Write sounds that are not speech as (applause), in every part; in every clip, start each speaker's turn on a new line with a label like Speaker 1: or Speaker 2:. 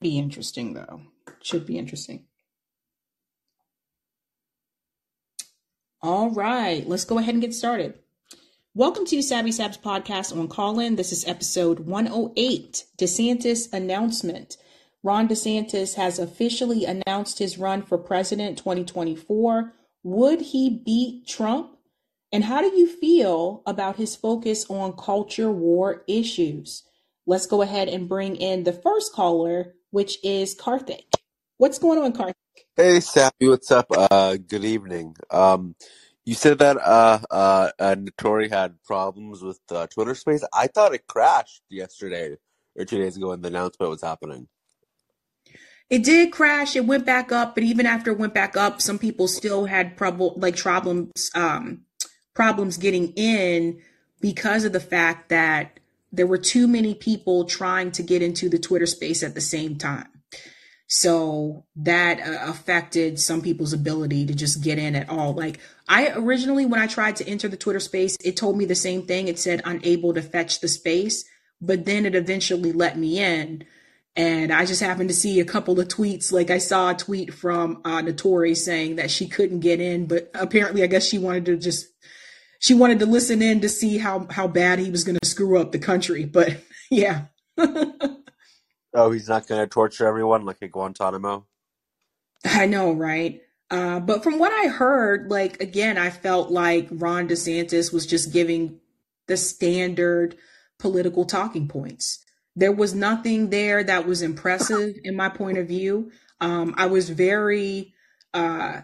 Speaker 1: be interesting, though. Should be interesting. All right, let's go ahead and get started. Welcome to Savvy Sabs podcast on Callin. This is episode 108 DeSantis announcement. Ron DeSantis has officially announced his run for president 2024. Would he beat Trump? And how do you feel about his focus on culture war issues? Let's go ahead and bring in the first caller, which is Karthik. What's going on, Karthik?
Speaker 2: Hey, Sappy, what's up? Uh, good evening. Um, you said that uh, uh, uh, Notori had problems with uh, Twitter Space. I thought it crashed yesterday or two days ago when the announcement was happening.
Speaker 1: It did crash. It went back up, but even after it went back up, some people still had trouble, like problems, um, problems getting in because of the fact that there were too many people trying to get into the Twitter space at the same time. So that uh, affected some people's ability to just get in at all. Like I originally, when I tried to enter the Twitter space, it told me the same thing. It said unable to fetch the space, but then it eventually let me in. And I just happened to see a couple of tweets. Like I saw a tweet from uh, Notori saying that she couldn't get in, but apparently, I guess she wanted to just she wanted to listen in to see how how bad he was going to screw up the country. But (laughs) yeah. (laughs)
Speaker 2: Oh, he's not going to torture everyone like at Guantanamo?
Speaker 1: I know, right? Uh, but from what I heard, like, again, I felt like Ron DeSantis was just giving the standard political talking points. There was nothing there that was impressive in my point of view. Um, I was very, uh,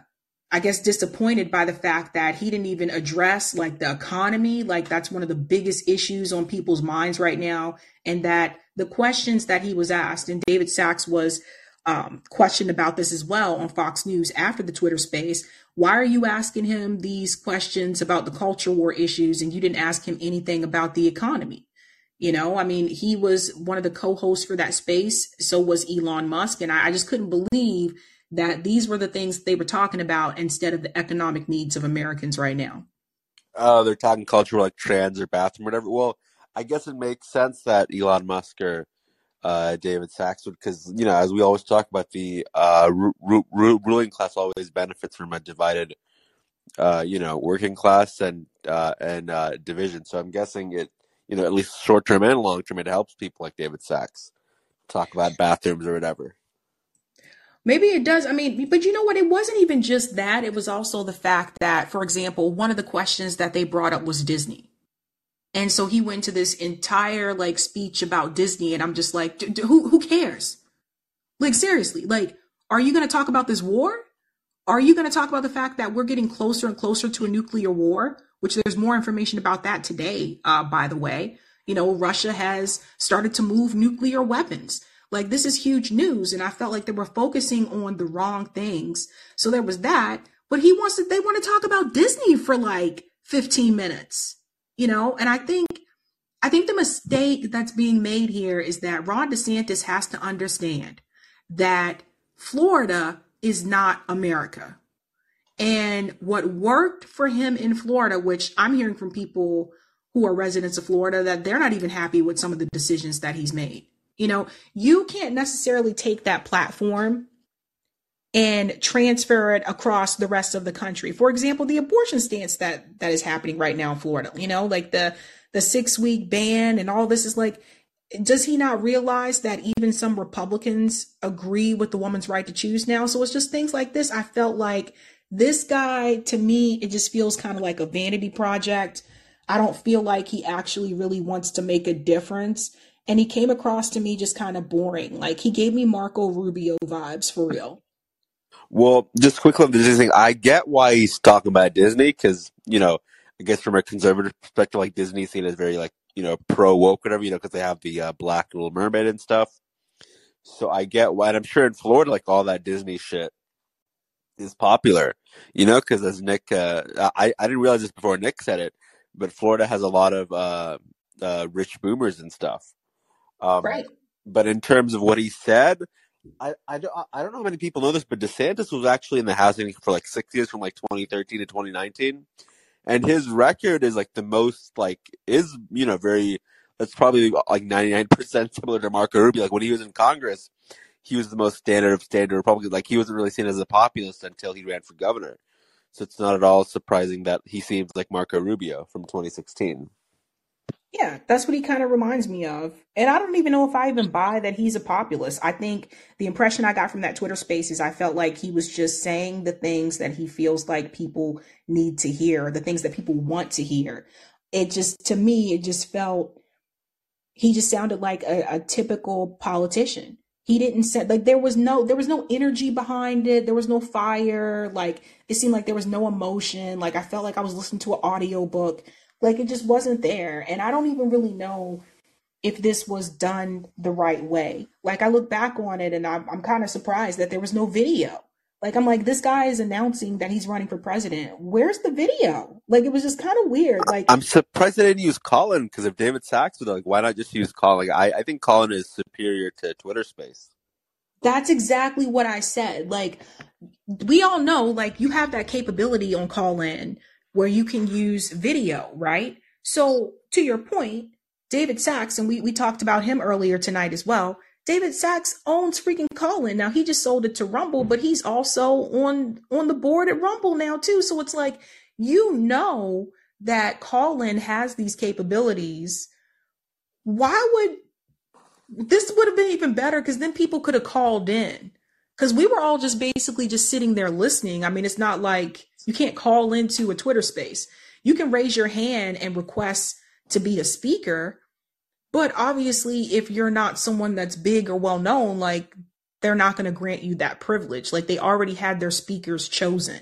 Speaker 1: I guess, disappointed by the fact that he didn't even address like the economy. Like, that's one of the biggest issues on people's minds right now. And that the questions that he was asked, and David Sacks was um, questioned about this as well on Fox News after the Twitter space. Why are you asking him these questions about the culture war issues and you didn't ask him anything about the economy? You know, I mean, he was one of the co hosts for that space. So was Elon Musk. And I, I just couldn't believe that these were the things they were talking about instead of the economic needs of Americans right now.
Speaker 2: Oh, they're talking culture like trans or bathroom or whatever. Well, I guess it makes sense that Elon Musk or uh, David Sacks would, because you know, as we always talk about, the uh, ru- ru- ruling class always benefits from a divided, uh, you know, working class and uh, and uh, division. So I'm guessing it, you know, at least short term and long term, it helps people like David Sacks talk about bathrooms or whatever.
Speaker 1: Maybe it does. I mean, but you know what? It wasn't even just that. It was also the fact that, for example, one of the questions that they brought up was Disney. And so he went to this entire like speech about Disney, and I'm just like, who who cares? Like seriously, like, are you going to talk about this war? Are you going to talk about the fact that we're getting closer and closer to a nuclear war? Which there's more information about that today, uh, by the way. You know, Russia has started to move nuclear weapons. Like this is huge news, and I felt like they were focusing on the wrong things. So there was that, but he wants to. They want to talk about Disney for like 15 minutes you know, and I think I think the mistake that's being made here is that Ron DeSantis has to understand that Florida is not America. And what worked for him in Florida, which I'm hearing from people who are residents of Florida, that they're not even happy with some of the decisions that he's made. You know, you can't necessarily take that platform and transfer it across the rest of the country. For example, the abortion stance that that is happening right now in Florida, you know, like the the 6 week ban and all this is like does he not realize that even some Republicans agree with the woman's right to choose now? So it's just things like this. I felt like this guy, to me, it just feels kind of like a vanity project. I don't feel like he actually really wants to make a difference. And he came across to me just kind of boring. Like he gave me Marco Rubio vibes for real.
Speaker 2: Well, just quickly on the Disney thing, I get why he's talking about Disney because you know, I guess from a conservative perspective, like Disney seen as very like you know pro woke, whatever you know, because they have the uh, Black Little Mermaid and stuff. So I get why, and I'm sure in Florida, like all that Disney shit is popular, you know, because as Nick, uh, I I didn't realize this before Nick said it, but Florida has a lot of uh, uh, rich boomers and stuff.
Speaker 1: Um, right.
Speaker 2: But in terms of what he said, I, I, don't, I don't know how many people know this, but DeSantis was actually in the housing for like six years from like 2013 to 2019. And his record is like the most, like, is, you know, very, that's probably like 99% similar to Marco Rubio. Like when he was in Congress, he was the most standard of standard Republican. Like he wasn't really seen as a populist until he ran for governor. So it's not at all surprising that he seems like Marco Rubio from 2016.
Speaker 1: Yeah, that's what he kind of reminds me of. And I don't even know if I even buy that he's a populist. I think the impression I got from that Twitter space is I felt like he was just saying the things that he feels like people need to hear, the things that people want to hear. It just, to me, it just felt, he just sounded like a, a typical politician. He didn't say, like, there was no, there was no energy behind it. There was no fire. Like, it seemed like there was no emotion. Like, I felt like I was listening to an audio book like it just wasn't there. And I don't even really know if this was done the right way. Like I look back on it and I'm, I'm kind of surprised that there was no video. Like I'm like, this guy is announcing that he's running for president. Where's the video? Like it was just kind of weird. Like
Speaker 2: I'm surprised they didn't use Callin because if David Sacks would like, why not just use Callin? I, I think Callin is superior to Twitter Space.
Speaker 1: That's exactly what I said. Like we all know, like you have that capability on Callin where you can use video, right? So to your point, David Sacks, and we, we talked about him earlier tonight as well. David Sacks owns freaking Callin. Now he just sold it to Rumble, but he's also on on the board at Rumble now too. So it's like you know that Callin has these capabilities. Why would this would have been even better because then people could have called in because we were all just basically just sitting there listening. I mean, it's not like you can't call into a Twitter space. You can raise your hand and request to be a speaker, but obviously, if you're not someone that's big or well known, like they're not going to grant you that privilege. Like they already had their speakers chosen.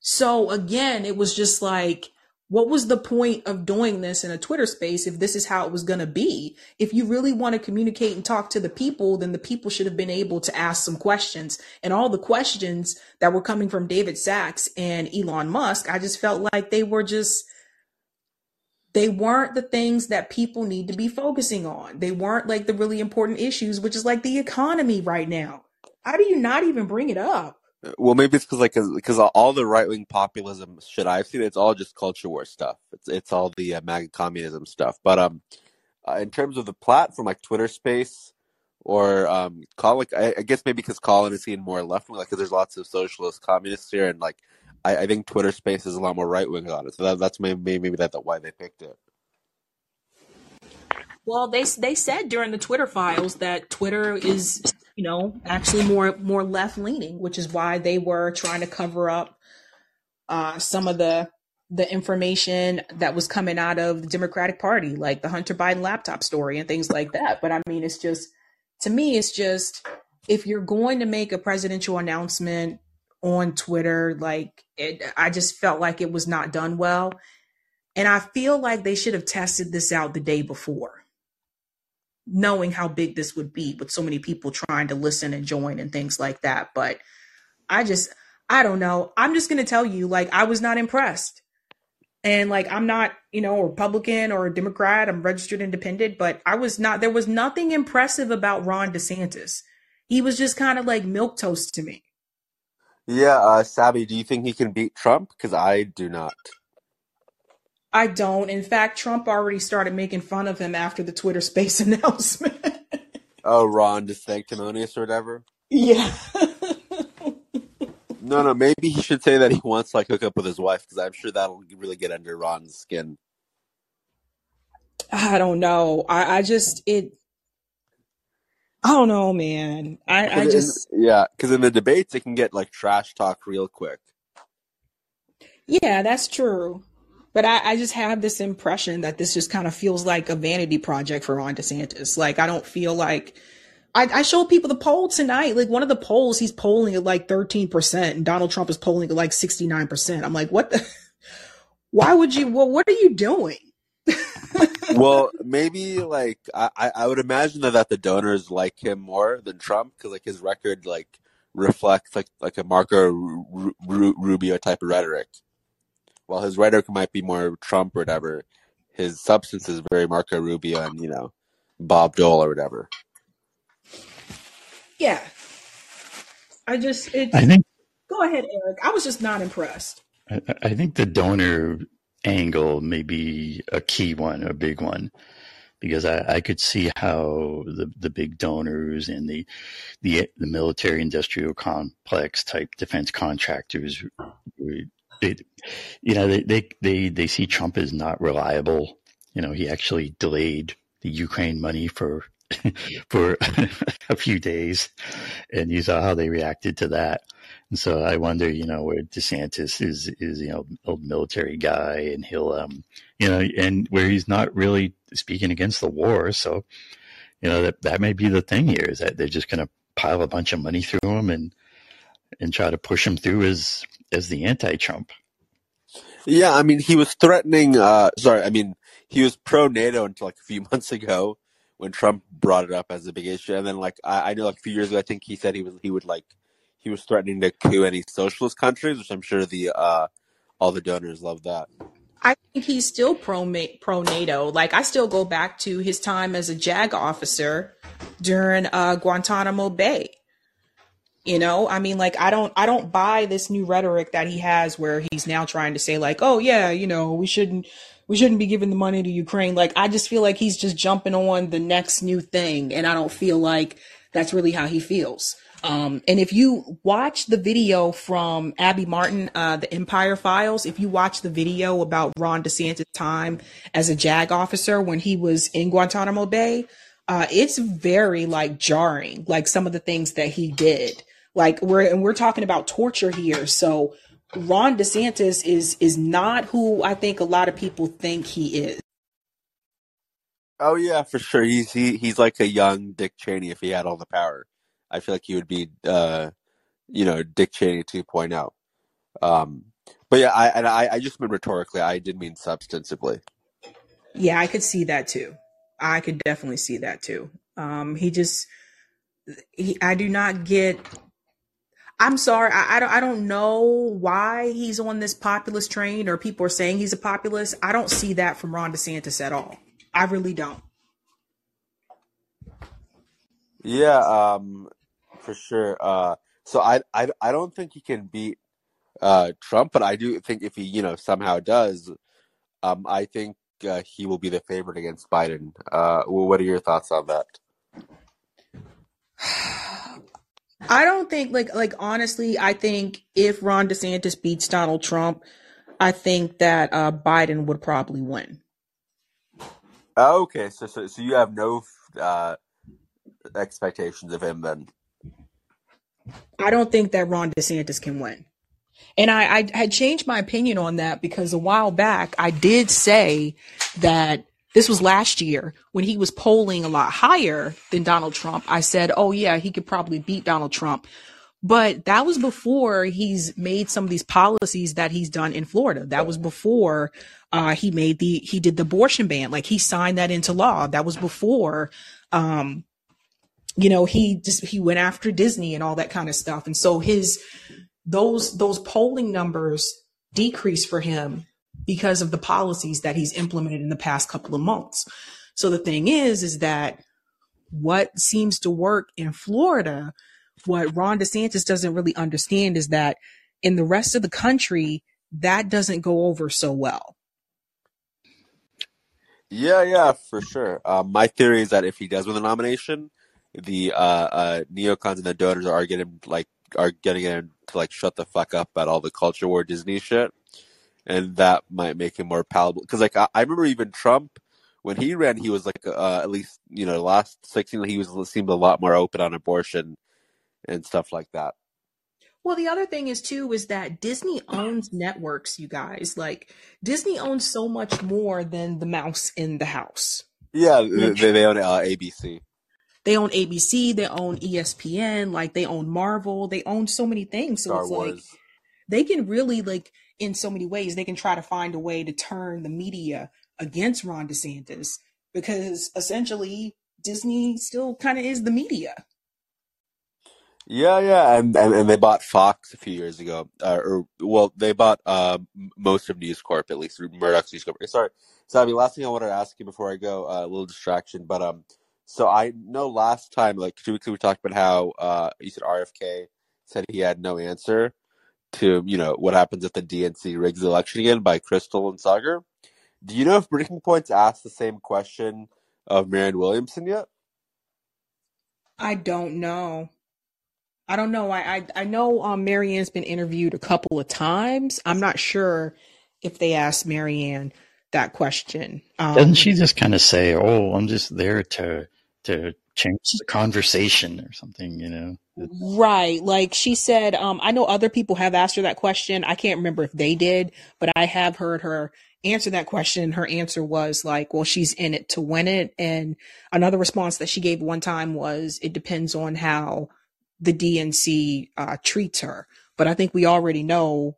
Speaker 1: So again, it was just like what was the point of doing this in a Twitter space if this is how it was going to be? If you really want to communicate and talk to the people, then the people should have been able to ask some questions. And all the questions that were coming from David Sacks and Elon Musk, I just felt like they were just, they weren't the things that people need to be focusing on. They weren't like the really important issues, which is like the economy right now. How do you not even bring it up?
Speaker 2: Well, maybe it's because like because all the right wing populism shit I've seen, it's all just culture war stuff. It's it's all the uh, MAGA communism stuff. But um, uh, in terms of the platform, like Twitter Space or um, like I, I guess maybe because Callin is seen more left wing, like because there's lots of socialist communists here, and like I, I think Twitter Space is a lot more right wing on it. So that, that's maybe maybe that why they picked it.
Speaker 1: Well, they they said during the Twitter files that Twitter is you know, actually more more left leaning, which is why they were trying to cover up uh, some of the the information that was coming out of the Democratic Party, like the Hunter Biden laptop story and things like that. But I mean, it's just to me, it's just if you're going to make a presidential announcement on Twitter, like it, I just felt like it was not done well. And I feel like they should have tested this out the day before knowing how big this would be with so many people trying to listen and join and things like that. But I just, I don't know. I'm just going to tell you, like, I was not impressed. And like, I'm not, you know, a Republican or a Democrat. I'm registered independent, but I was not, there was nothing impressive about Ron DeSantis. He was just kind of like milk toast to me.
Speaker 2: Yeah, uh, Sabby, do you think he can beat Trump? Because I do not.
Speaker 1: I don't. In fact, Trump already started making fun of him after the Twitter space (laughs) announcement.
Speaker 2: oh, Ron DeSanctimonious or whatever?
Speaker 1: Yeah. (laughs)
Speaker 2: no, no, maybe he should say that he wants to like hook up with his wife because I'm sure that'll really get under Ron's skin.
Speaker 1: I don't know. I, I just it. I don't know, man. I, I just
Speaker 2: in, yeah, because in the debates it can get like trash talk real quick.
Speaker 1: Yeah, that's true. But I, I, just have this impression that this just kind of feels like a vanity project for Ron DeSantis. Like I don't feel like I, I showed people the poll tonight. Like one of the polls, he's polling at like 13%, and Donald Trump is polling at like 69%. I'm like, what the (laughs) why would you well, what are you doing? (laughs)
Speaker 2: well, maybe like I, I would imagine that, that the donors like him more than Trump because like his record like reflects like like a Marco Rubio type of rhetoric while his rhetoric might be more Trump or whatever, his substance is very Marco Rubio and you know Bob Dole or whatever.
Speaker 1: Yeah, I just it.
Speaker 3: I think.
Speaker 1: Go ahead, Eric. I was just not impressed.
Speaker 3: I, I think the donor angle may be a key one, a big one, because I, I could see how the, the big donors and the, the, the military industrial complex type defense contractors, you know, they, they, they, they see Trump as not reliable. You know, he actually delayed the Ukraine money for (laughs) for (laughs) a few days, and you saw how they reacted to that. And so I wonder, you know, where DeSantis is is you know old military guy, and he'll um you know, and where he's not really speaking against the war. So you know that that may be the thing here is that they're just going to pile a bunch of money through him and and try to push him through as as the anti-Trump.
Speaker 2: Yeah, I mean, he was threatening. Uh, sorry, I mean, he was pro NATO until like a few (laughs) months ago when Trump brought it up as a big issue, and then like I, I know like a few years ago, I think he said he was he would like he was threatening to coup any socialist countries, which I'm sure the uh, all the donors love that.
Speaker 1: I think he's still pro pro NATO. Like I still go back to his time as a JAG officer during uh, Guantanamo Bay. You know, I mean, like I don't, I don't buy this new rhetoric that he has, where he's now trying to say, like, oh yeah, you know, we shouldn't, we shouldn't be giving the money to Ukraine. Like, I just feel like he's just jumping on the next new thing, and I don't feel like that's really how he feels. Um, and if you watch the video from Abby Martin, uh, the Empire Files, if you watch the video about Ron DeSantis' time as a JAG officer when he was in Guantanamo Bay, uh, it's very like jarring, like some of the things that he did. Like we're and we're talking about torture here. So Ron DeSantis is is not who I think a lot of people think he is.
Speaker 2: Oh yeah, for sure. He's he, he's like a young Dick Cheney if he had all the power. I feel like he would be, uh, you know, Dick Cheney 2.0. Um, but yeah, I and I, I just meant rhetorically. I did mean substantively.
Speaker 1: Yeah, I could see that too. I could definitely see that too. Um, he just, he, I do not get I'm sorry, I, I, don't I don't know why he's on this populist train or people are saying he's a populist. I don't see that from Ron DeSantis at all. I really don't.
Speaker 2: Yeah, um, for sure. Uh, so I, I I don't think he can beat uh, Trump, but I do think if he you know somehow does, um, I think uh, he will be the favorite against Biden. Uh, what are your thoughts on that? (sighs) (sighs) (sighs)
Speaker 1: I don't think like like honestly, I think if Ron DeSantis beats Donald Trump, I think that uh, Biden would probably win.
Speaker 2: Okay, so so, so you have no uh, expectations of him then.
Speaker 1: I don't think that Ron DeSantis can win. And I, I had changed my opinion on that because a while back I did say that this was last year when he was polling a lot higher than Donald Trump. I said, oh, yeah, he could probably beat Donald Trump. But that was before he's made some of these policies that he's done in Florida. That was before uh, he made the he did the abortion ban. Like he signed that into law. That was before, um, you know, he just he went after Disney and all that kind of stuff. And so his those those polling numbers decreased for him because of the policies that he's implemented in the past couple of months. So the thing is, is that what seems to work in Florida, what Ron DeSantis doesn't really understand is that in the rest of the country, that doesn't go over so well.
Speaker 2: Yeah, yeah, for sure. Um, my theory is that if he does win the nomination, the uh, uh, neocons and the donors are getting like are getting him to like shut the fuck up about all the culture war Disney shit and that might make him more palatable. Because like I, I, remember even Trump when he ran, he was like uh, at least you know last sixteen he was seemed a lot more open on abortion and stuff like that.
Speaker 1: Well, the other thing is too is that Disney owns networks, you guys. Like Disney owns so much more than the mouse in the house.
Speaker 2: Yeah, they, they own uh, ABC.
Speaker 1: They own ABC. They own ESPN. Like they own Marvel. They own so many things. So Star it's Wars. like they can really like in so many ways. They can try to find a way to turn the media against Ron DeSantis because essentially Disney still kind of is the media.
Speaker 2: Yeah, yeah, and, and and they bought Fox a few years ago, uh, or well, they bought uh, most of News Corp at least through Murdoch's News Corp. Sorry, Savvy. Last thing I wanted to ask you before I go, uh, a little distraction, but um, so I know last time, like two weeks ago, we talked about how uh, you said RFK said he had no answer, to you know what happens if the DNC rigs the election again by Crystal and Saagar. Do you know if Breaking Points asked the same question of Marianne Williamson yet?
Speaker 1: I don't know. I don't know. I I, I know um, Marianne's been interviewed a couple of times. I'm not sure if they asked Marianne that question. Um,
Speaker 3: Doesn't she just kind of say, "Oh, I'm just there to to change the conversation" or something? You know?
Speaker 1: Right. Like she said, um, I know other people have asked her that question. I can't remember if they did, but I have heard her answer that question. Her answer was like, well, she's in it to win it. And another response that she gave one time was, it depends on how the DNC uh, treats her. But I think we already know,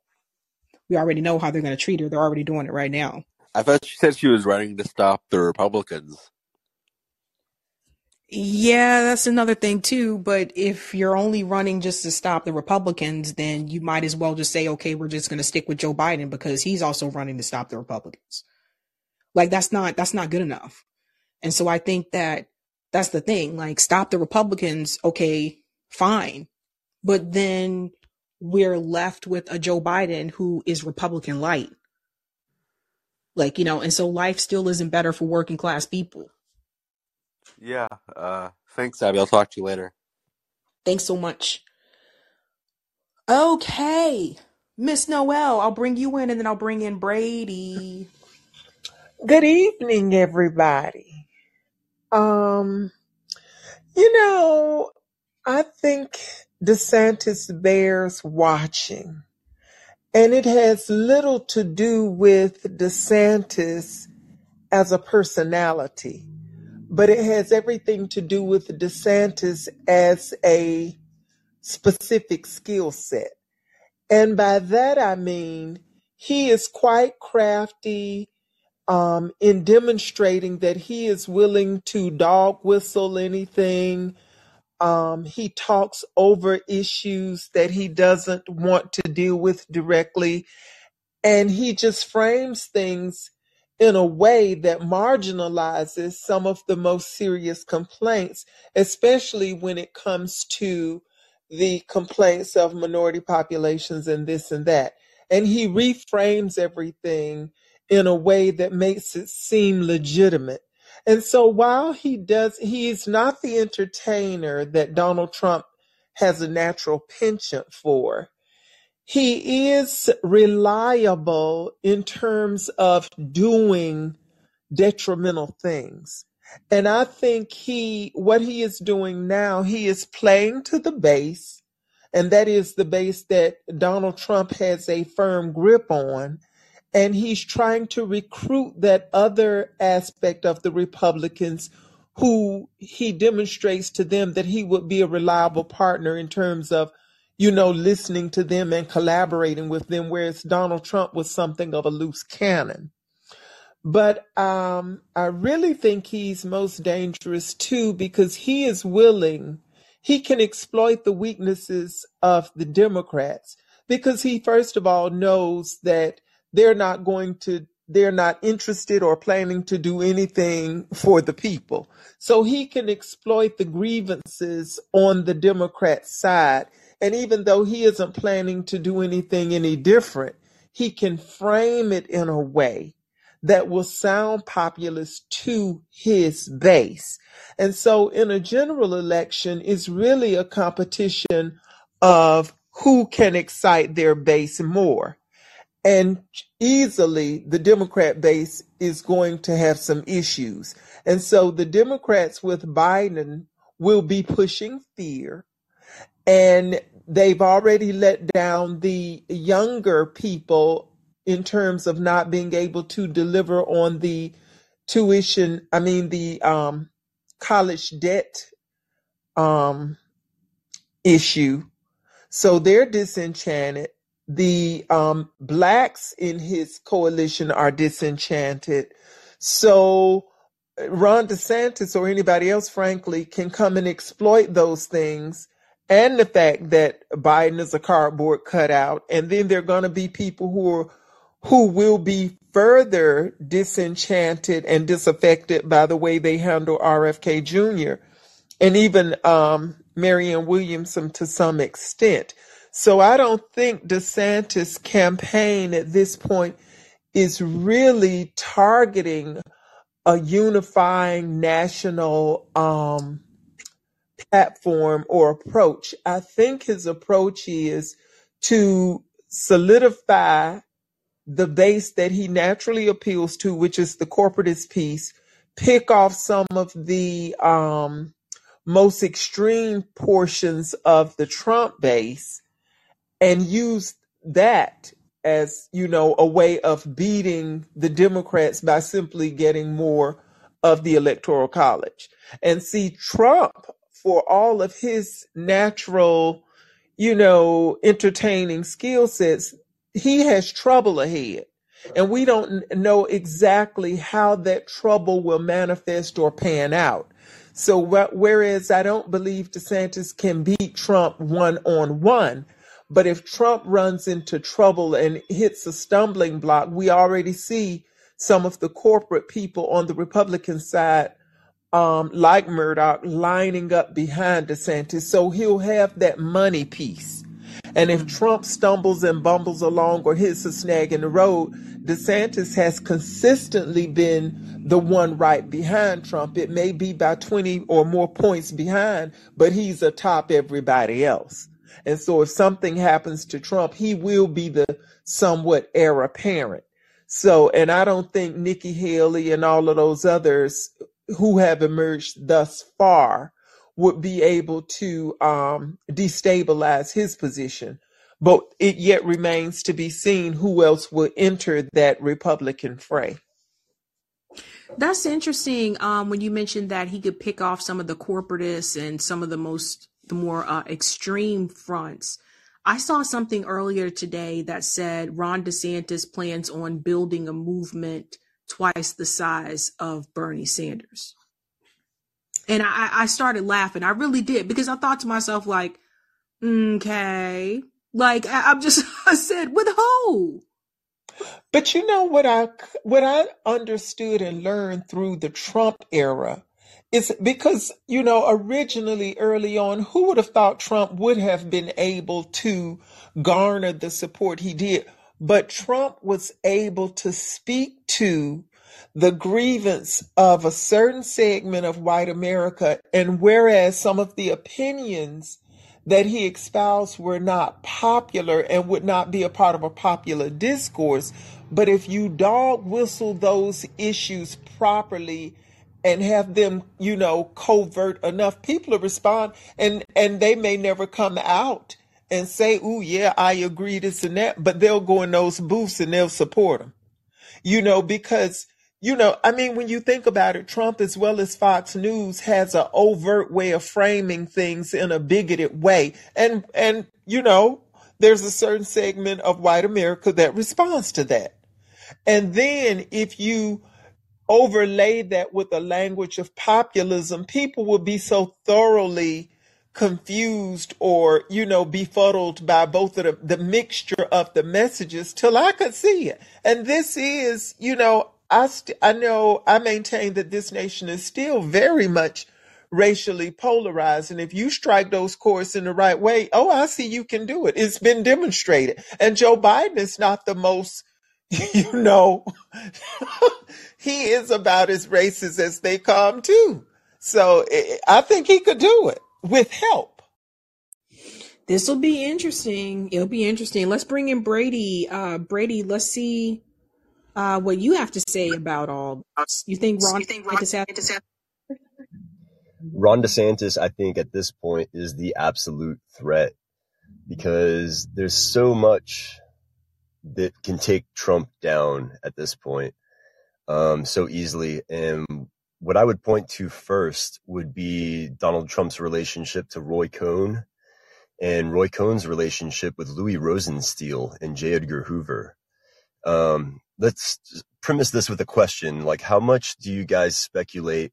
Speaker 1: we already know how they're going to treat her. They're already doing it right now.
Speaker 2: I thought she said she was running to stop the Republicans.
Speaker 1: Yeah, that's another thing too. But if you're only running just to stop the Republicans, then you might as well just say, okay, we're just going to stick with Joe Biden because he's also running to stop the Republicans. Like that's not, that's not good enough. And so I think that that's the thing. Like stop the Republicans. Okay, fine. But then we're left with a Joe Biden who is Republican light. Like, you know, and so life still isn't better for working class people.
Speaker 2: Yeah. Uh, thanks, Abby. I'll talk to you later.
Speaker 1: Thanks so much. Okay. Miss Noel, I'll bring you in and then I'll bring in Brady.
Speaker 4: Good evening, everybody. Um, you know, I think DeSantis bears watching, and it has little to do with DeSantis as a personality but it has everything to do with DeSantis as a specific skill set. And by that I mean he is quite crafty um, in demonstrating that he is willing to dog whistle anything. Um, he talks over issues that he doesn't want to deal with directly. And he just frames things in a way that marginalizes some of the most serious complaints, especially when it comes to the complaints of minority populations and this and that. And he reframes everything in a way that makes it seem legitimate. And so while he does, he is not the entertainer that Donald Trump has a natural penchant for. He is reliable in terms of doing detrimental things. And I think he, what he is doing now, he is playing to the base, and that is the base that Donald Trump has a firm grip on. And he's trying to recruit that other aspect of the Republicans who he demonstrates to them that he would be a reliable partner in terms of you know, listening to them and collaborating with them, whereas Donald Trump was something of a loose cannon. But um, I really think he's most dangerous too because he is willing, he can exploit the weaknesses of the Democrats because he, first of all, knows that they're not going to, they're not interested or planning to do anything for the people. So he can exploit the grievances on the Democrat side and even though he isn't planning to do anything any different, he can frame it in a way that will sound populist to his base. And so in a general election, it's really a competition of who can excite their base more. And easily the Democrat base is going to have some issues. And so the Democrats with Biden will be pushing fear and they've already let down the younger people in terms of not being able to deliver on the tuition i mean the um, college debt um, issue. So they're disenchanted. The um, blacks in his coalition are disenchanted. So ron desantis or anybody else frankly can come and exploit those things and the fact that Biden is a cardboard cutout, and then there are going to be people who are who will be further disenchanted and disaffected by the way they handle RFK Jr. and even um, Marianne Williamson to some extent. So I don't think DeSantis' campaign at this point is really targeting a unifying national um, platform or approach. I think his approach is to solidify the base that he naturally appeals to, which is the corporatist piece, pick off some of the um, most extreme portions of the Trump base and use that as you know a way of beating the Democrats by simply getting more of the electoral college. And see Trump for all of his natural, you know, entertaining skill sets, he has trouble ahead. And we don't know exactly how that trouble will manifest or pan out. So, whereas I don't believe DeSantis can beat Trump one on one, but if Trump runs into trouble and hits a stumbling block, we already see some of the corporate people on the Republican side, um, like Murdoch, lining up behind DeSantis. So he'll have that money piece. And if Trump stumbles and bumbles along or hits a snag in the road, DeSantis has consistently been the one right behind Trump. It may be by 20 or more points behind, but he's atop everybody else. And so if something happens to Trump, he will be the somewhat heir apparent. So, and I don't think Nikki Haley and all of those others who have emerged thus far would be able to um, destabilize his position. But it yet remains to be seen who else will enter that Republican fray.
Speaker 1: That's interesting. Um, when you mentioned that he could pick off some of the corporatists and some of the most the more uh, extreme fronts. I saw something earlier today that said Ron DeSantis plans on building a movement twice the size of Bernie Sanders. And I, I started laughing. I really did because I thought to myself, like, okay, like I, I'm just, (laughs) I said, with who?
Speaker 4: But you know what I what I understood and learned through the Trump era is because, you know, originally early on, who would have thought Trump would have been able to garner the support he did? But Trump was able to speak to the grievance of a certain segment of white America. And whereas some of the opinions that he espoused were not popular and would not be a part of a popular discourse, but if you dog whistle those issues properly and have them, you know, covert enough, people respond and, and they may never come out and say, oh yeah, I agree this and that, but they'll go in those booths and they'll support them, you know, because you know, I mean, when you think about it, Trump as well as Fox News has an overt way of framing things in a bigoted way. And, and, you know, there's a certain segment of white America that responds to that. And then if you overlay that with a language of populism, people will be so thoroughly confused or, you know, befuddled by both of the, the mixture of the messages till I could see it. And this is, you know, I, st- I know I maintain that this nation is still very much racially polarized. And if you strike those chords in the right way, oh, I see you can do it. It's been demonstrated. And Joe Biden is not the most (laughs) you know, (laughs) he is about as racist as they come too. So eh, I think he could do it with help.
Speaker 1: This will be interesting. It'll be interesting. Let's bring in Brady. Uh, Brady, let's see uh, what you have to say about all this. You think Ron, you think Ron DeSantis?
Speaker 5: Ron DeSantis, I think at this point is the absolute threat because there's so much that can take Trump down at this point um, so easily. And what I would point to first would be Donald Trump's relationship to Roy Cohn and Roy Cohn's relationship with Louis Rosenstiel and J. Edgar Hoover. Um, let's premise this with a question like, how much do you guys speculate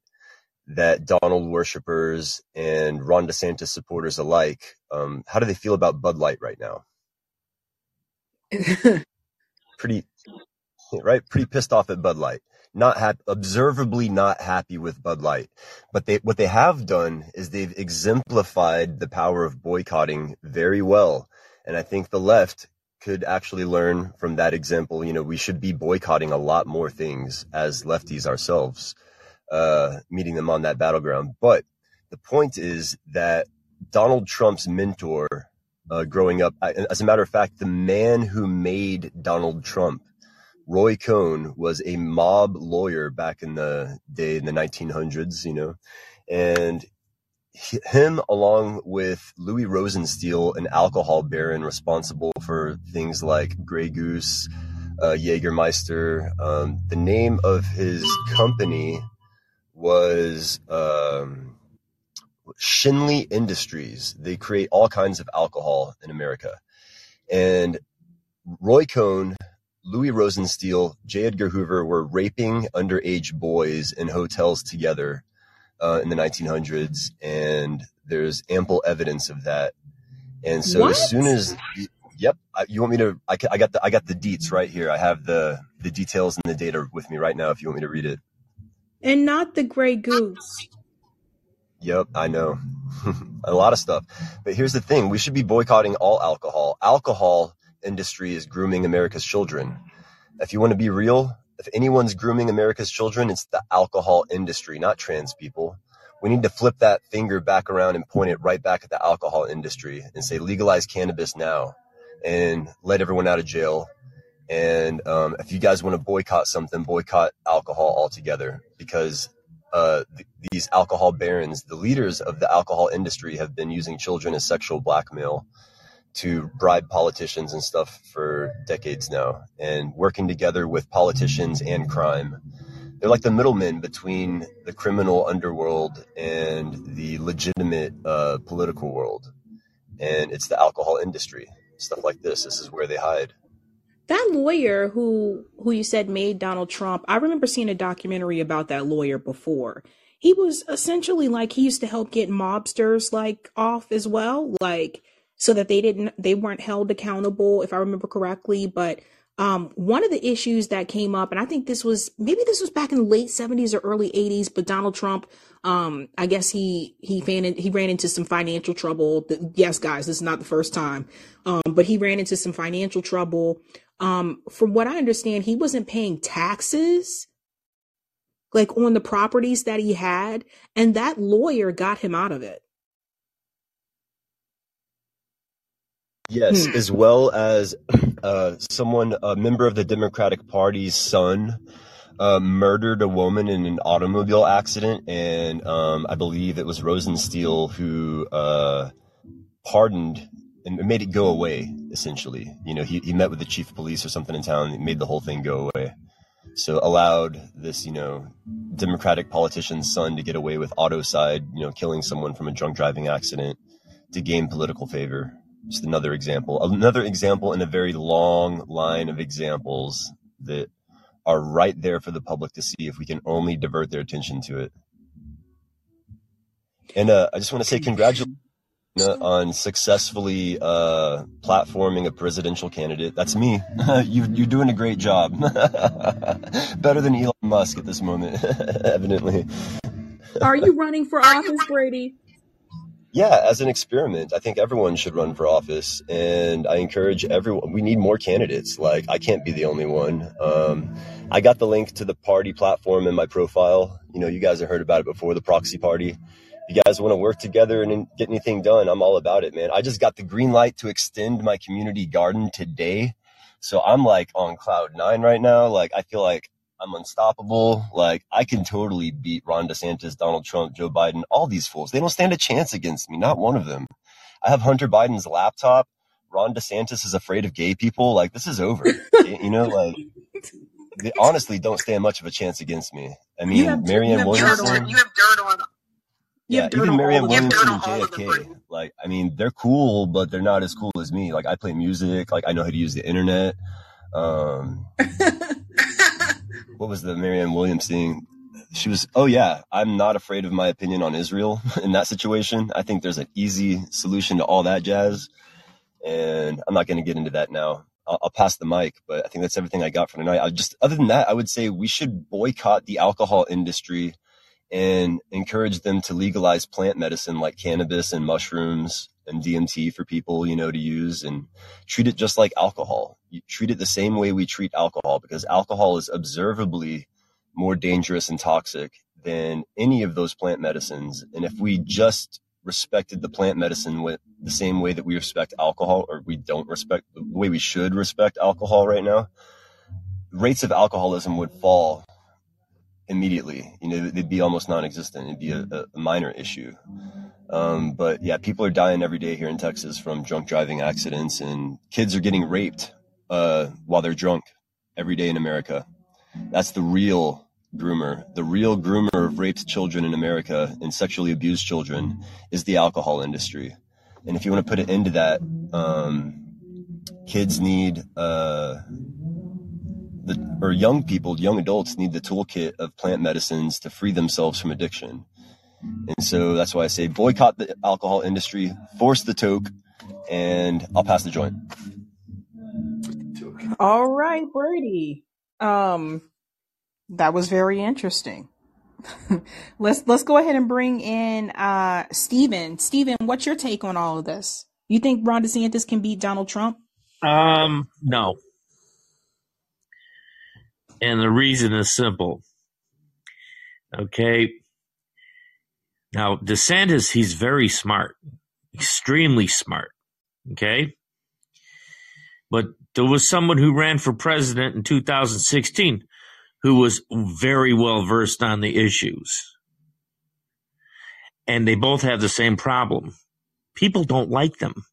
Speaker 5: that Donald worshippers and Ron DeSantis supporters alike, um, how do they feel about Bud Light right now? (laughs) pretty right, pretty pissed off at Bud Light. Not observably not happy with Bud Light. But they, what they have done is they've exemplified the power of boycotting very well. And I think the left could actually learn from that example. You know, we should be boycotting a lot more things as lefties ourselves, uh, meeting them on that battleground. But the point is that Donald Trump's mentor, uh, growing up, as a matter of fact, the man who made Donald Trump, Roy Cohn, was a mob lawyer back in the day in the 1900s, you know, and him along with Louis Rosenstiel, an alcohol baron responsible for things like Grey Goose, uh, Jägermeister. Um, the name of his company was um, Schenley Industries. They create all kinds of alcohol in America. And Roy Cohn, Louis Rosenstiel, J. Edgar Hoover were raping underage boys in hotels together uh, in the 1900s, and there's ample evidence of that. And so
Speaker 1: What?
Speaker 5: as soon as, yep, I, you want me to? I, I got the I got the deets right here. I have the the details and the data with me right now. If you want me to read it.
Speaker 1: And not the gray goose.
Speaker 5: Yep, I know. (laughs) a lot of stuff. But here's the thing, we should be boycotting all alcohol. Alcohol industry is grooming America's children. If you want to be real, if anyone's grooming America's children, it's the alcohol industry, not trans people. We need to flip that finger back around and point it right back at the alcohol industry and say legalize cannabis now and let everyone out of jail. And um, if you guys want to boycott something, boycott alcohol altogether because uh, th- these alcohol barons, the leaders of the alcohol industry, have been using children as sexual blackmail to bribe politicians and stuff for decades now, and working together with politicians and crime. They're like the middlemen between the criminal underworld and the legitimate uh, political world. And it's the alcohol industry. Stuff like this. This is where they hide.
Speaker 1: That lawyer who who you said made Donald Trump, I remember seeing a documentary about that lawyer before. He was essentially like he used to help get mobsters like off as well, like so that they didn't they weren't held accountable if I remember correctly, but um one of the issues that came up and I think this was maybe this was back in the late 70s or early 80s, but Donald Trump um I guess he he ran in, he ran into some financial trouble. Yes, guys, this is not the first time. Um but he ran into some financial trouble um from what i understand he wasn't paying taxes like on the properties that he had and that lawyer got him out of it
Speaker 5: Yes,
Speaker 1: Hmm.
Speaker 5: as well as uh, someone, a member of the Democratic Party's son, uh, murdered a woman in an automobile accident, and um, I believe it was Rosenstiel who uh, pardoned and made it go away. Essentially, you know, he, he met with the chief of police or something in town, and made the whole thing go away. So allowed this, you know, Democratic politician's son to get away with autocide, you know, killing someone from a drunk driving accident to gain political favor. Just another example. Another example in a very long line of examples that are right there for the public to see if we can only divert their attention to it. And uh, I just want to say congratulations on successfully uh, platforming a presidential candidate. That's me. (laughs) you, you're doing a great job. (laughs) Better than Elon Musk at this moment, (laughs) evidently.
Speaker 1: are you running for office brady
Speaker 5: Yeah, as an experiment, I think everyone should run for office, and I encourage everyone. We need more candidates. Like I can't be the only one. Um, I got the link to the party platform in my profile. You know, you guys have heard about it before, the proxy party. If you guys want to work together and get anything done, I'm all about it, man. I just got the green light to extend my community garden today, so I'm like on cloud nine right now. Like I feel like I'm unstoppable. Like I can totally beat Ron DeSantis, Donald Trump, Joe Biden, all these fools. They don't stand a chance against me. Not one of them. I have Hunter Biden's laptop. Ron DeSantis is afraid of gay people. Like this is over. (laughs) you know, like they honestly don't stand much of a chance against me. I mean,
Speaker 1: have
Speaker 5: Marianne
Speaker 1: have
Speaker 6: You have
Speaker 5: Williamson.
Speaker 1: on
Speaker 6: you have dirt on
Speaker 1: you
Speaker 5: Yeah, even Marianne
Speaker 1: of
Speaker 6: you have
Speaker 1: them
Speaker 6: dirt
Speaker 5: Williamson and
Speaker 6: all of them,
Speaker 5: JFK. Like, I mean, they're cool, but they're not as cool as me. Like, I play music. Like, I know how to use the internet. Um, (laughs) what was the Marianne Williams thing? She was, oh yeah, I'm not afraid of my opinion on Israel (laughs) in that situation. I think there's an easy solution to all that jazz. And I'm not going to get into that now. I'll, I'll pass the mic, but I think that's everything I got for tonight. I just, other than that, I would say we should boycott the alcohol industry and encourage them to legalize plant medicine like cannabis and mushrooms and DMT for people, you know, to use and treat it just like alcohol. You treat it the same way we treat alcohol because alcohol is observably more dangerous and toxic than any of those plant medicines. And if we just respected the plant medicine with the same way that we respect alcohol or we don't respect the way we should respect alcohol right now, rates of alcoholism would fall immediately. You know, they'd be almost non-existent. It'd be a, a minor issue. Um, but yeah, people are dying every day here in Texas from drunk driving accidents, and kids are getting raped uh, while they're drunk every day in America. That's the real groomer. The real groomer of raped children in America and sexually abused children is the alcohol industry. And if you want to put an end to that, um, kids need uh, the or young people, young adults need the toolkit of plant medicines to free themselves from addiction. And so that's why I say boycott the alcohol industry, force the toke, and I'll pass the joint.
Speaker 1: All right, Brady. Um, that was very interesting. (laughs) let's let's go ahead and bring in uh Steven. Steven, what's your take on all of this? You think Ron DeSantis can beat Donald Trump?
Speaker 6: Um, no. And the reason is simple. Okay. Now, DeSantis, he's very smart, extremely smart. Okay. But there was someone who ran for president in 2016 who was very well versed on the issues. And they both have the same problem. People don't like them.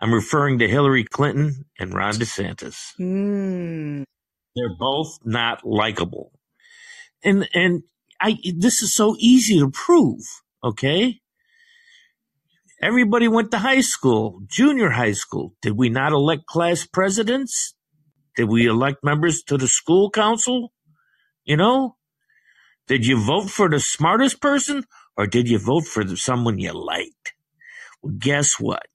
Speaker 6: I'm referring to Hillary Clinton and Ron DeSantis.
Speaker 1: Mm.
Speaker 6: They're both not likable. And and I this is so easy to prove, okay? Everybody went to high school, junior high school. Did we not elect class presidents? Did we elect members to the school council? You know? Did you vote for the smartest person or did you vote for the, someone you liked? Well, guess what?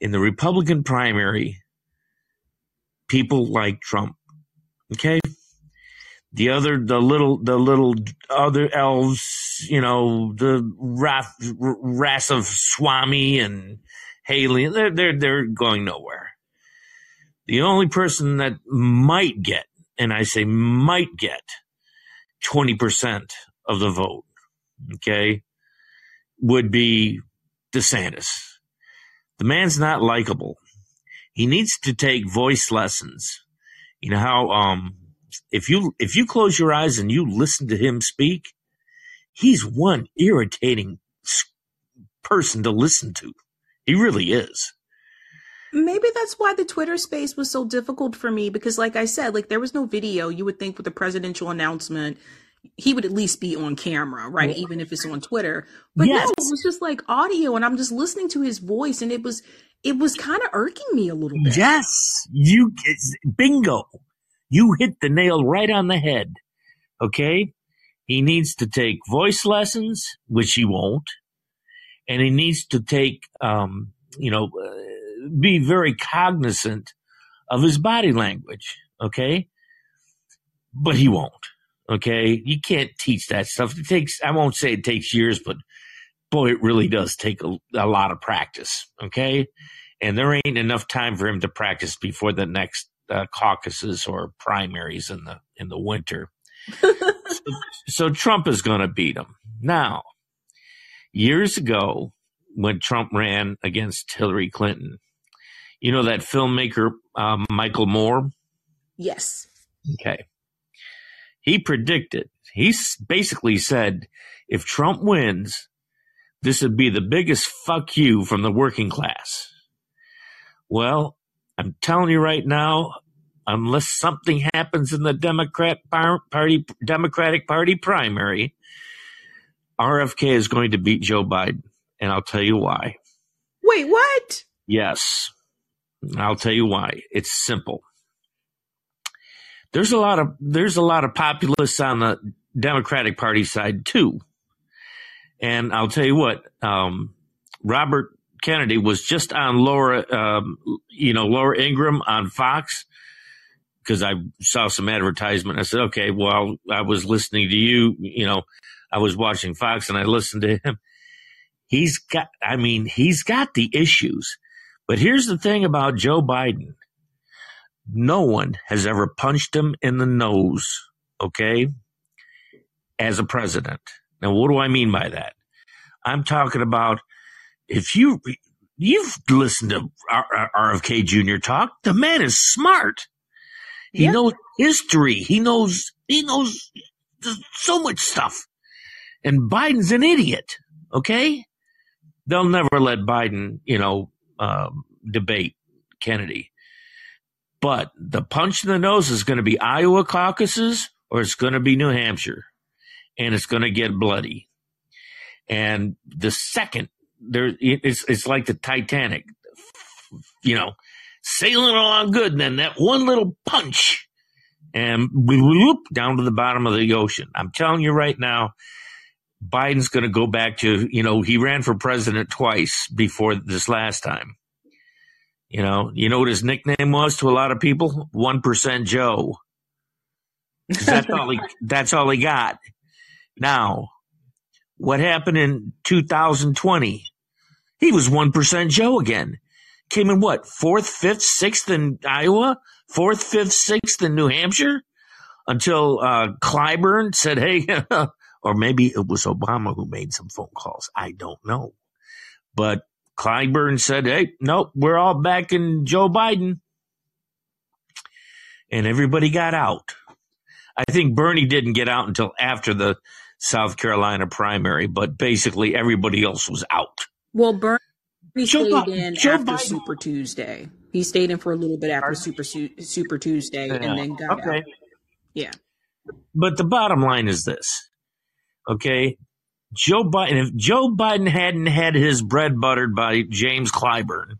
Speaker 6: In the Republican primary, people like Trump. Okay. The other, the little, the little other elves, you know, the wrath, Ramaswamy and Haley, they're, they're, they're going nowhere. The only person that might get, and I say might get 20% of the vote, okay, would be DeSantis. The man's not likable. He needs to take voice lessons you know how um if you if you close your eyes and you listen to him speak, he's one irritating person to listen to. He really is.
Speaker 1: Maybe that's why the Twitter space was so difficult for me because like I said, like there was no video. You would think with the presidential announcement he would at least be on camera, right? Even if it's on Twitter. But yes. no, it was just like audio and I'm just listening to his voice and it was it was kind of irking me a little bit.
Speaker 6: Yes, you bingo. You hit the nail right on the head. Okay? He needs to take voice lessons, which he won't, and he needs to take um, you know, uh, be very cognizant of his body language, okay? But he won't. Okay? You can't teach that stuff. It takes I won't say it takes years, but boy, it really does take a, a lot of practice. Okay. And there ain't enough time for him to practice before the next uh, caucuses or primaries in the in the winter. (laughs) so, so Trump is going to beat him. Now, years ago, when Trump ran against Hillary Clinton, you know that filmmaker um, Michael Moore.
Speaker 1: Yes.
Speaker 6: Okay. He predicted. He basically said, if Trump wins, this would be the biggest fuck you from the working class. Well, I'm telling you right now, unless something happens in the Democrat Party Democratic Party primary, RFK is going to beat Joe Biden, and I'll tell you why.
Speaker 1: Wait, what?
Speaker 6: Yes. I'll tell you why. It's simple. There's a lot of there's a lot of populists on the Democratic Party side too. And I'll tell you what, um, Robert Kennedy was just on Laura, um, you know, Laura Ingraham on Fox because I saw some advertisement. I said, okay, well, I was listening to you, you know, I was watching Fox and I listened to him. he's got, I mean, he's got the issues. But here's the thing about Joe Biden. No one has ever punched him in the nose, okay, as a president. Now, what do I mean by that? I'm talking about if you, you've listened to RFK Jr. talk, the man is smart. He yep. knows history. He knows, he knows so much stuff. And Biden's an idiot. Okay. They'll never let Biden, you know, um, debate Kennedy. But the punch in the nose is going to be Iowa caucuses or it's going to be New Hampshire and it's going to get bloody. And the second there, it's, it's like the Titanic, you know, sailing along good. And then that one little punch and whoop, down to the bottom of the ocean. I'm telling you right now, Biden's going to go back to, you know, he ran for president twice before this last time. You know, you know what his nickname was to a lot of people? 1% Joe. That's all he, (laughs) that's all he got. Now, what happened in 2020? He was 1% Joe again. Came in what? Fourth, fifth, sixth in Iowa? Fourth, fifth, sixth in New Hampshire? Until uh, Clyburn said, hey, (laughs) or maybe it was Obama who made some phone calls. I don't know. But Clyburn said, hey, nope, we're all back in Joe Biden. And everybody got out. I think Bernie didn't get out until after the South Carolina primary, but basically everybody else was out.
Speaker 1: Well, Bernie stayed Joe in Joe after Biden. Super Tuesday. He stayed in for a little bit after Super Super Tuesday yeah. and then got okay. out. Yeah.
Speaker 6: But the bottom line is this. Okay. Joe Biden, if Joe Biden hadn't had his bread buttered by James Clyburn,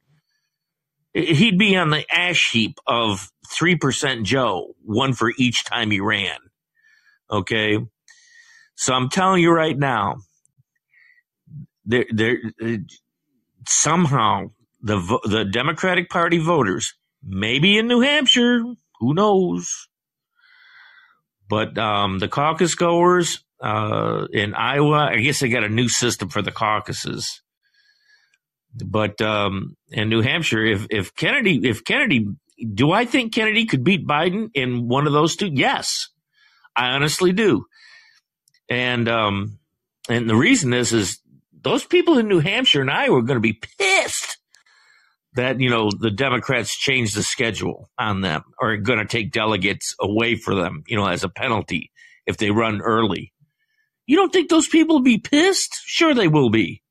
Speaker 6: he'd be on the ash heap of 3% Joe, one for each time he ran. Okay. So I'm telling you right now, there, there, somehow the, the Democratic Party voters, maybe in New Hampshire, who knows? But, um, the caucus goers, uh, in Iowa. I guess they got a new system for the caucuses. But um, in New Hampshire, if if Kennedy, if Kennedy, do I think Kennedy could beat Biden in one of those two? Yes, I honestly do. And um, and the reason is is those people in New Hampshire and Iowa are going to be pissed that you know the Democrats changed the schedule on them or going to take delegates away for them, you know, as a penalty if they run early. You don't think those people will be pissed? Sure, they will be.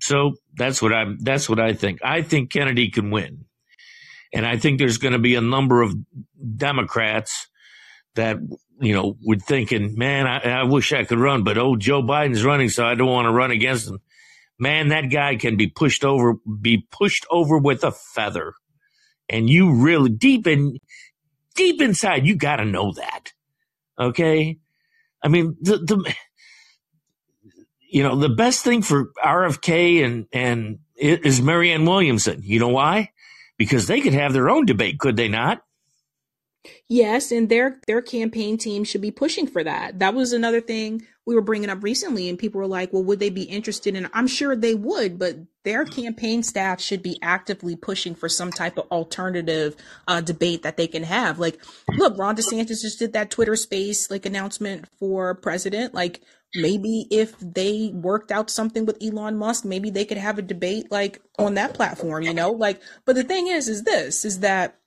Speaker 6: So that's what I'm. That's what I think. I think Kennedy can win, and I think there's going to be a number of Democrats that you know would thinking, man, I, I wish I could run, but oh, Joe Biden's running, so I don't want to run against him. Man, that guy can be pushed over, be pushed over with a feather, and you really deep in, deep inside, you got to know that. Okay, I mean, the, the, you know, the best thing for RFK and, and is Marianne Williamson. You know why? Because they could have their own debate, could they not?
Speaker 1: Yes, and their their campaign team should be pushing for that. That was another thing we were bringing up recently, and people were like, "Well, would they be interested in?" I'm sure they would, but their campaign staff should be actively pushing for some type of alternative uh, debate that they can have. Like, look, Ron DeSantis just did that Twitter Space like announcement for president. Like, maybe if they worked out something with Elon Musk, maybe they could have a debate like on that platform. You know, like, but the thing is, is this is that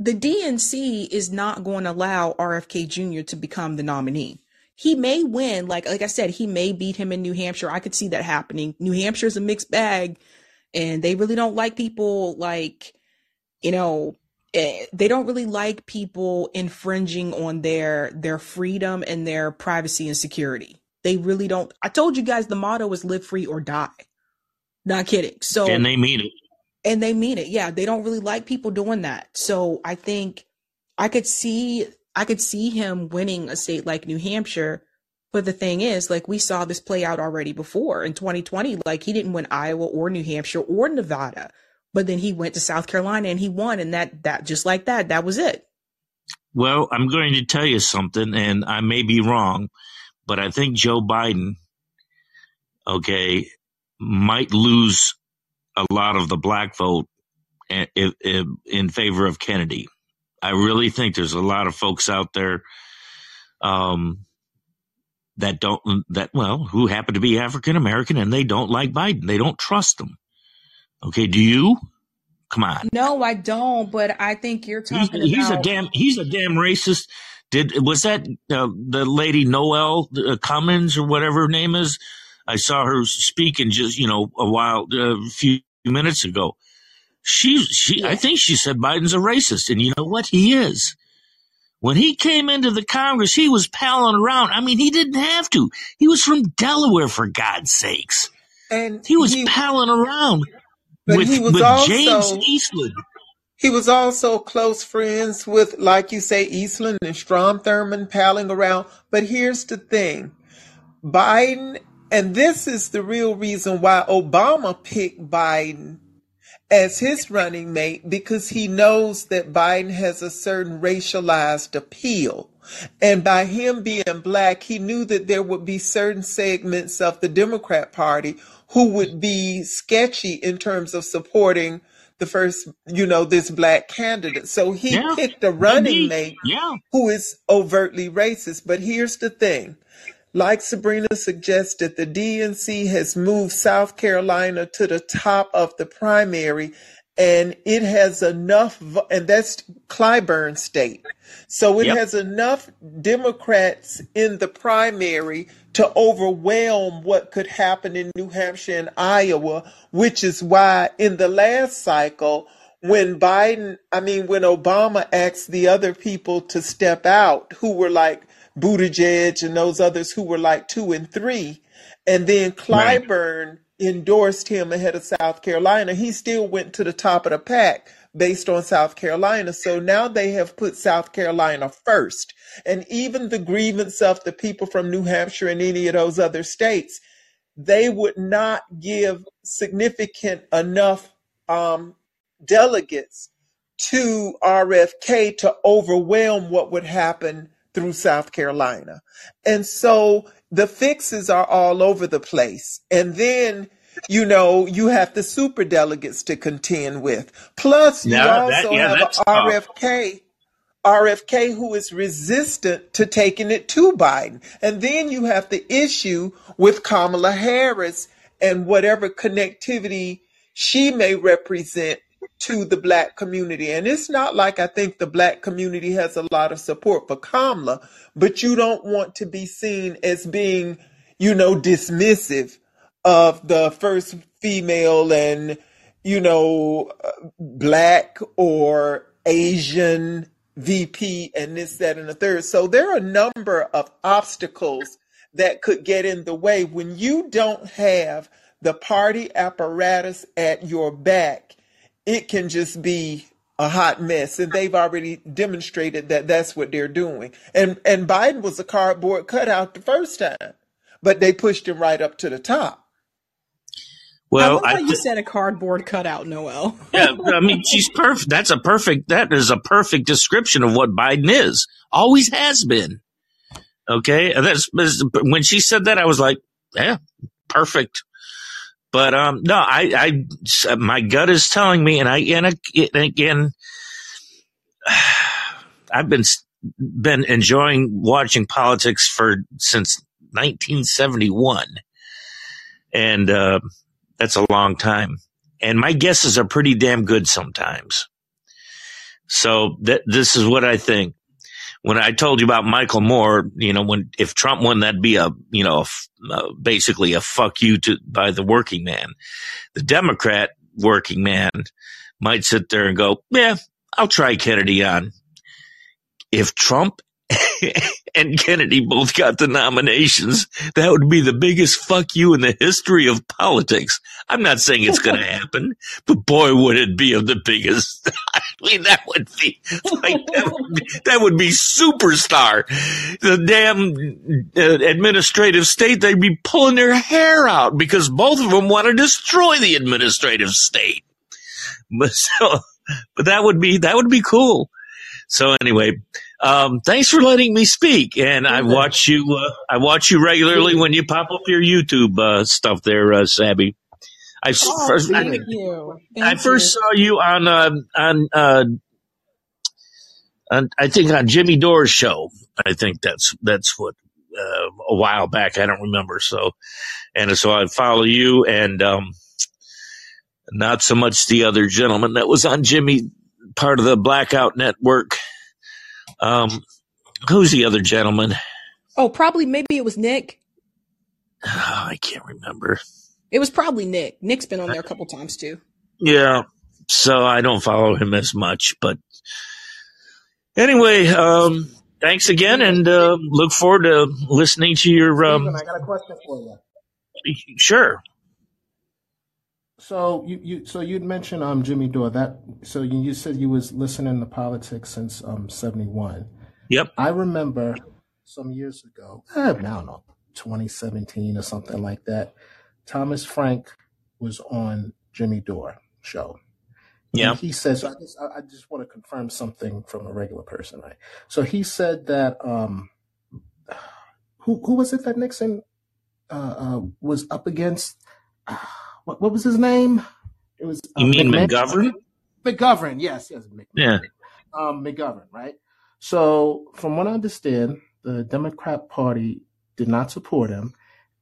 Speaker 1: the DNC is not going to allow RFK Jr. to become the nominee. He may win, like like I said, he may beat him in New Hampshire. I could see that happening. New Hampshire is a mixed bag, and they really don't like people like, you know, eh, they don't really like people infringing on their their freedom and their privacy and security. They really don't. I told you guys the motto is live free or die. Not kidding. So
Speaker 6: and they mean it
Speaker 1: and they mean it. Yeah, they don't really like people doing that. So I think I could see I could see him winning a state like New Hampshire. But the thing is, like we saw this play out already before in 2020. Like he didn't win Iowa or New Hampshire or Nevada, but then he went to South Carolina and he won, and that that just like that, that was it.
Speaker 6: Well, I'm going to tell you something, and I may be wrong, but I think Joe Biden okay, might lose a lot of the black vote in, in, in favor of Kennedy. I really think there's a lot of folks out there um, that don't that well who happen to be African American and they don't like Biden. They don't trust him. Okay, do you? Come on.
Speaker 1: No, I don't. But I think you're talking
Speaker 6: he's, he's a damn he's a damn racist. Did was that uh, the lady Noel uh, Cummins or whatever her name is? I saw her speaking just you know a while a uh, few minutes ago. She she I think she said Biden's a racist, and you know what? He is. When he came into the Congress, he was palling around. I mean, he didn't have to. He was from Delaware, for God's sakes.
Speaker 4: And
Speaker 6: He was
Speaker 4: he,
Speaker 6: palling around with, with James Eastland.
Speaker 4: he was also close friends with, like you say, Eastland and Strom Thurmond palling around. But here's the thing. Biden, and this is the real reason why Obama picked Biden as his running mate because he knows that Biden has a certain racialized appeal. And by him being black, he knew that there would be certain segments of the Democrat Party who would be sketchy in terms of supporting the first, you know, this black candidate. So he
Speaker 6: Yeah,
Speaker 4: picked a running
Speaker 6: indeed.
Speaker 4: mate
Speaker 6: Yeah.
Speaker 4: who is overtly racist. But here's the thing. Like Sabrina suggested, the DNC has moved South Carolina to the top of the primary and it has enough, and that's Clyburn State. So it
Speaker 6: Yep.
Speaker 4: has enough Democrats in the primary to overwhelm what could happen in New Hampshire and Iowa, which is why in the last cycle, when Biden, I mean, when Obama asked the other people to step out, who were like Buttigieg and those others who were like two and three, and then
Speaker 6: Right.
Speaker 4: Clyburn endorsed him ahead of South Carolina, he still went to the top of the pack based on South Carolina. So now they have put South Carolina first. And even the grievance of the people from New Hampshire and any of those other states, they would not give significant enough um, delegates to RFK to overwhelm what would happen through South Carolina. And so the fixes are all over the place. And then, you know, you have the super delegates to contend with. Plus, you
Speaker 6: Yeah, that
Speaker 4: also
Speaker 6: yeah,
Speaker 4: have a
Speaker 6: tough.
Speaker 4: RFK RFK who is resistant to taking it to Biden. And then you have the issue with Kamala Harris and whatever connectivity she may represent to the black community. And it's not like I think the black community has a lot of support for Kamala, but you don't want to be seen as being, you know, dismissive of the first female and, you know, black or Asian VP and this, that, and the third. So there are a number of obstacles that could get in the way when you don't have the party apparatus at your back. It can just be a hot mess, and they've already demonstrated that that's what they're doing. And and Biden was a cardboard cutout the first time, but they pushed him right up to the top.
Speaker 6: Well,
Speaker 1: love
Speaker 6: I
Speaker 1: how you
Speaker 6: th-
Speaker 1: said a cardboard cutout, Noel. (laughs)
Speaker 6: yeah, I mean, she's perfect. That's a perfect. That is a perfect description of what Biden is. Always has been. Okay, that's that's- when she said that. I was like, yeah, perfect. But um, no, I, I, my gut is telling me, and I, and again, (sighs) I've been been enjoying watching politics for since 1971, and uh, that's a long time. And my guesses are pretty damn good sometimes. So that this is what I think. When I told you about Michael Moore, you know, when if Trump won, that'd be a you know a uh, basically a fuck you to by the working man. The Democrat working man might sit there and go, "Yeah, I'll try Kennedy on." If Trump (laughs) and Kennedy both got the nominations, that would be the biggest fuck you in the history of politics. I'm not saying it's going (laughs) to happen, but boy, would it be of the biggest. (laughs) I mean, that would be like that would be, that would be superstar. The damn uh, administrative state, they'd be pulling their hair out because both of them want to destroy the administrative state. But so, but that would be that would be cool. So anyway, um, thanks for letting me speak. And I watch you. Uh, I watch you regularly when you pop up your YouTube uh, stuff there, uh, Sabby. I
Speaker 1: Oh,
Speaker 6: first, I. I first
Speaker 1: you.
Speaker 6: saw you on uh, on uh, on I think on Jimmy Dore's show. I think that's that's what uh, a while back. I don't remember. So and so I follow you and um, not so much the other gentleman that was on Jimmy part of the Blackout Network. Um, who's the other gentleman?
Speaker 1: Oh, probably maybe it was Nick.
Speaker 6: Oh, I can't remember.
Speaker 1: It was probably Nick. Nick's been on there a couple times too.
Speaker 6: Yeah, so I don't follow him as much, but anyway, um, thanks again, and uh, look forward to listening to your.
Speaker 7: Stephen,
Speaker 6: Um,
Speaker 7: I got a question for you.
Speaker 6: sure.
Speaker 7: So you, you so you'd mentioned um Jimmy Dore that so you, you said you was listening to politics since um seventy one.
Speaker 6: Yep.
Speaker 7: I remember some years ago, eh, I don't know, twenty seventeen or something like that. Thomas Frank was on Jimmy Dore show.
Speaker 6: Yeah.
Speaker 7: And he says, I just, I just want to confirm something from a regular person, right? So he said that, um, who, who was it that Nixon, uh, uh, was up against? What, what was his name? It was uh,
Speaker 6: You mean. McGovern?
Speaker 7: McGovern, yes, yes, Mc-
Speaker 6: Yeah.
Speaker 7: um, McGovern, right? So, from what I understand, the Democrat Party did not support him,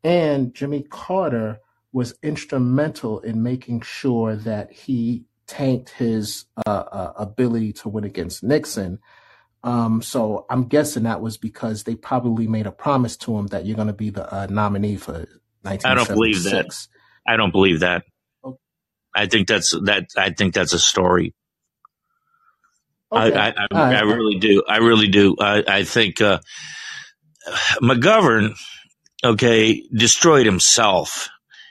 Speaker 7: and Jimmy Carter was instrumental in making sure that he tanked his uh, uh, ability to win against Nixon. Um, so, I'm guessing that was because they probably made a promise to him that you're going to be the uh, nominee for
Speaker 6: I don't believe that.
Speaker 7: 1976.
Speaker 6: I don't believe that.
Speaker 7: O-
Speaker 6: I think that's that. I think that's a story.
Speaker 7: Okay,
Speaker 6: I, I, I, I really do. I really do. I, I think uh, McGovern, okay, destroyed himself.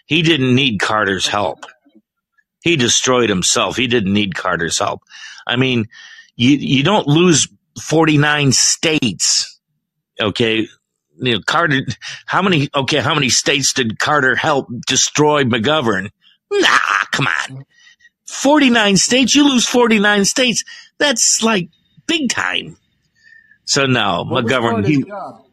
Speaker 6: He didn't need Carter's help. He destroyed himself. He didn't need Carter's help. I mean, you you don't lose forty nine states, okay. You know, Carter. How many? Okay, how many states did Carter help destroy McGovern? Nah, come on. 49 states, you lose 49 states. That's like big time. So no,
Speaker 7: What was
Speaker 6: McGovern,
Speaker 7: Carter's
Speaker 6: he,
Speaker 7: job?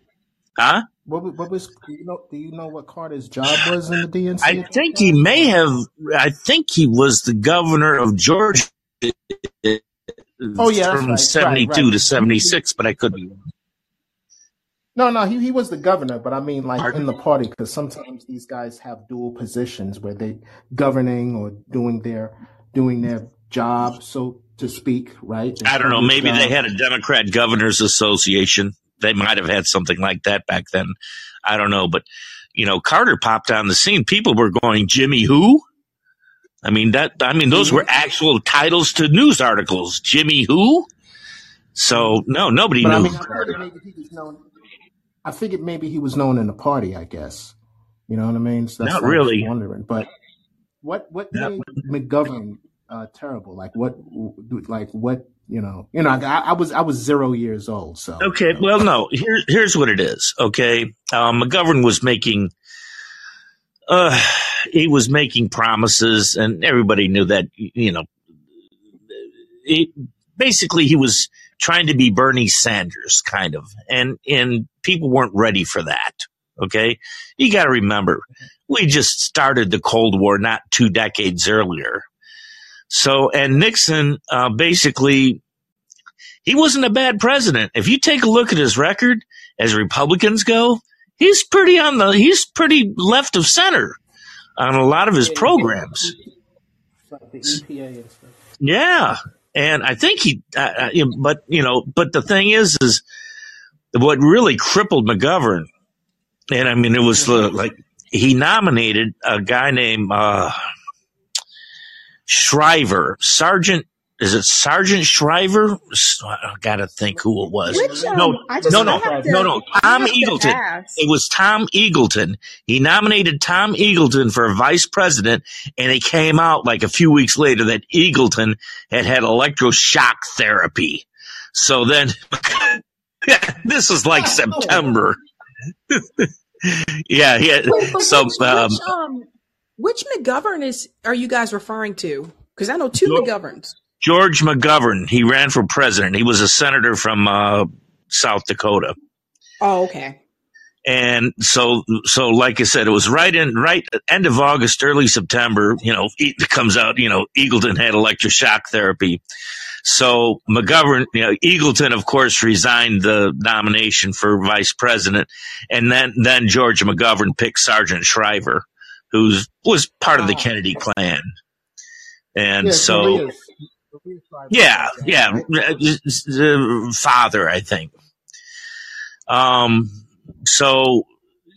Speaker 6: huh?
Speaker 7: What, wa- what was do you know? Do you know what Carter's job was in the DNC
Speaker 6: I
Speaker 7: at that
Speaker 6: think he
Speaker 7: time?
Speaker 6: may have, I think he was the governor of Georgia
Speaker 7: Oh yeah, that's
Speaker 6: from
Speaker 7: right,
Speaker 6: 72
Speaker 7: right, right.
Speaker 6: to
Speaker 7: He, he,
Speaker 6: 76, but I could be wrong.
Speaker 7: No, no, he, he was the governor, but I mean like
Speaker 6: Pardon?
Speaker 7: in the party because sometimes these guys have dual positions where they governing or doing their doing their job, so to speak, right? Their
Speaker 6: I don't know. Maybe they had a Democrat Governors Association. They might have had something like that back then. I don't know. But, you know, Carter popped on the scene. People were going, Jimmy who? I mean, that, I mean, those
Speaker 7: hmm
Speaker 6: were actual titles to news articles. Jimmy who? So, no, nobody
Speaker 7: But I
Speaker 6: knew
Speaker 7: mean, I
Speaker 6: Carter.
Speaker 7: I figured maybe he was known in the party. I guess you know what I mean. So that's
Speaker 6: Not
Speaker 7: what I was
Speaker 6: really.
Speaker 7: wondering. But what what
Speaker 6: Not,
Speaker 7: made McGovern uh, terrible? Like what like what you know? You know, I, I was I was zero years old, so
Speaker 6: okay.
Speaker 7: you know.
Speaker 6: Well, no, here, here's what it is. Okay. Um, McGovern was making, uh, he was making promises and everybody knew that, you know, it, basically he was trying to be Bernie Sanders kind of, and and people weren't ready for that. Okay, you got to remember, we just started the Cold War not two decades earlier. So, and Nixon uh, basically he wasn't a bad president. If you take a look at his record as Republicans go, he's pretty on the he's pretty left of center on a lot of his programs.
Speaker 7: like the EPA and stuff.
Speaker 6: Yeah, and I think he, uh, uh, but you know, but the thing is, is what really crippled McGovern, and I mean, it was uh, like he nominated a guy named uh, Shriver, Sargent. Is it Sargent Shriver? I gotta think who it was.
Speaker 1: Which
Speaker 6: No,
Speaker 1: um, I just
Speaker 6: no, no, no,
Speaker 1: to
Speaker 6: no.
Speaker 1: I
Speaker 6: Tom Eagleton. It was Tom Eagleton. He nominated Tom Eagleton for vice president, and it came out like a few weeks later that Eagleton had had electroshock therapy. So then, (laughs) this was like
Speaker 7: Oh,
Speaker 6: September. (laughs) yeah, yeah.
Speaker 1: Wait,
Speaker 6: So,
Speaker 1: which
Speaker 6: um,
Speaker 1: which um which McGovern is are you guys referring to? Because I know two
Speaker 6: George,
Speaker 1: McGoverns.
Speaker 6: George McGovern. He ran for president. He was a senator from uh, South Dakota.
Speaker 1: Oh, okay.
Speaker 6: And so, so like I said, it was right in, right end of August, early September, you know, it comes out, you know, Eagleton had electroshock therapy. So McGovern, you know, Eagleton, of course, resigned the nomination for vice president. And then, then George McGovern picked Sargent Shriver, who was part of the
Speaker 7: Ah,
Speaker 6: Kennedy clan. And
Speaker 7: yeah,
Speaker 6: so,
Speaker 7: Maria's, Maria's Shriver,
Speaker 6: yeah, yeah, the father, I think. Um, so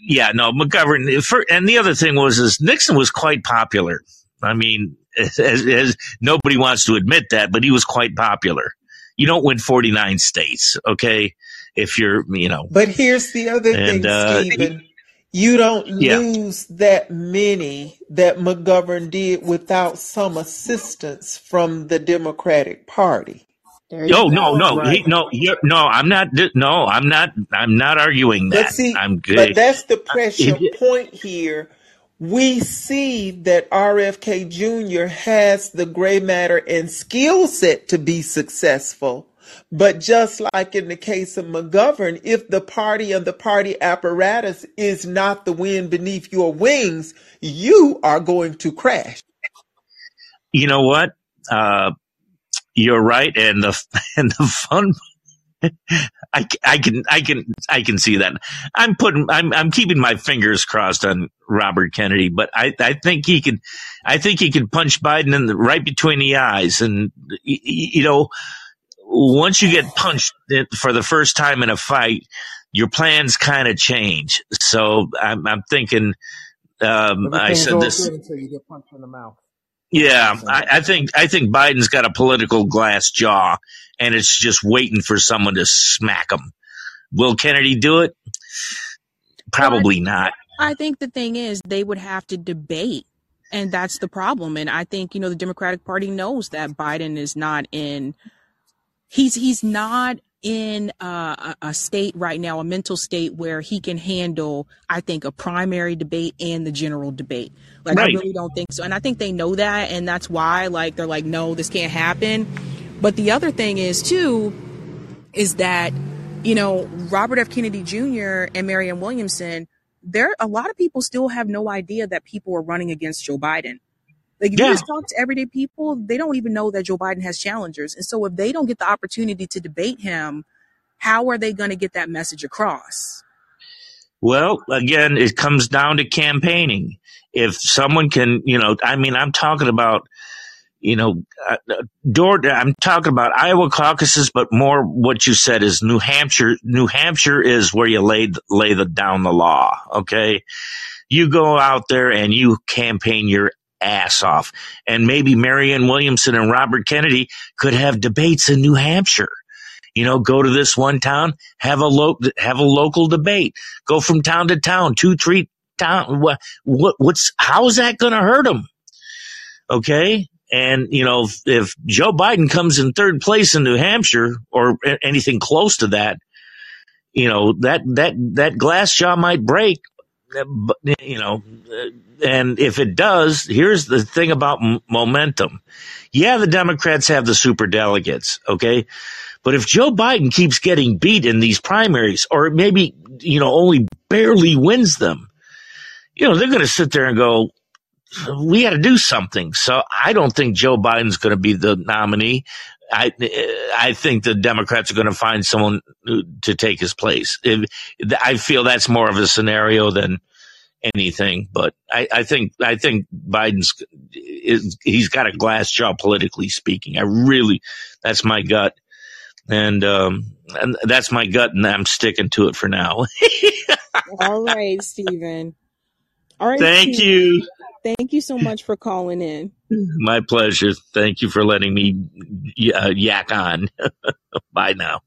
Speaker 6: yeah, no, McGovern. For, and the other thing was, is Nixon was quite popular. I mean, (laughs) as, as nobody wants to admit that, but he was quite popular. You don't win 49 states, okay? If you're, you know,
Speaker 4: But here's the other
Speaker 6: and,
Speaker 4: thing,
Speaker 6: uh,
Speaker 4: Stephen. You don't
Speaker 6: yeah,
Speaker 4: lose that many that McGovern did without some assistance from the Democratic Party.
Speaker 1: There you
Speaker 6: Oh no,
Speaker 1: go.
Speaker 6: no, he, no, you're, no. I'm not. No, I'm not. I'm not arguing
Speaker 4: But
Speaker 6: that.
Speaker 4: see,
Speaker 6: I'm good.
Speaker 4: but that's the uh, pressure
Speaker 6: If-
Speaker 4: point here. We see that RFK Jr. has the gray matter and skill set to be successful. But just like in the case of McGovern, if the party and the party apparatus is not the wind beneath your wings, you are going to crash.
Speaker 6: You know what? Uh, you're right, and the (laughs) and the fun I, I can I can I can see that. I'm putting I'm I'm keeping my fingers crossed on Robert Kennedy, but I I think he can I think he can punch Biden in the right between the eyes, and you know once you get punched for the first time in a fight, your plans kind of change. So I'm I'm thinking. Um, I said this.
Speaker 7: until you get punched in the mouth.
Speaker 6: Yeah, I, I think I think Biden's got a political glass jaw, and it's just waiting for someone to smack him. Will Kennedy do it?
Speaker 1: Well, I,
Speaker 6: Probably not.
Speaker 1: I think the thing is they would have to debate, and that's the problem. And I think you know the Democratic Party knows that Biden is not in. He's he's not in uh, a, a state right now, a mental state where he can handle. I think a primary debate and the general debate. Like I really don't think so, and I think they know that, and that's why like they're like, no, this can't happen. But the other thing is too is that you know Robert F. Kennedy Jr. and Marianne Williamson. There, a lot of people still have no idea that people are running against Joe Biden. Like if you just talk to everyday people, they don't even know that Joe Biden has challengers. And so if they don't get the opportunity to debate him, how are they going to get that message across?
Speaker 6: Well, again, it comes down to campaigning. If someone can, you know, I mean, I'm talking about, you know, uh, door. I'm talking about Iowa caucuses, but more what you said is New Hampshire. New Hampshire is where you lay lay the down the law. Okay, you go out there and you campaign your ass off, and maybe Marianne Williamson and Robert Kennedy could have debates in New Hampshire. You know, go to this one town, have a lo- have a local debate. Go from town to town, two, three town. What, what what's how is that going to hurt them? Okay, and you know, if, if Joe Biden comes in third place in New Hampshire or anything close to that, you know that that that glass jaw might break. You know, and if it does, here's the thing about m- momentum. Yeah, the Democrats have the super delegates. Okay, but if Joe Biden keeps getting beat in these primaries, or maybe, you know, only barely wins them, you know, they're going to sit there and go, we got to do something. So I don't think Joe Biden's going to be the nominee. I eh, I think the Democrats are going to find someone uh, to take his place. I feel that's more of a scenario than anything. But I, I think I think Biden's is he's got a glass jaw politically speaking. I really that's my gut, and um and that's my gut, and I'm sticking to it for now. (laughs)
Speaker 1: All right, Stephen. All right,
Speaker 6: Thank
Speaker 1: Stephen.
Speaker 6: you.
Speaker 1: Thank you so much for calling in.
Speaker 6: My pleasure. Thank you for letting me uh, yak on. (laughs) Bye now.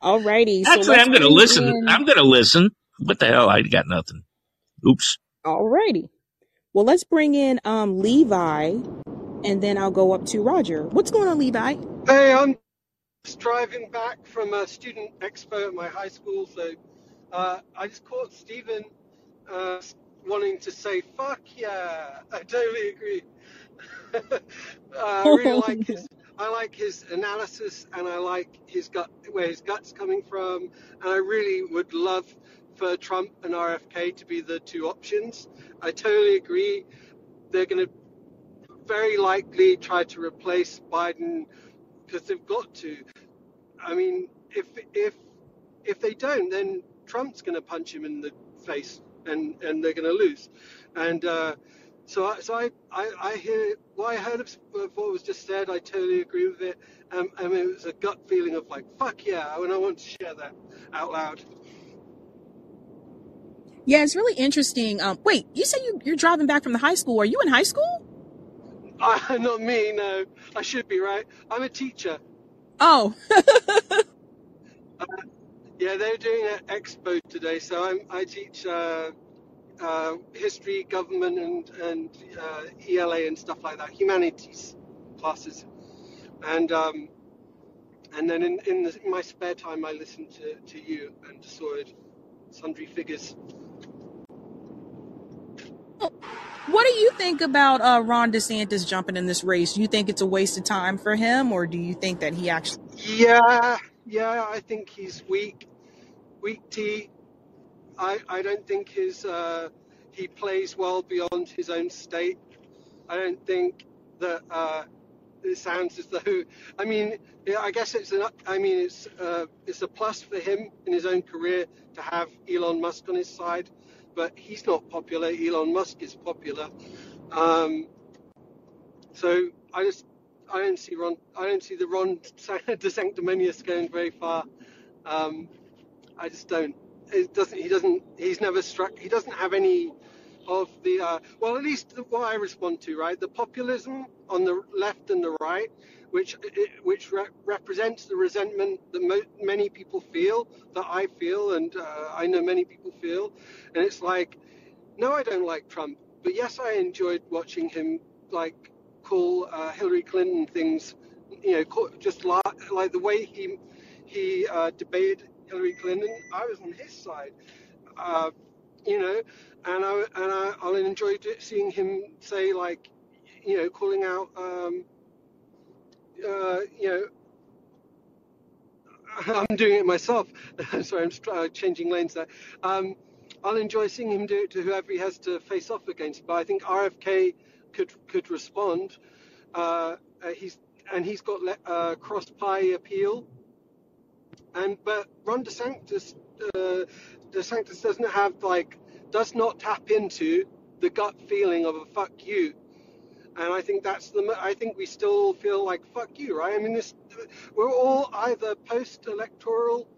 Speaker 1: All righty. So
Speaker 6: Actually,
Speaker 1: let's
Speaker 6: I'm going to listen.
Speaker 1: in.
Speaker 6: I'm going to listen. What the hell? I got nothing. Oops.
Speaker 1: All righty. Well, let's bring in um Levi, and then I'll go up to Roger. What's going on, Levi?
Speaker 8: Hey, I'm just driving back from a student expo at my high school, so uh, I just caught Stephen uh, wanting to say "fuck yeah." I totally agree. uh, (laughs) I really (laughs) like his. I like his analysis and I like his gut, where his gut's coming from. And I really would love for Trump and RFK to be the two options. I totally agree. They're going to very likely try to replace Biden because they've got to. I mean, if if if they don't, then Trump's going to punch him in the face, and and they're going to lose. And uh, so so I, I I hear what I heard of what was just said. I totally agree with it. Um, I mean, it was a gut feeling of like, fuck yeah, and I want to share that out loud.
Speaker 1: Yeah, it's really interesting. Um, wait, you said you, you're driving back from the high school. Are you in high school?
Speaker 8: Uh, (laughs) not me, no. I should be right. I'm a teacher.
Speaker 1: Oh,
Speaker 8: Uh, yeah, they're doing an expo today, so I'm, I teach uh, uh, history, government, and and uh, ELA and stuff like that, humanities classes, and um, and then in in, the, in my spare time, I listen to, to you and to Sword, sundry figures.
Speaker 1: What do you think about uh, Ron DeSantis jumping in this race? Do you think it's a waste of time for him, or do you think that he actually?
Speaker 8: Yeah, yeah, I think he's weak, weak tea. I I don't think his uh, he plays well beyond his own state. I don't think that uh, it sounds as though. I mean, I guess it's an. I mean, it's uh, it's a plus for him in his own career to have Elon Musk on his side, but he's not popular. Elon Musk is popular. Um, so I just I don't see Ron. I don't see the Ron (laughs) DeSanctimonious going very far. Um, I just don't. It doesn't. He doesn't. He's never struck. He doesn't have any of the. Uh, well, at least what I respond to, right? The populism on the left and the right, which which re- represents the resentment that mo- many people feel, that I feel, and uh, I know many people feel, and it's like, no, I don't like Trump, but yes, I enjoyed watching him like call uh, Hillary Clinton things, you know, just la- like the way he he uh, debated Hillary Clinton. I was on his side, uh, you know, and I and I, I'll enjoy seeing him say like, you know, calling out, um, uh, you know. I'm doing it myself. (laughs) Sorry, I'm uh, changing lanes there. Um, I'll enjoy seeing him do it to whoever he has to face off against. But I think RFK could could respond. Uh, uh, he's and he's got uh, cross pie appeal. And but Ron DeSantis, uh, DeSantis doesn't have like does not tap into the gut feeling of a fuck you. And I think that's the. I think we still feel like fuck you, right? I mean, this we're all either post-electoral,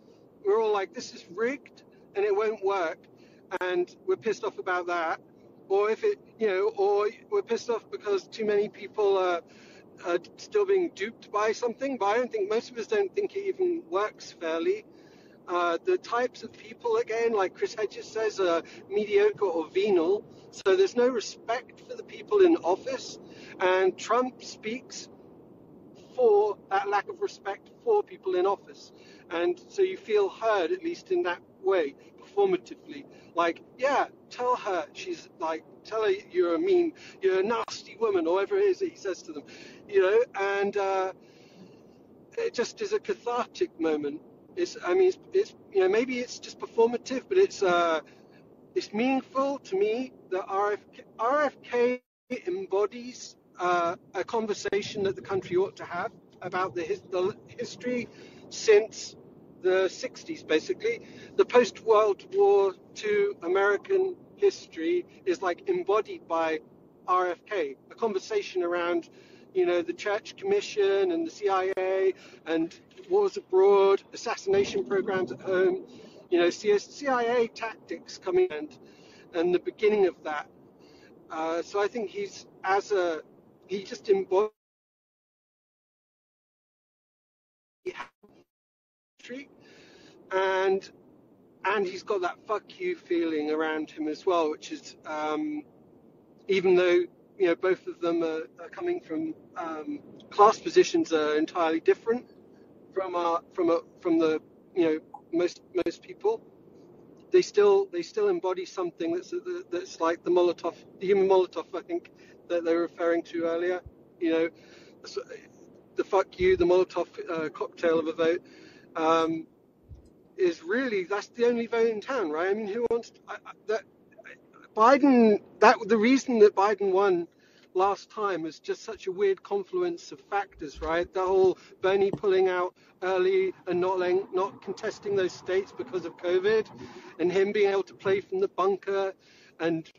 Speaker 8: we're all like this is rigged and it won't work, and we're pissed off about that, or if it, you know, or we're pissed off because too many people are, are still being duped by something. But I don't think most of us don't think it even works fairly. Uh, the types of people, again, like Chris Hedges says, are mediocre or venal. So there's no respect for the people in office. And Trump speaks for that lack of respect for people in office. And so you feel heard, at least in that way, performatively. Like, yeah, tell her she's like, tell her you're a mean, you're a nasty woman, or whatever it is that he says to them, you know, and uh, it just is a cathartic moment. It's, I mean, it's, it's, you know, maybe it's just performative, but it's, uh, it's meaningful to me that RFK, RFK embodies uh, a conversation that the country ought to have about the, his, the history since the 60s, basically. The post World War II American history is like embodied by RFK, a conversation around, you know, the Church Commission and the CIA and wars abroad, assassination programs at home, you know, CIA tactics coming and and the beginning of that. Uh, so I think he's as a he just embodies and and he's got that fuck you feeling around him as well, which is um, even though you know both of them are, are coming from um, class positions are entirely different from our from a, from the you know most most people. They still they still embody something that's that's like the Molotov, the human Molotov, I think that they were referring to earlier. You know, the fuck you, the Molotov uh, cocktail of a vote, um, is really that's the only vote in town, right? I mean, who wants to, I, I, that Biden? That the reason that Biden won last time was just such a weird confluence of factors, right? The whole Bernie pulling out early and not letting, not contesting those states because of COVID, and him being able to play from the bunker, and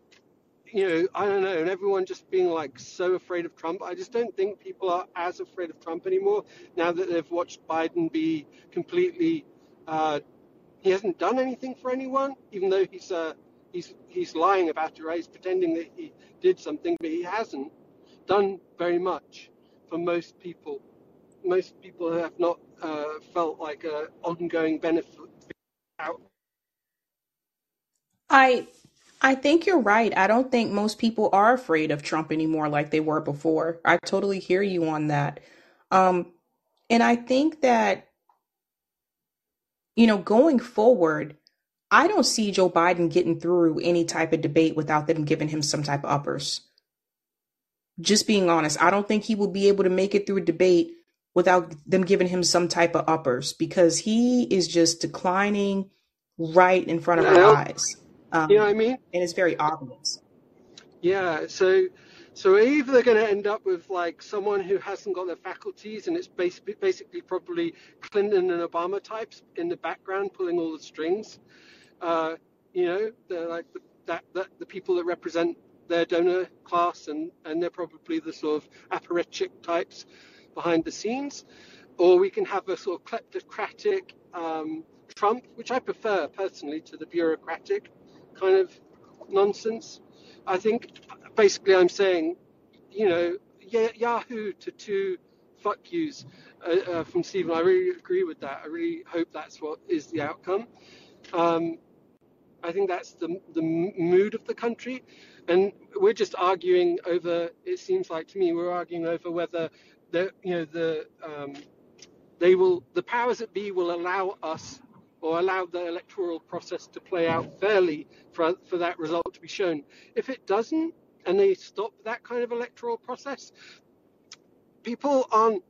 Speaker 8: you know, I don't know, and everyone just being like so afraid of Trump. I just don't think people are as afraid of Trump anymore now that they've watched Biden be completely. Uh, he hasn't done anything for anyone, even though he's uh, he's he's lying about it? He's pretending that he did something, but he hasn't done very much for most people. Most people have not uh, felt like a ongoing benefit out.
Speaker 1: I I think you're right. I don't think most people are afraid of Trump anymore like they were before. I totally hear you on that. Um, and I think that, you know, going forward, I don't see Joe Biden getting through any type of debate without them giving him some type of uppers. Just being honest, I don't think he will be able to make it through a debate without them giving him some type of uppers because he is just declining right in front of
Speaker 8: You
Speaker 1: our eyes.
Speaker 8: you know what
Speaker 1: Um,
Speaker 8: I mean?
Speaker 1: and it's very obvious.
Speaker 8: Yeah, so so either they're going to end up with like someone who hasn't got their faculties, and it's basically basically probably Clinton and Obama types in the background pulling all the strings. Uh, you know, they're like the, that that the people that represent their donor class, and and they're probably the sort of apparatchik types behind the scenes, or we can have a sort of kleptocratic um, Trump, which I prefer personally to the bureaucratic kind of nonsense. I think basically I'm saying, you know, Ya- Yahoo to two fuck yous uh, uh, from Stephen. I really agree with that. I really hope that's what is the outcome. Um, I think that's the the mood of the country, and we're just arguing over. It seems like to me we're arguing over whether the you know the um, they will the powers that be will allow us or allow the electoral process to play out fairly for for that result to be shown. If it doesn't, and they stop that kind of electoral process, people aren't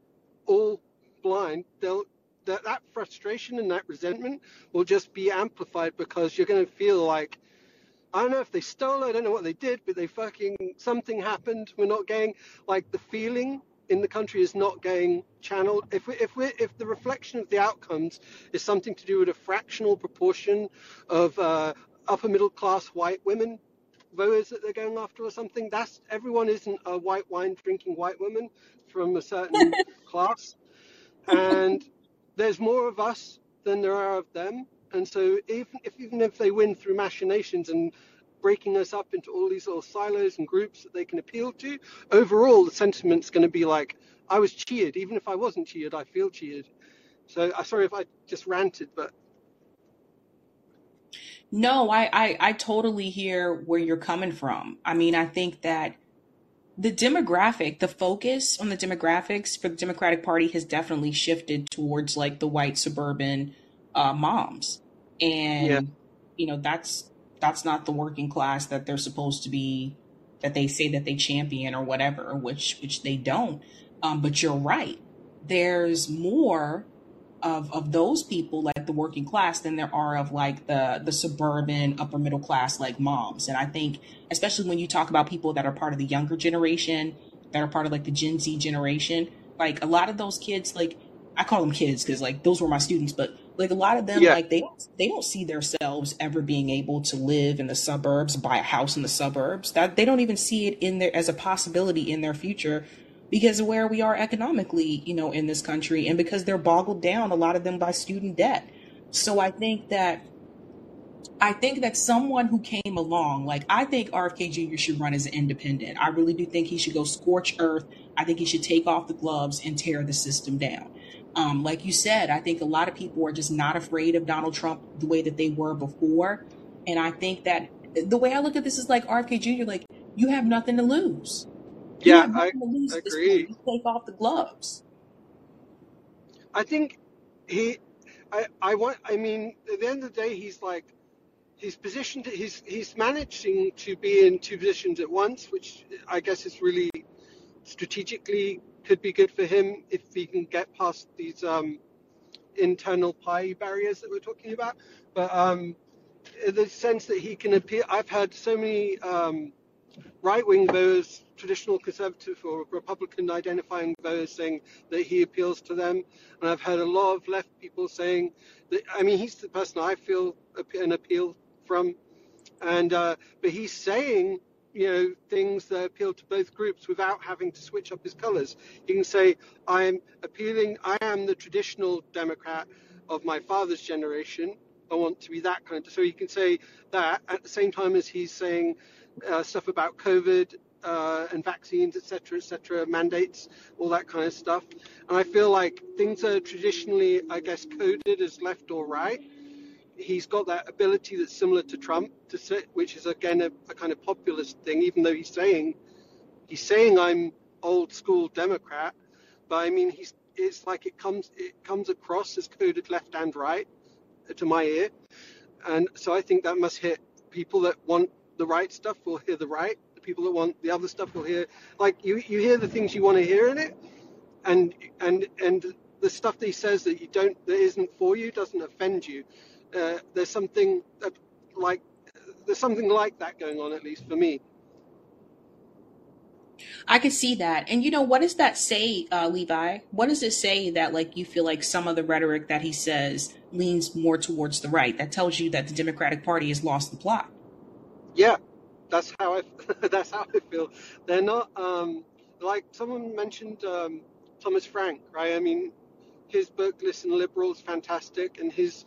Speaker 8: all blind. They'll that, that frustration and that resentment will just be amplified because you're going to feel like I don't know if they stole I don't know what they did, but they fucking something happened. We're not getting like the feeling in the country is not getting channeled. If we, if we if the reflection of the outcomes is something to do with a fractional proportion of uh, upper middle class white women voters that they're going after or something, that's everyone isn't a white wine drinking white woman from a certain (laughs) class, and there's more of us than there are of them. And so even if even if they win through machinations and breaking us up into all these little silos and groups that they can appeal to, overall the sentiment's going to be like, I was cheered. Even if I wasn't cheered, I feel cheered. So I'm sorry if I just ranted, but
Speaker 1: No, I, I I totally hear where you're coming from. I mean, I think that the demographic, the focus on the demographics for the Democratic Party has definitely shifted towards like the white suburban uh, moms,
Speaker 8: yeah,
Speaker 1: and you know that's that's not the working class that they're supposed to be, that they say that they champion or whatever, which which they don't. Um, but you're right. There's more of of those people like the working class than there are of like the the suburban upper middle class like moms. And i think especially when you talk about people that are part of the younger generation that are part of like the gen z generation like a lot of those kids like i call them kids because like those were my students but like a lot of them
Speaker 8: yeah,
Speaker 1: like they don't they don't see themselves ever being able to live in the suburbs buy a house in the suburbs. That they don't even see it in there as a possibility in their future because of where we are economically, you know, in this country, and because they're boggled down, a lot of them by student debt. So I think that I think that someone who came along, like I think RFK Jr. should run as an independent. I really do think he should go scorch earth. I think he should take off the gloves and tear the system down. Um, like you said, I think a lot of people are just not afraid of Donald Trump the way that they were before. And I think that the way I look at this is like RFK Jr., like you have nothing to lose.
Speaker 8: Yeah, I
Speaker 1: nothing to lose at this point.
Speaker 8: agree.
Speaker 1: Take off the gloves.
Speaker 8: I think he, I, I want. I mean, at the end of the day, he's like he's positioned. He's he's managing to be in two positions at once, which I guess is really strategically could be good for him if he can get past these um, internal pie barriers that we're talking about. But um, the sense that he can appear, I've had so many um, right wing voters, traditional conservative or Republican identifying voters saying that he appeals to them. And I've heard a lot of left people saying that, I mean, he's the person I feel an appeal from. And, uh, but he's saying, you know, things that appeal to both groups without having to switch up his colors. He can say, I am appealing, I am the traditional Democrat of my father's generation. I want to be that kind of, so he can say that at the same time as he's saying, uh, stuff about COVID uh, and vaccines, etc., etc., mandates, all that kind of stuff. And I feel like things are traditionally, I guess, coded as left or right. He's got that ability that's similar to Trump, to sit, which is again a, a kind of populist thing. Even though he's saying he's saying I'm old school Democrat, but I mean he's it's like it comes it comes across as coded left and right to my ear, and so I think that must hit people that want the right stuff will hear the right. The people that want the other stuff will hear like you you hear the things you want to hear in it, and and and the stuff that he says that you don't that isn't for you doesn't offend you. Uh, there's something that, like there's something like that going on at least for me.
Speaker 1: I can see that. And you know, what does that say, uh, Levi? What does it say that like you feel like some of the rhetoric that he says leans more towards the right? That tells you that the Democratic Party has lost the plot.
Speaker 8: Yeah, that's how I (laughs) that's how I feel. They're not um, like someone mentioned um, Thomas Frank, right? I mean, his book "Listen Liberals" fantastic, and his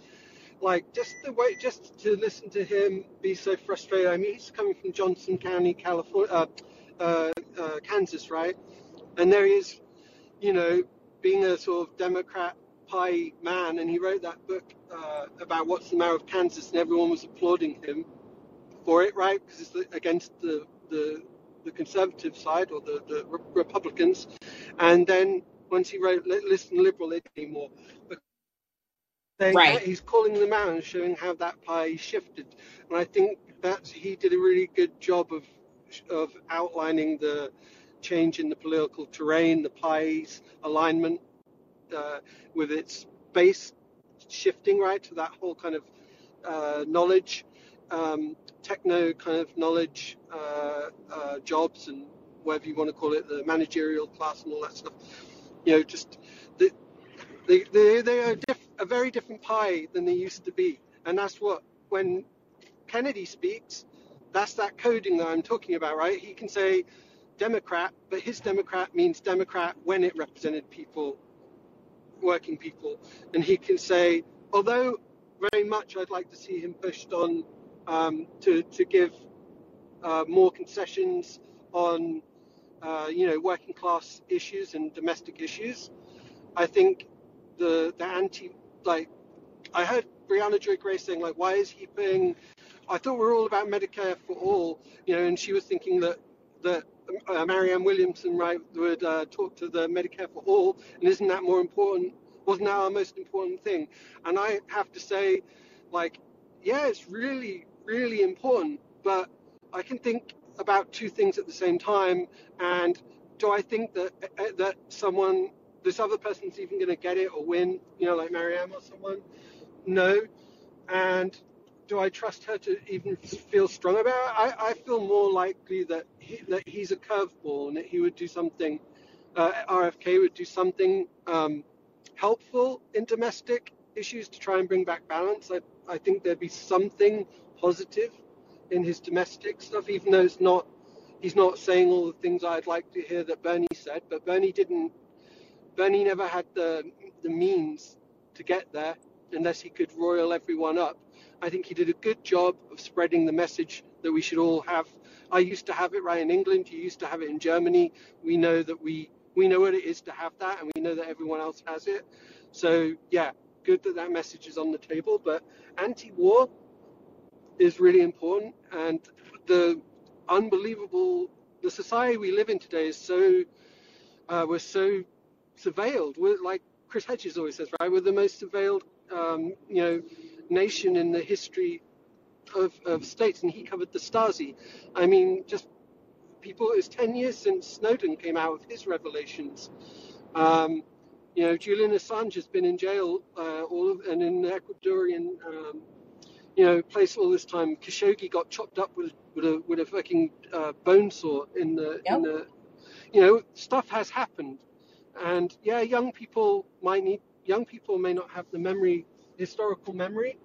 Speaker 8: like just the way just to listen to him be so frustrated. I mean, he's coming from Johnson County, California, uh, uh, uh, Kansas, right? And there he is, you know, being a sort of Democrat pie man, and he wrote that book uh, about what's the matter with Kansas, and everyone was applauding him for it, right? Because it's against the, the the conservative side or the, the Republicans. And then once he wrote Listen Liberal anymore, but right. he's calling them out and showing how that pie shifted. And I think that he did a really good job of of outlining the change in the political terrain, the pie's alignment uh, with its base shifting right to that whole kind of uh, knowledge um, techno kind of knowledge uh, uh, jobs and whatever you want to call it, the managerial class and all that stuff. You know, just the, they, they, they are diff- a very different pie than they used to be. And that's what, when Kennedy speaks, that's that coding that I'm talking about, right? He can say Democrat, but his Democrat means Democrat when it represented people, working people. And he can say, although very much I'd like to see him pushed on um, to, to give uh, more concessions on, uh, you know, working class issues and domestic issues. I think the the anti like I heard Briahna Joy Gray saying like, why is he paying? I thought we are all about Medicare for all, you know, and she was thinking that that uh, Marianne Williamson right would uh, talk to the Medicare for all, and isn't that more important? Wasn't that our most important thing? And I have to say, like, yeah, it's really really important, but I can think about two things at the same time. And do I think that that someone, this other person's even going to get it or win? You know, like Marianne or someone? No. And do I trust her to even feel strong about it? I, I feel more likely that he, that he's a curveball and that he would do something. Uh, RFK would do something um, helpful in domestic issues to try and bring back balance. I, I think there'd be something positive in his domestic stuff, even though it's not he's not saying all the things I'd like to hear that Bernie said. But Bernie didn't. Bernie never had the the means to get there unless he could royal everyone up. I think he did a good job of spreading the message that we should all have. I used to have it right in England. You used to have it in Germany. We know that we we know what it is to have that, and we know that everyone else has it. So yeah, good that that message is on the table. But anti-war, is really important. And the unbelievable, the society we live in today is so, uh, we're so surveilled. We're like Chris Hedges always says, right? We're the most surveilled, um, you know, nation in the history of, of states, and he covered the Stasi. I mean, just people. It's ten years since Snowden came out with his revelations. Um, you know, Julian Assange has been in jail uh, all of, and in the Ecuadorian, um, you know, place all this time. Khashoggi got chopped up with with a with a fucking uh, bone saw in the
Speaker 1: Yep.
Speaker 8: in the, you know, stuff has happened, and yeah, young people might need young people may not have the memory, historical memory.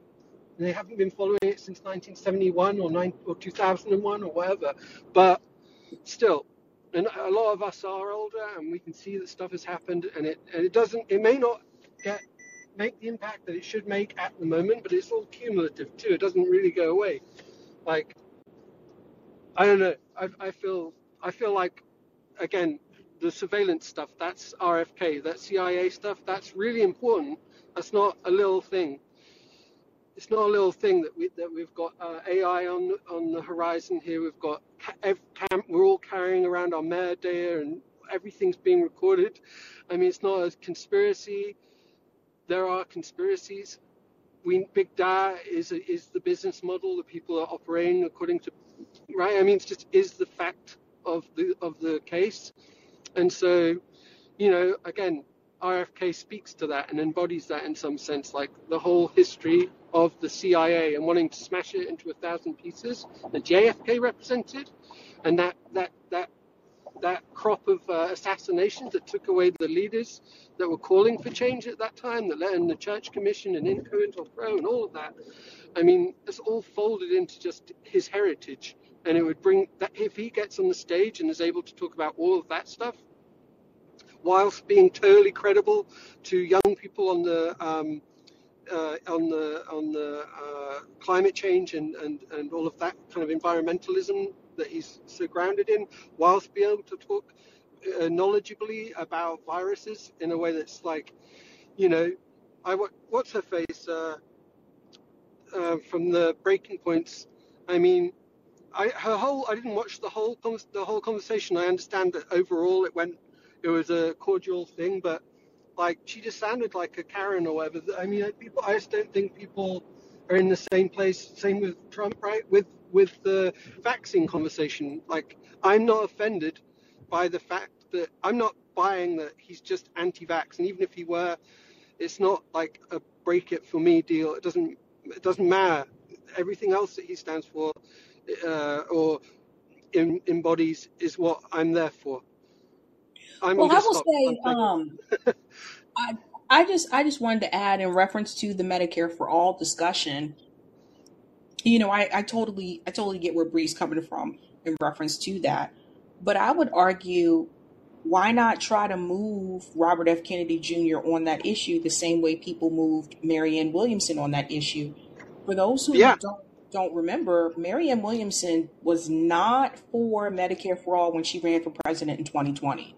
Speaker 8: They haven't been following it since 1971 or nine or 2001 or whatever, but still, and a lot of us are older, and we can see that stuff has happened, and it and it doesn't. It may not get make the impact that it should make at the moment, but it's all cumulative too. It doesn't really go away. Like I don't know. I I feel I feel like again the surveillance stuff. That's RFK. That CIA stuff. That's really important. That's not a little thing. It's not a little thing that we that we've got uh, AI on on the horizon here. We've got ca- ev- cam- we're all carrying around our metadata and everything's being recorded. I mean, it's not a conspiracy. There are conspiracies. We big data is is the business model that people are operating according to, right? I mean, it's just is the fact of the of the case, and so you know, again, RFK speaks to that and embodies that in some sense, like the whole history of the CIA and wanting to smash it into a thousand pieces that JFK represented, and that that that that crop of uh, assassinations that took away the leaders that were calling for change at that time, that led in the Church Commission and in COINTELPRO and all of that. I mean, it's all folded into just his heritage, and it would bring that if he gets on the stage and is able to talk about all of that stuff whilst being totally credible to young people on the um, uh, on the on the uh, climate change and, and, and all of that kind of environmentalism that he's so grounded in, whilst being able to talk uh, knowledgeably about viruses in a way that's like, you know, I what's her face uh, uh, from the Breaking Points. I mean, I her whole I didn't watch the whole the whole conversation. I understand that overall it went it was a cordial thing, but like she just sounded like a Karen or whatever. I mean, people I just don't think people are in the same place. Same with Trump, right? With with the vaccine conversation. Like I'm not offended by the fact that I'm not buying that he's just anti-vax, and even if he were, it's not like a break it for me deal. It doesn't it doesn't matter. Everything else that he stands for uh, or em- embodies is what I'm there for. I'm
Speaker 1: Well, I will say, um, (laughs) I I just I just wanted to add in reference to the Medicare for all discussion. You know, I, I totally I totally get where Bree's coming from in reference to that. But I would argue why not try to move Robert F. Kennedy Jr. on that issue the same way people moved Marianne Williamson on that issue? For those who
Speaker 8: Yeah,
Speaker 1: don't don't remember, Marianne Williamson was not for Medicare for all when she ran for president in 2020.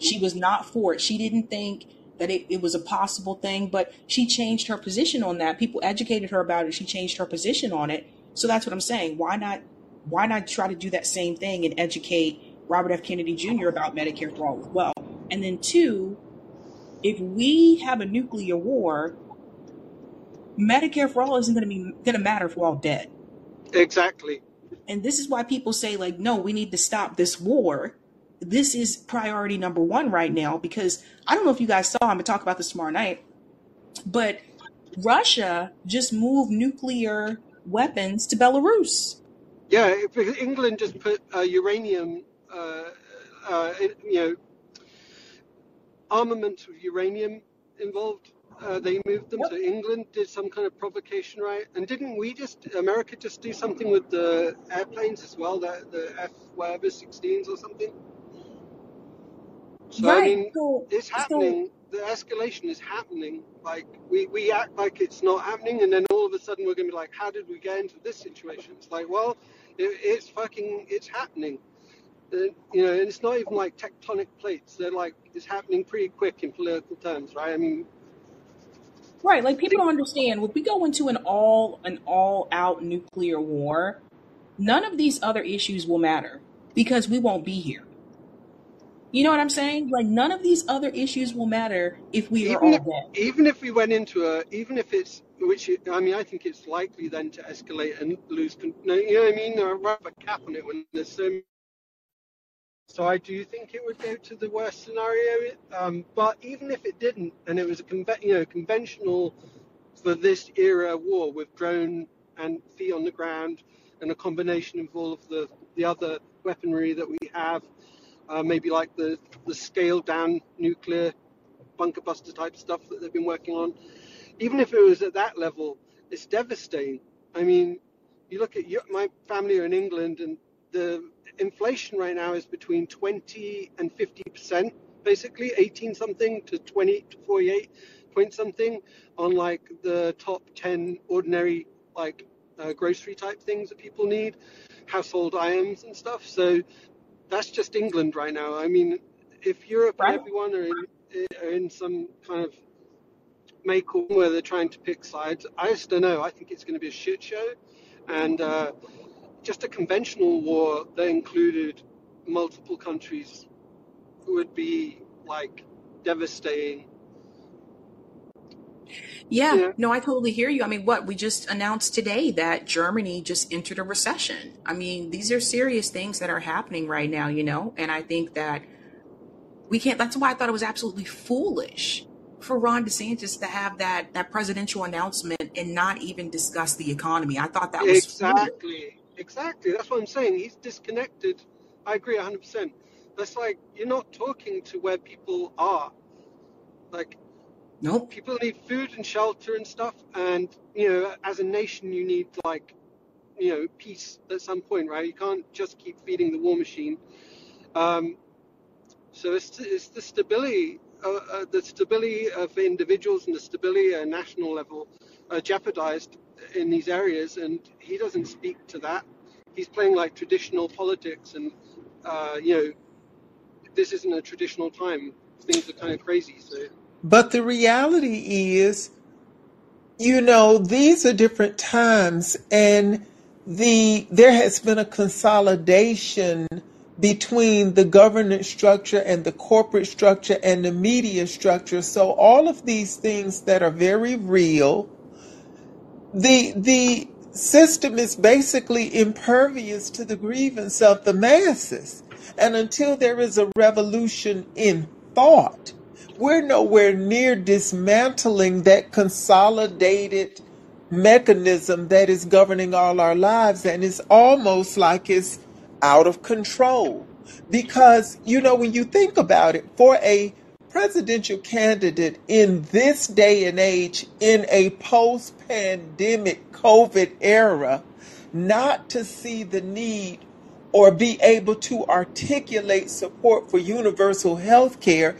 Speaker 1: She was not for it. She didn't think that it, it was a possible thing, but she changed her position on that. People educated her about it. She changed her position on it. So that's what I'm saying. Why not why not try to do that same thing and educate Robert F. Kennedy Jr. about Medicare for all as well? And then two, if we have a nuclear war, Medicare for all isn't going to be going to matter if we're all dead.
Speaker 8: exactly.
Speaker 1: And this is why people say like, no, we need to stop this war. This is priority number one right now because I don't know if you guys saw. I'm gonna talk about this tomorrow night, but Russia just moved nuclear weapons to Belarus.
Speaker 8: Yeah, England just put uh, uranium, uh, uh, you know, armament of uranium involved. Uh, they moved them
Speaker 1: Yep.
Speaker 8: to England, did some kind of provocation, right? And didn't we just, America just do something with the airplanes as well, the, the F whatever 16s or something? So, I
Speaker 1: Right.
Speaker 8: mean,
Speaker 1: So
Speaker 8: it's
Speaker 1: so
Speaker 8: happening. The escalation is happening. Like, we, we act like it's not happening, and then all of a sudden we're going to be like, how did we get into this situation? It's like, well, it, it's fucking, it's happening. Uh, you know, and it's not even like tectonic plates. They're like, it's happening pretty quick in political terms, right? I mean,
Speaker 1: right, like people don't understand. If we go into an all an all out nuclear war, none of these other issues will matter because we won't be here. You know what I'm saying? Like none of these other issues will matter if we are
Speaker 8: even
Speaker 1: all
Speaker 8: if,
Speaker 1: dead.
Speaker 8: even if we went into a, even if it's, which it- I mean, I think it's likely then to escalate and lose. con- no, You know what I mean? There are a cap on it when there's so So I do think it would go to the worst scenario. Um, but even if it didn't, and it was a conve- you know conventional for this era war with drone and feet on the ground, and a combination of all of the the other weaponry that we have, uh, maybe like the the scaled down nuclear bunker buster type stuff that they've been working on. Even if it was at that level, it's devastating. I mean, you look at your, my family are in England, and the inflation right now is between 20 and 50 percent, basically 18 something to 20 to 48 point something on like the top 10 ordinary like uh, grocery type things that people need, household items and stuff. So that's just England right now. I mean, if Europe and everyone are in, are in some kind of make or where they're trying to pick sides, I just don't know. I think it's going to be a shit show, and uh, just a conventional war that included multiple countries would be like devastating.
Speaker 1: Yeah,
Speaker 8: Yeah,
Speaker 1: no, I totally hear you. I mean, what we just announced today that Germany just entered a recession. I mean, these are serious things that are happening right now, you know, and I think that we can't that's why I thought it was absolutely foolish for Ron DeSantis to have that that presidential announcement and not even discuss the economy. I thought that was foolish.
Speaker 8: exactly, exactly. That's what I'm saying. He's disconnected. I agree 100%. That's like you're not talking to where people are. Like
Speaker 1: Nope.
Speaker 8: people need food and shelter and stuff, and you know, as a nation, you need like you know peace at some point, right? You can't just keep feeding the war machine. Um, so it's it's the stability, uh, uh, the stability of individuals and the stability at a national level are jeopardized in these areas, and he doesn't speak to that. He's playing like traditional politics, and uh, you know, this isn't a traditional time. Things are kind of crazy. So
Speaker 4: But the reality is, you know, these are different times and the there has been a consolidation between the governance structure and the corporate structure and the media structure. So all of these things that are very real the the system is basically impervious to the grievance of the masses and until there is a revolution in thought we're nowhere near dismantling that consolidated mechanism that is governing all our lives and it's almost like it's out of control. Because you know when you think about it for a presidential candidate in this day and age in a post-pandemic covid era not to see the need or be able to articulate support for universal health care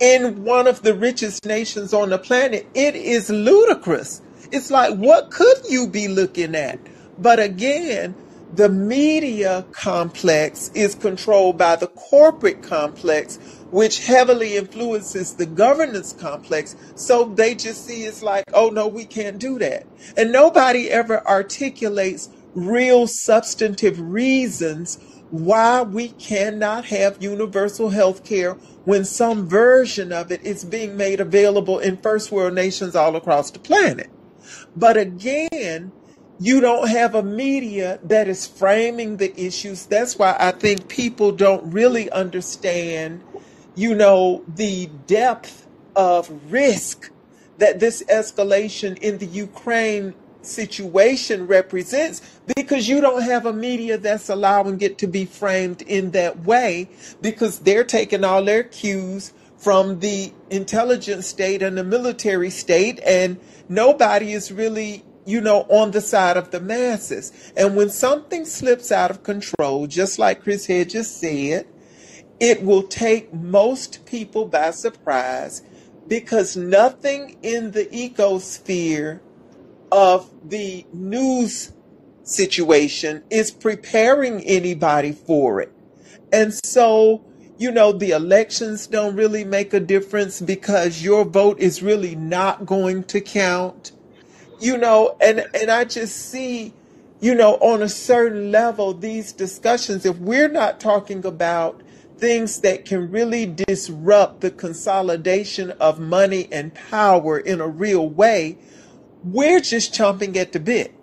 Speaker 4: in one of the richest nations on the planet. It is ludicrous. It's like, what could you be looking at? But again, the media complex is controlled by the corporate complex, which heavily influences the governance complex. So they just see it's like, oh no, we can't do that. And nobody ever articulates real substantive reasons why we cannot have universal health care when some version of it is being made available in first world nations all across the planet. But again, you don't have a media that is framing the issues. That's why I think people don't really understand, you know, the depth of risk that this escalation in the Ukraine situation represents because you don't have a media that's allowing it to be framed in that way because they're taking all their cues from the intelligence state and the military state and nobody is really you know on the side of the masses. And when something slips out of control just like chris hedges said it will take most people by surprise because nothing in the ecosphere of the news situation is preparing anybody for it. And so, you know, the elections don't really make a difference because your vote is really not going to count you know and and i just see you know on a certain level these discussions if we're not talking about things that can really disrupt the consolidation of money and power in a real way we're just chomping at the bit.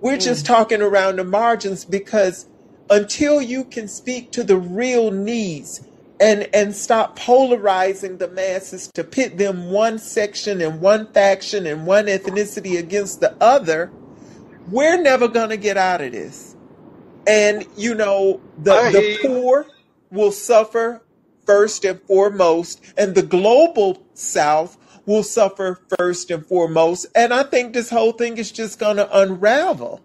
Speaker 4: We're just
Speaker 8: mm,
Speaker 4: talking around the margins because until you can speak to the real needs and and stop polarizing the masses to pit them one section and one faction and one ethnicity against the other, we're never going to get out of this. And you know, the
Speaker 8: I
Speaker 4: the poor will suffer first and foremost, and the global south will suffer first and foremost. And I think this whole thing is just going to unravel.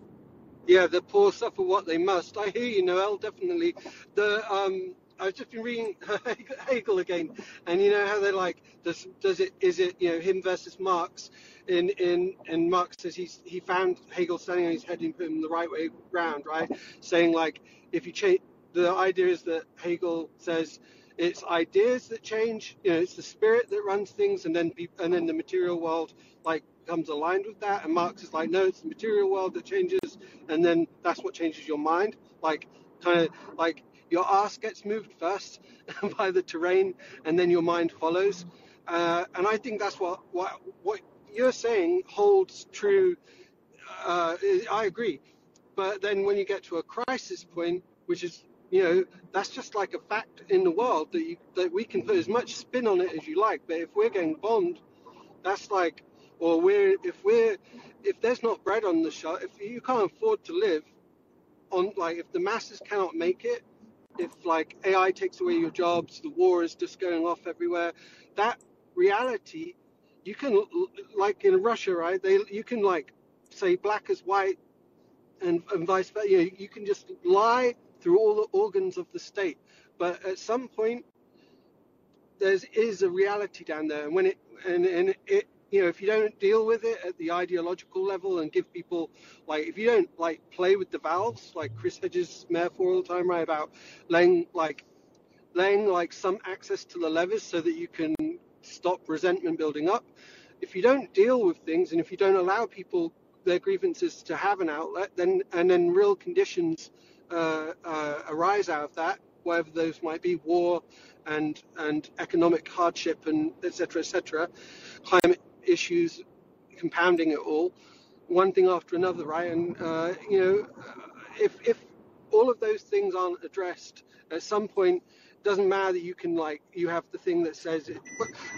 Speaker 8: Yeah, the poor suffer what they must. I hear you, Noel. Definitely. The um, I've just been reading (laughs) Hegel again, and you know how they're like, does does it is it you know him versus Marx? In in and Marx says he's he found Hegel standing on his head and put him the right way round, right? Saying like if you change, the idea is that Hegel says it's ideas that change, you know, it's the spirit that runs things, and then and then the material world like comes aligned with that. And Marx is like, no, it's the material world that changes, and then that's what changes your mind. Like kind of like your ass gets moved first (laughs) by the terrain, and then your mind follows. Uh, and I think that's what what what you're saying holds true. Uh, I agree, but then when you get to a crisis point, which is you know that's just like a fact in the world that you that we can put as much spin on it as you like. But if we're getting bombed, that's like, or we're if we're if there's not bread on the shop, if you can't afford to live on like if the masses cannot make it if like AI takes away your jobs, the war is just going off everywhere. That reality, you can like in Russia, right? They you can like say black is white and, and vice versa. You, know, you can just lie through all the organs of the state, but at some point there's a reality down there, and when it and and it you know if you don't deal with it at the ideological level and give people like if you don't like play with the valves like Chris Hedges metaphor all the time right about laying like laying like some access to the levers so that you can stop resentment building up if you don't deal with things and if you don't allow people their grievances to have an outlet then and then real conditions Uh, uh, arise out of that whatever those might be war and and economic hardship and etc etc climate issues compounding it all one thing after another right? And uh, you know uh, if if all of those things aren't addressed at some point doesn't matter that you can like you have the thing that says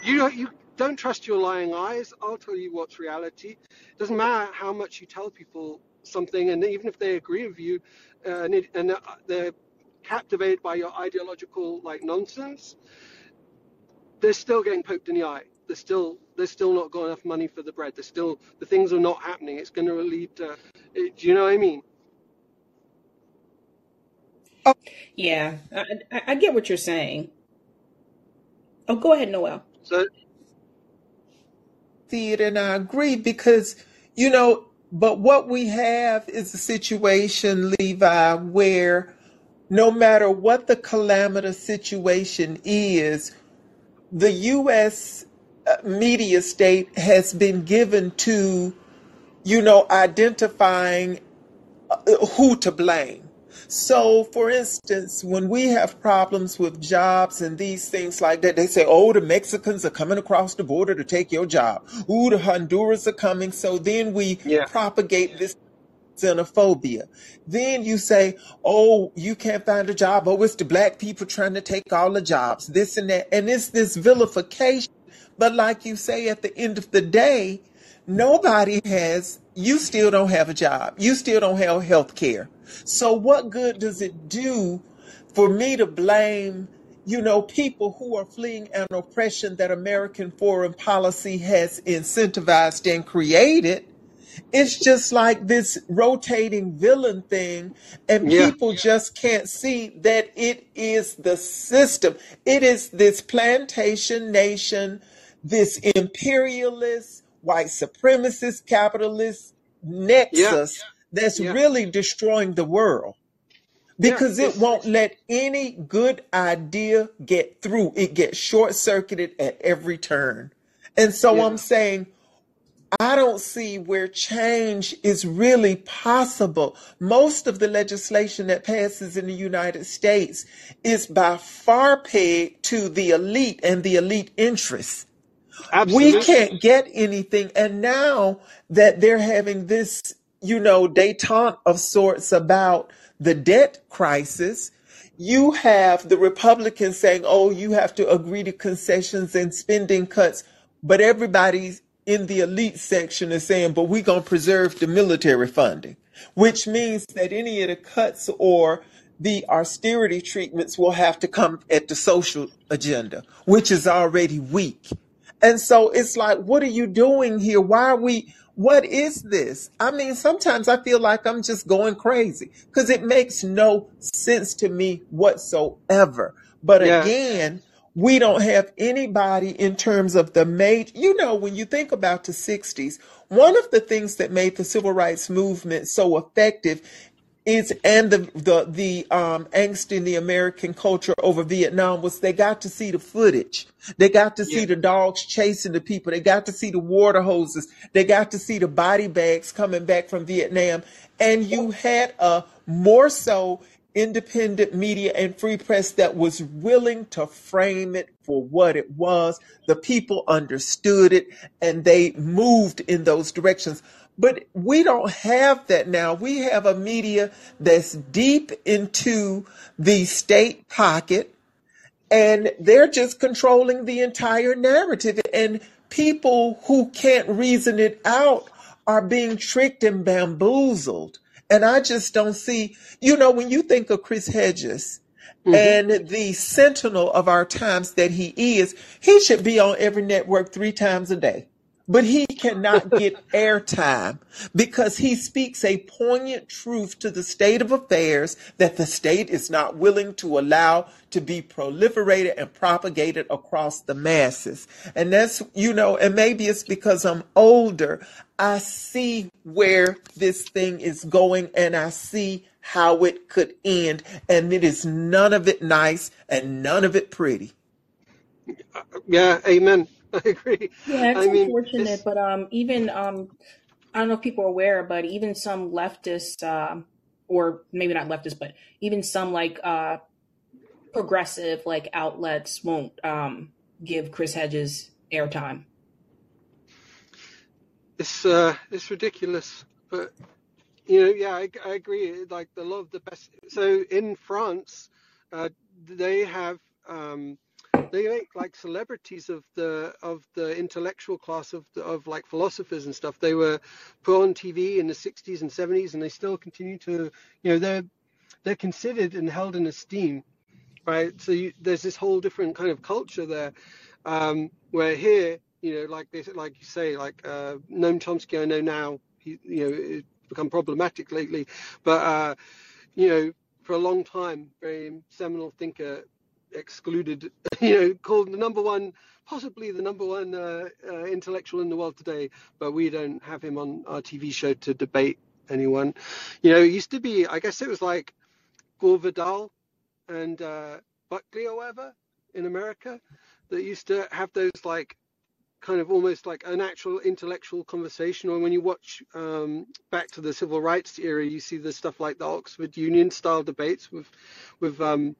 Speaker 8: you you don't trust your lying eyes. I'll tell you what's reality. It doesn't matter how much you tell people something and even if they agree with you uh, and, it, and uh, they're captivated by your ideological like nonsense they're still getting poked in the eye. They're still they're still not got enough money for the bread. They're still the things are not happening. It's going to lead to it, do you know what i mean?
Speaker 1: Oh, Yeah, I, I, I get what you're saying. Oh, go ahead, Noel.
Speaker 8: so
Speaker 4: see it and I agree because, you know, but what we have is a situation, Levi, where no matter what the calamitous situation is, the U.S. uh, media state has been given to, you know, identifying uh, who to blame. So, for instance, when we have problems with jobs and these things like that, they say, oh, the Mexicans are coming across the border to take your job. Ooh, the Honduras are coming. So then we
Speaker 8: yeah
Speaker 4: propagate this xenophobia. Then you say, oh, you can't find a job. Oh, it's the black people trying to take all the jobs, this and that. And it's this vilification. But like you say, at the end of the day, nobody has, you still don't have a job. You still don't have health care. So what good does it do for me to blame, you know, people who are fleeing an oppression that American foreign policy has incentivized and created? It's just like this rotating villain thing, and
Speaker 8: yeah
Speaker 4: people just can't see that it is the system. It is this plantation nation, this imperialist, white supremacist, capitalist
Speaker 8: yeah
Speaker 4: nexus that's
Speaker 8: yeah
Speaker 4: really destroying the world
Speaker 8: yeah
Speaker 4: because it
Speaker 8: it's
Speaker 4: won't let any good idea get through. It gets short circuited at every turn. And so
Speaker 8: yeah
Speaker 4: I'm saying, I don't see where change is really possible. Most of the legislation that passes in the United States is by far pegged to the elite and the elite interests. We
Speaker 8: absolutely
Speaker 4: can't get anything. And now that they're having this, you know, detente of sorts about the debt crisis. You have the Republicans saying, oh, you have to agree to concessions and spending cuts. But everybody in the elite section is saying, but we're going to preserve the military funding, which means that any of the cuts or the austerity treatments will have to come at the social agenda, which is already weak. And so it's like, what are you doing here? Why are we, what is this? I mean, sometimes I feel like I'm just going crazy because it makes no sense to me whatsoever. But
Speaker 8: Yeah.
Speaker 4: again, we don't have anybody in terms of the made, you know, when you think about the 60s, one of the things that made the civil rights movement so effective is and the the the um angst in the American culture over Vietnam was they got to see the footage. They got to see
Speaker 8: Yeah.
Speaker 4: the dogs chasing the people. They got to see the water hoses. They got to see the body bags coming back from Vietnam. And you had a more so independent media and free press that was willing to frame it for what it was. The people understood it and they moved in those directions. But we don't have that now. We have a media that's deep into the state pocket and they're just controlling the entire narrative and people who can't reason it out are being tricked and bamboozled. And i just don't see you know when you think of chris hedges
Speaker 8: hmm
Speaker 4: and the sentinel of our times that he is he should be on every network three times a day but he cannot get airtime because he speaks a poignant truth to the state of affairs that the state is not willing to allow to be proliferated and propagated across the masses. And that's, you know, and maybe it's because I'm older. I see where this thing is going and I see how it could end. And it is none of it nice and none of it pretty.
Speaker 8: Yeah, amen. (laughs) I agree.
Speaker 1: Yeah, it's
Speaker 8: I mean,
Speaker 1: unfortunate,
Speaker 8: it's
Speaker 1: but um, even um, I don't know if people are aware, but even some leftists, um, or maybe not leftists, but even some like uh, progressive like outlets won't um give Chris Hedges airtime.
Speaker 8: it's uh, it's ridiculous. But you know, yeah, I, I agree. Like the lot of the best. So in France, uh, they have um, they make like celebrities of the of the intellectual class of the, of like philosophers and stuff. They were put on TV in the 60s and 70s, and they still continue to. You know, they're they're considered and held in esteem, right? So you, there's this whole different kind of culture there, um, where here, you know, like this, like you say, like uh, Noam Chomsky, I know now, he, you know, it's become problematic lately, but uh, you know, for a long time, very seminal thinker, excluded, (laughs) you know, called the number one, possibly the number one uh, uh, intellectual in the world today, but we don't have him on our TV show to debate anyone. You know, it used to be, I guess it was like Gore Vidal and uh, Buckley or whatever in America that used to have those like kind of almost like an actual intellectual conversation. Or when you watch um, back to the civil rights era, you see the stuff like the Oxford Union style debates with with um,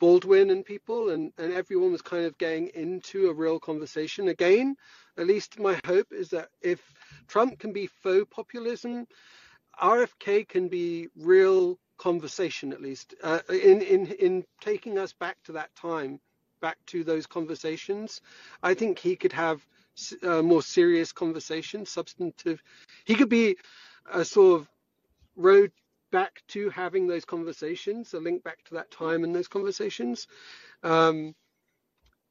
Speaker 8: Baldwin and people, and, and everyone was kind of getting into a real conversation again. At least my hope is that if Trump can be faux populism, RFK can be real conversation at least uh, in in in taking us back to that time, back to those conversations. I think he could have uh, more serious conversation, substantive. He could be a sort of road back to having those conversations, a link back to that time and those conversations. Um,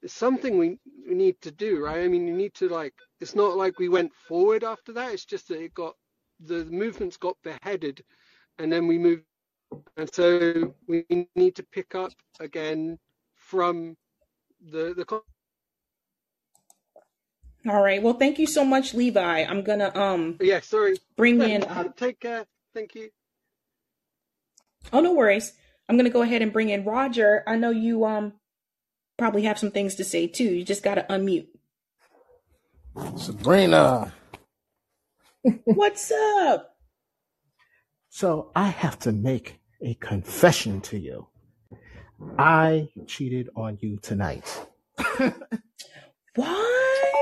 Speaker 8: it's something we, we need to do, right? I mean, you need to like. It's not like we went forward after that. It's just that it got the movements got beheaded, and then we moved and so we need to pick up again from the the
Speaker 1: All right. Well, thank you so much, Levi. I'm gonna um
Speaker 8: yeah sorry
Speaker 1: bring in. Uh,
Speaker 8: take care thank you
Speaker 1: oh, no worries. I'm gonna go ahead and bring in Roger. I know you um probably have some things to say too. You just gotta unmute.
Speaker 7: Sabrina. (laughs)
Speaker 1: What's up?
Speaker 7: So I have to make a confession to you. I cheated on you tonight. (laughs)
Speaker 1: What?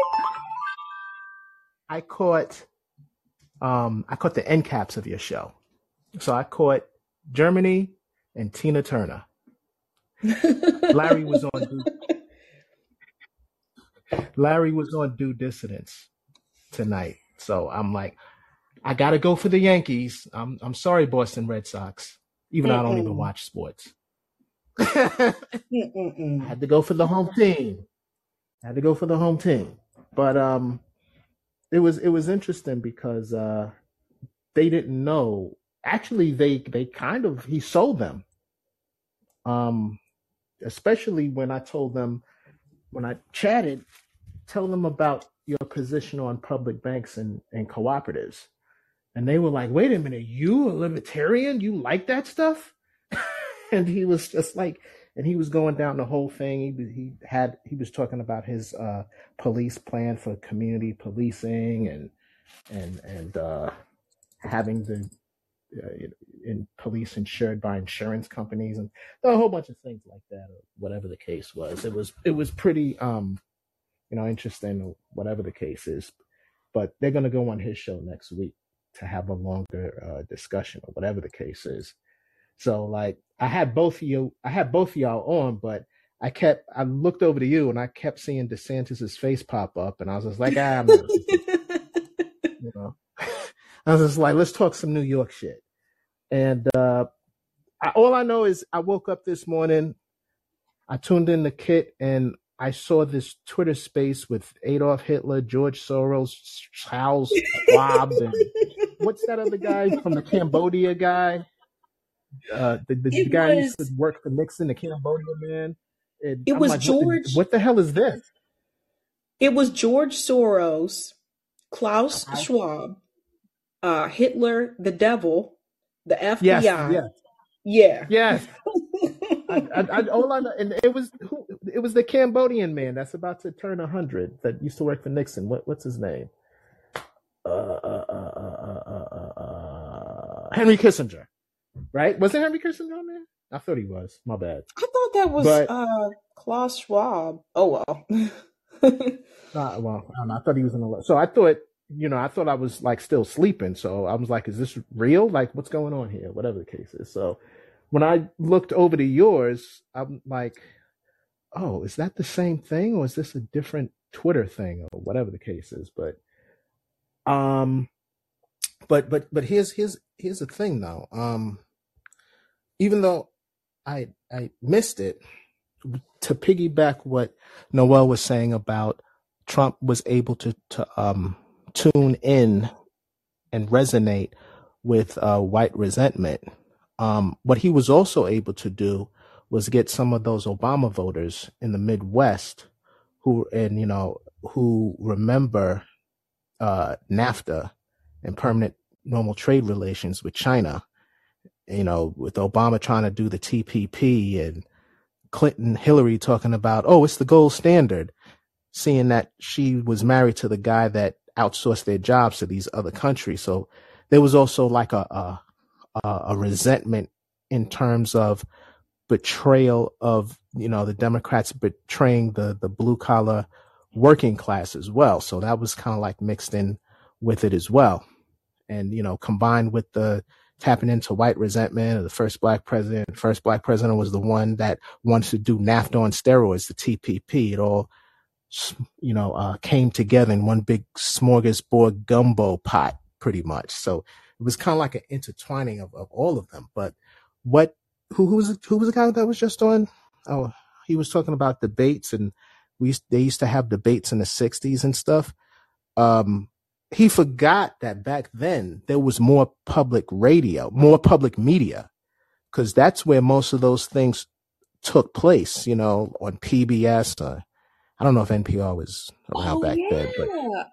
Speaker 7: I caught um I caught the end caps of your show. So I caught Germany and Tina Turner. Larry was on due, Larry was on due dissidence tonight. So I'm like, I gotta go for the Yankees. I'm I'm sorry, Boston Red Sox. Even though I don't even watch sports. I had to go for the home team. I had to go for the home team. But um it was it was interesting because uh they didn't know actually they they kind of he sold them. Um especially when I told them when I chatted, tell them about your position on public banks and, and cooperatives. And they were like, wait a minute, you a libertarian? You like that stuff? (laughs) and he was just like, and he was going down the whole thing. He, he had, he was talking about his uh, police plan for community policing and, and, and uh, having the uh, in police insured by insurance companies and a whole bunch of things like that, or whatever the case was. It was, it was pretty, um, you know, interesting, whatever the case is. But they're going to go on his show next week to have a longer uh, discussion or whatever the case is. So like I had both of you, I had both of y'all on, but I kept, I looked over to you and I kept seeing DeSantis's face pop up, and I was just like, ah, I'm (laughs) you know, (laughs) I was just like, let's talk some New York shit. And uh, I, all I know is I woke up this morning, I tuned in the kit, and I saw this Twitter space with Adolf Hitler, George Soros, Charles Schwab, and (laughs) what's that other guy from the Cambodia guy? Uh, the, the, guy who used to work for Nixon, the Cambodia man. And
Speaker 1: it
Speaker 7: I'm
Speaker 1: was
Speaker 7: like, what the,
Speaker 1: George
Speaker 7: what the hell is this?
Speaker 1: it was George Soros, Klaus. Schwab, uh, Hitler, the devil, the FBI.
Speaker 7: yes,
Speaker 1: Yeah.
Speaker 7: yes. (laughs) I, I, I, all I know, and it was who, it was the Cambodian man that's about to turn hundred that used to work for Nixon. What what's his name? Uh, uh, uh, uh, uh, uh, uh, Henry Kissinger, right? Was it Henry Kissinger on there? I thought he was. My bad.
Speaker 1: I thought that was
Speaker 7: But
Speaker 1: uh Klaus Schwab. Oh well. (laughs)
Speaker 7: uh, well, I don't know. I thought he was in the. So I thought, you know, I thought I was like still sleeping. So I was like, is this real? Like, what's going on here? Whatever the case is. So when I looked over to yours, I'm like, oh, is that the same thing or is this a different Twitter thing or whatever the case is? But um, but but but here's here's here's the thing though. Um, even though I I missed it, to piggyback what Noel was saying about Trump was able to to um tune in and resonate with uh, white resentment. Um, what he was also able to do was get some of those Obama voters in the Midwest who and you know who remember uh, NAFTA and permanent normal trade relations with China. You know, with Obama trying to do the TPP and Clinton, Hillary talking about, oh, it's the gold standard, seeing that she was married to the guy that outsourced their jobs to these other countries. So there was also like a a, a resentment in terms of betrayal of you know the Democrats betraying the the blue collar working class as well. So that was kind of like mixed in with it as well, and you know combined with the tapping into white resentment of the first black president. First black president was the one that wanted to do NAFTA on steroids, the TPP. It all you know uh, came together in one big smorgasbord gumbo pot, pretty much. So it was kind of like an intertwining of, of all of them. But what who who was who was the guy that was just on? Oh, he was talking about debates, and we they used to have debates in the '60s and stuff. Um, he forgot that back then there was more public radio, more public media, because that's where most of those things took place. You know, on PBS. I don't know if NPR was around
Speaker 1: oh
Speaker 7: back then, but
Speaker 1: yeah.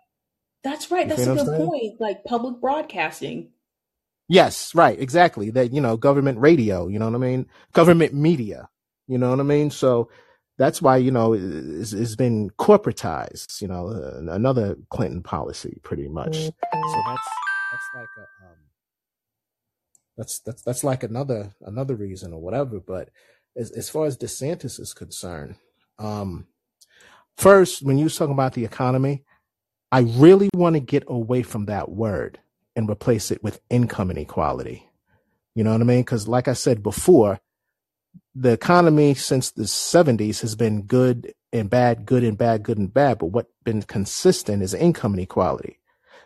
Speaker 1: That's right. That's a good point. Like public broadcasting.
Speaker 7: Yes, right, exactly. That you know, government radio. You know what I mean? Government media. You know what I mean? So that's why you know it's, it's been corporatized. You know, uh, another Clinton policy, pretty much. So that's that's like a um, that's that's that's like another another reason or whatever. But as as far as DeSantis is concerned, um, first when you was talking about the economy, I really want to get away from that word and replace it with income inequality You know what I mean? Because, like I said before, the economy since the 70s has been good and bad, good and bad, good and bad. But what's been consistent is income inequality.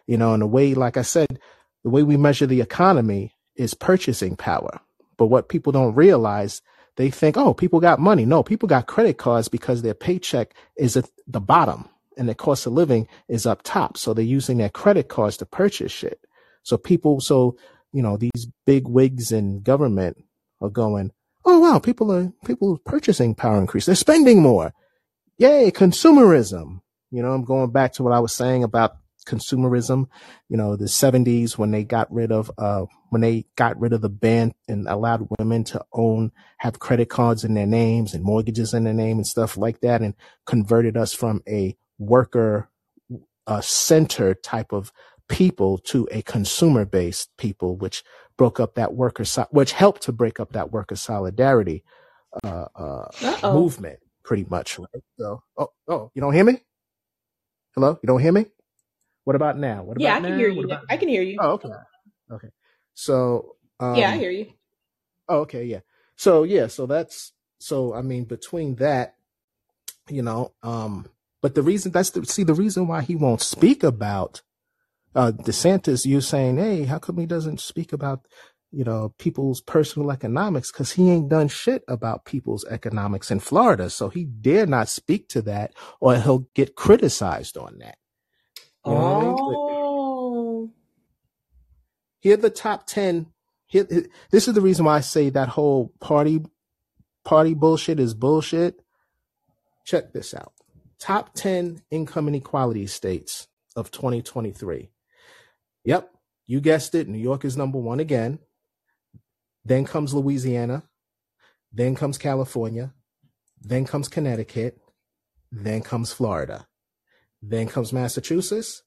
Speaker 7: You know, and the way, like I said, the way we measure the economy is purchasing power. But what people don't realize, they think, oh, people got money. No, people got credit cards because their paycheck is at the bottom and their cost of living is up top. So they're using their credit cards to purchase shit. So people, so, you know, these big wigs in government are going, oh wow, people are people purchasing power increase. They're spending more. Yay, consumerism. You know, I'm going back to what I was saying about consumerism. You know, the 70s when they got rid of uh when they got rid of the ban and allowed women to own have credit cards in their names and mortgages in their name and stuff like that and converted us from a worker uh, center type of people to a consumer based people, which broke up that worker, which helped to break up that worker solidarity uh, uh, movement, pretty much. Right? So, oh, oh, you don't hear me? Hello, you don't hear me? What about now? What
Speaker 1: yeah,
Speaker 7: about
Speaker 1: I can
Speaker 7: now?
Speaker 1: hear you.
Speaker 7: about?
Speaker 1: I can hear you.
Speaker 7: Oh, okay, okay. So,
Speaker 1: Yeah, I
Speaker 7: um,
Speaker 1: hear you.
Speaker 7: oh, okay, yeah. So, yeah, so that's so. I mean, between that, you know, um, but the reason that's the see the reason why he won't speak about uh, DeSantis, you saying, hey, how come he doesn't speak about, you know, people's personal economics? Because he ain't done shit about people's economics in Florida. So he dare not speak to that or he'll get criticized on that. You know what I mean? But
Speaker 1: Oh,
Speaker 7: here the top 10. Here, here- this is the reason why I say that whole party party bullshit is bullshit. Check this out. Top 10 income inequality states of 2023. Yep, you guessed it. New York is number one again. Then comes Louisiana. Then comes California. Then comes Connecticut. Then comes Florida. Then comes Massachusetts,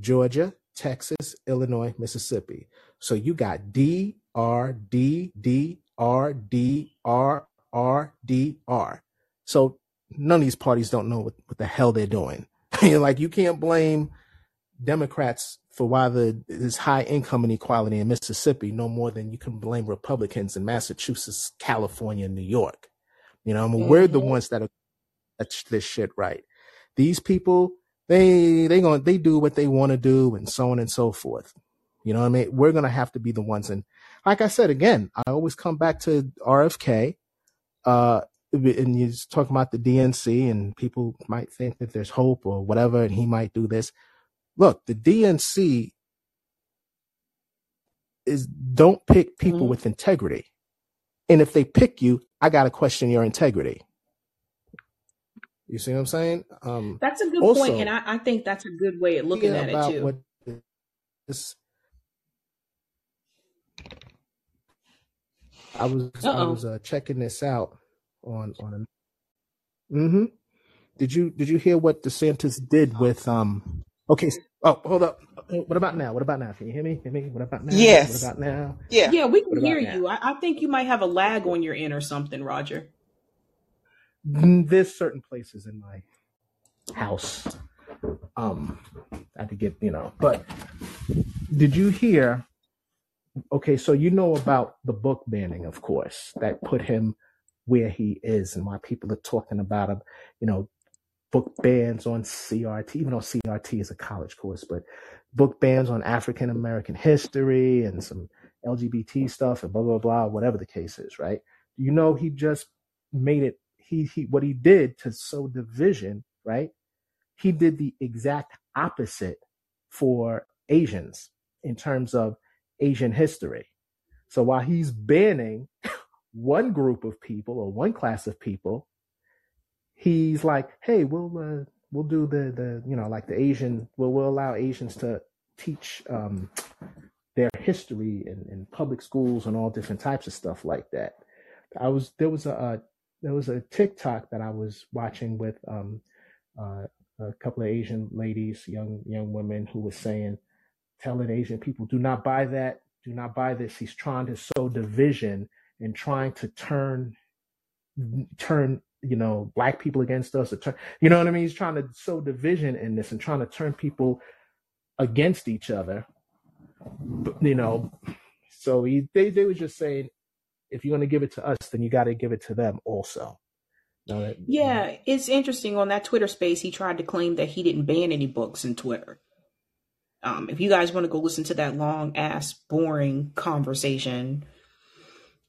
Speaker 7: Georgia, Texas, Illinois, Mississippi. So you got D, R, D, D, R, D, R, R, D, R. So none of these parties don't know what, what the hell they're doing. (laughs) Like, you can't blame Democrats for why the there's high income inequality in Mississippi no more than you can blame Republicans in Massachusetts, California, New York. You know, I mean, we're the
Speaker 1: hmm
Speaker 7: ones that are that's this shit right. These people, they they going they do what they want to do and so on and so forth. You know what I mean? We're gonna have to be the ones and like I said again, I always come back to RFK. Uh and you're talking about the DNC and people might think that there's hope or whatever and he might do this. Look, the DNC is don't pick people
Speaker 1: hmm
Speaker 7: with integrity. And if they pick you, I gotta question your integrity. You see what I'm saying? Um
Speaker 1: That's a good point, and I, I think that's a good way of looking
Speaker 7: yeah,
Speaker 1: at it too.
Speaker 7: what this I was
Speaker 1: Uh
Speaker 7: I was
Speaker 1: oh.
Speaker 7: uh, checking this out on on a mm-hmm. Did you did you hear what DeSantis did with um okay oh hold up. Uh, What about now? What about now? Can you hear me? Hear me? What about now?
Speaker 4: Yes.
Speaker 7: What about now?
Speaker 4: Yeah.
Speaker 1: Yeah, we can hear
Speaker 7: now?
Speaker 1: you. I, I think you might have a lag on your end or something, Roger.
Speaker 7: There's certain places in my house. Um I had to get, you know, but did you hear okay, so you know about the book banning, of course, that put him where he is and why people are talking about him, you know, book bans on CRT, even though CRT is a college course, but book bans on African American history and some LGBT stuff and blah blah blah, whatever the case is, right? You know, he just made it. He he, what he did to sow division, right? He did the exact opposite for Asians in terms of Asian history. So while he's banning (coughs) one group of people or one class of people, he's like, hey, we'll uh, we'll do the the you know like the Asian we'll we'll allow Asians to teach um, their history in, in public schools and all different types of stuff like that. I was there was a there was a TikTok that I was watching with um, uh, a couple of Asian ladies, young young women, who was saying, telling Asian people, do not buy that, do not buy this. He's trying to sow division and trying to turn turn you know black people against us or turn you know what i mean he's trying to sow division in this and trying to turn people against each other you know So he, they they were just saying, if you're gonna give it to us, then you got to give it to them also. No, that,
Speaker 1: Yeah, it's interesting. On that Twitter space, he tried to claim that he didn't ban any books in Twitter. Um, if you guys want to go listen to that long ass, boring conversation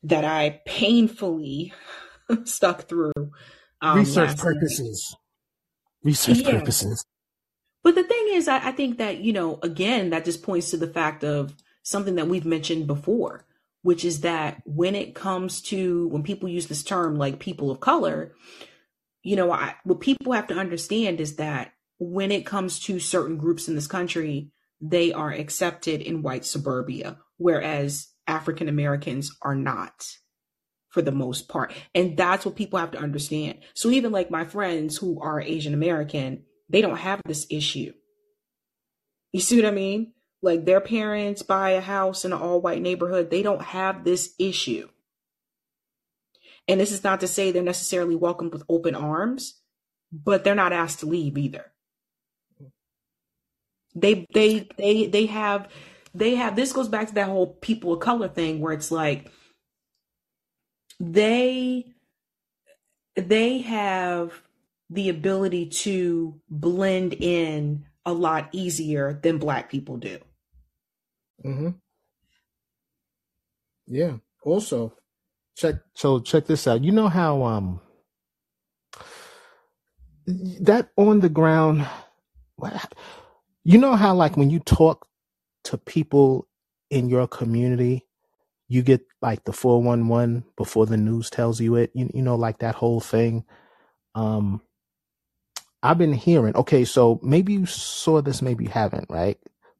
Speaker 1: that I painfully (laughs) stuck through um,
Speaker 7: research purposes. Research
Speaker 1: Yeah.
Speaker 7: purposes.
Speaker 1: But the thing is, I, I think that, you know, again, that just points to the fact of something that we've mentioned before, which is that when it comes to when people use this term like people of color, you know, I, what people have to understand is that when it comes to certain groups in this country, they are accepted in white suburbia, whereas African Americans are not for the most part. And that's what people have to understand. So even like my friends who are Asian American, they don't have this issue. You see what I mean? Like their parents buy a house in an all white neighborhood, they don't have this issue. And this is not to say they're necessarily welcomed with open arms, but they're not asked to leave either. They they they they have they have this goes back to that whole people of color thing where it's like they they have the ability to blend in a lot easier than black people do.
Speaker 7: Hmm Yeah. Also, check. So check this out. You know how um that on the ground. You know how like when you talk to people in your community, you get like the four one one before the news tells you it. You you know like that whole thing. Um, I've been hearing. Okay, so maybe you saw this, maybe you haven't, right?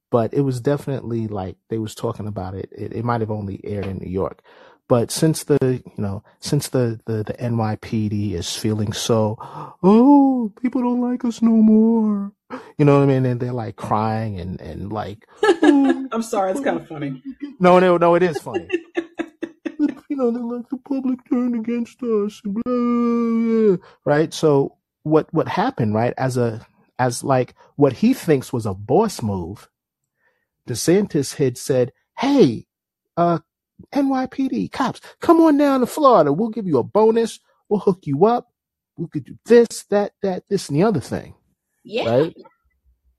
Speaker 7: But it was definitely like they was talking about it. It, it might have only aired in New York, but since the you know since the the the NYPD is feeling so, oh, people don't like us no more. You know what I mean? And they're like crying and and like, (laughs) oh,
Speaker 1: I'm sorry, it's kind of funny. (laughs)
Speaker 7: no, no, no, it is funny. (laughs) you know, they're like the public turned against us, blah, blah, blah. right? So what what happened, right? As a as like what he thinks was a boss move, DeSantis had said, "Hey, uh, NYPD cops, come on down to Florida. We'll give you a bonus. We'll hook you up. We could do this, that, that, this, and the other thing."
Speaker 1: Yeah.
Speaker 7: right?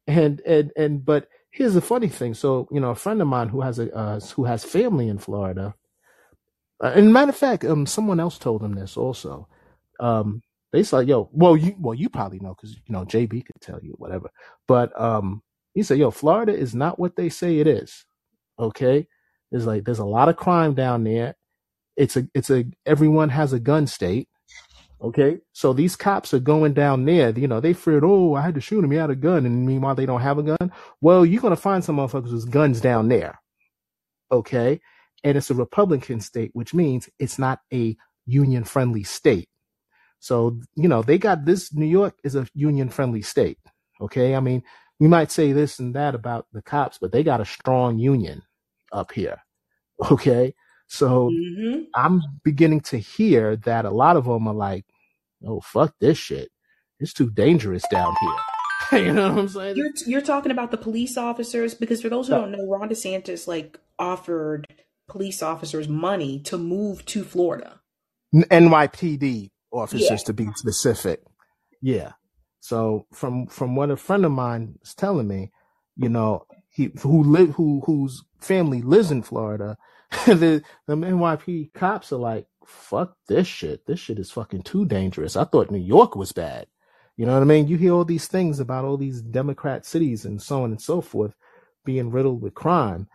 Speaker 7: And and and but here's the funny thing. So you know, a friend of mine who has a uh, who has family in Florida, uh, and matter of fact, um, someone else told him this also. Um, they said, "Yo, well, you well, you probably know because you know JB could tell you whatever." But um, he said, "Yo, Florida is not what they say it is. Okay, there's like there's a lot of crime down there. It's a it's a everyone has a gun state." Okay, so these cops are going down there. You know, they feared, oh, I had to shoot him. He had a gun, and meanwhile they don't have a gun. Well, you're gonna find some motherfuckers with guns down there. Okay, and it's a Republican state, which means it's not a union friendly state. So you know, they got this. New York is a union friendly state. Okay, I mean, we might say this and that about the cops, but they got a strong union up here. (laughs) Okay, so
Speaker 1: hmm
Speaker 7: I'm beginning to hear that a lot of them are like, "Oh fuck this shit! It's too dangerous down here." (laughs) you know what I'm saying?
Speaker 1: You're you're talking about the police officers because for those who don't know, Ron DeSantis like offered police officers money to move to Florida.
Speaker 7: NYPD
Speaker 1: Yeah.
Speaker 7: officers to be specific. Yeah. So from from what a friend of mine is telling me, you know, he who live who whose family lives in Florida, (laughs) the the NYPD cops are like, "Fuck this shit! This shit is fucking too dangerous." I thought New York was bad. You know what I mean? You hear all these things about all these Democrat cities and so on and so forth being riddled with crime.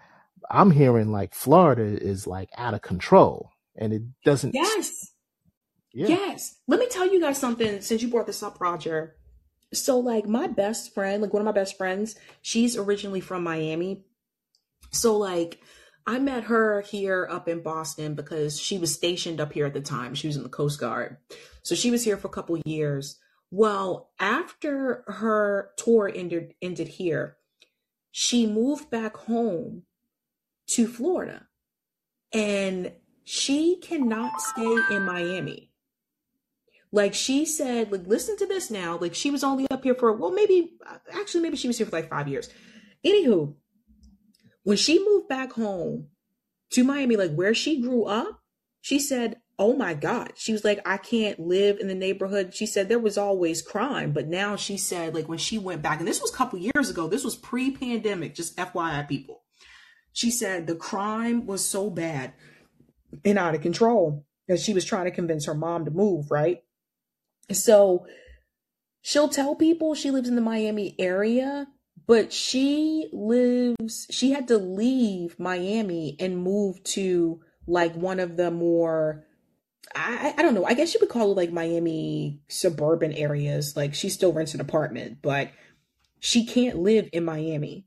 Speaker 7: I'm hearing like Florida is like out of control, and it doesn't.
Speaker 1: Yes.
Speaker 7: Yeah.
Speaker 1: Yes. Let me tell you guys something since you brought this up, Roger. So, like, my best friend, like one of my best friends, she's originally from Miami. So, like, I met her here up in Boston because she was stationed up here at the time. She was in the Coast Guard. So, she was here for a couple years. Well, after her tour ended, ended here, she moved back home to Florida and she cannot stay in Miami. Like she said, like listen to this now. Like she was only up here for well, maybe actually maybe she was here for like five years. Anywho, when she moved back home to Miami, like where she grew up, she said, Oh my God. She was like, I can't live in the neighborhood. She said there was always crime, but now she said, like when she went back, and this was a couple years ago, this was pre pandemic, just FYI people. She said the crime was so bad and out of control that she was trying to convince her mom to move, right? So she'll tell people she lives in the Miami area, but she lives, she had to leave Miami and move to like one of the more I, I don't know. I guess you would call it like Miami suburban areas. Like she still rents an apartment, but she can't live in Miami.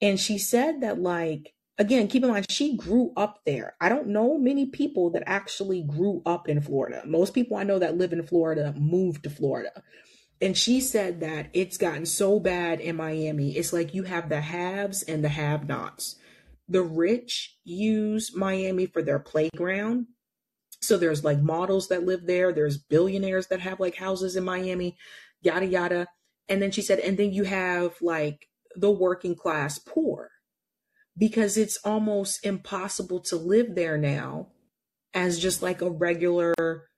Speaker 1: And she said that like again, keep in mind she grew up there. I don't know many people that actually grew up in Florida. Most people I know that live in Florida moved to Florida. And she said that it's gotten so bad in Miami. It's like you have the haves and the have nots. The rich use Miami for their playground. So there's like models that live there, there's billionaires that have like houses in Miami, yada, yada. And then she said, and then you have like the working class poor because it's almost impossible to live there now as just like a regular,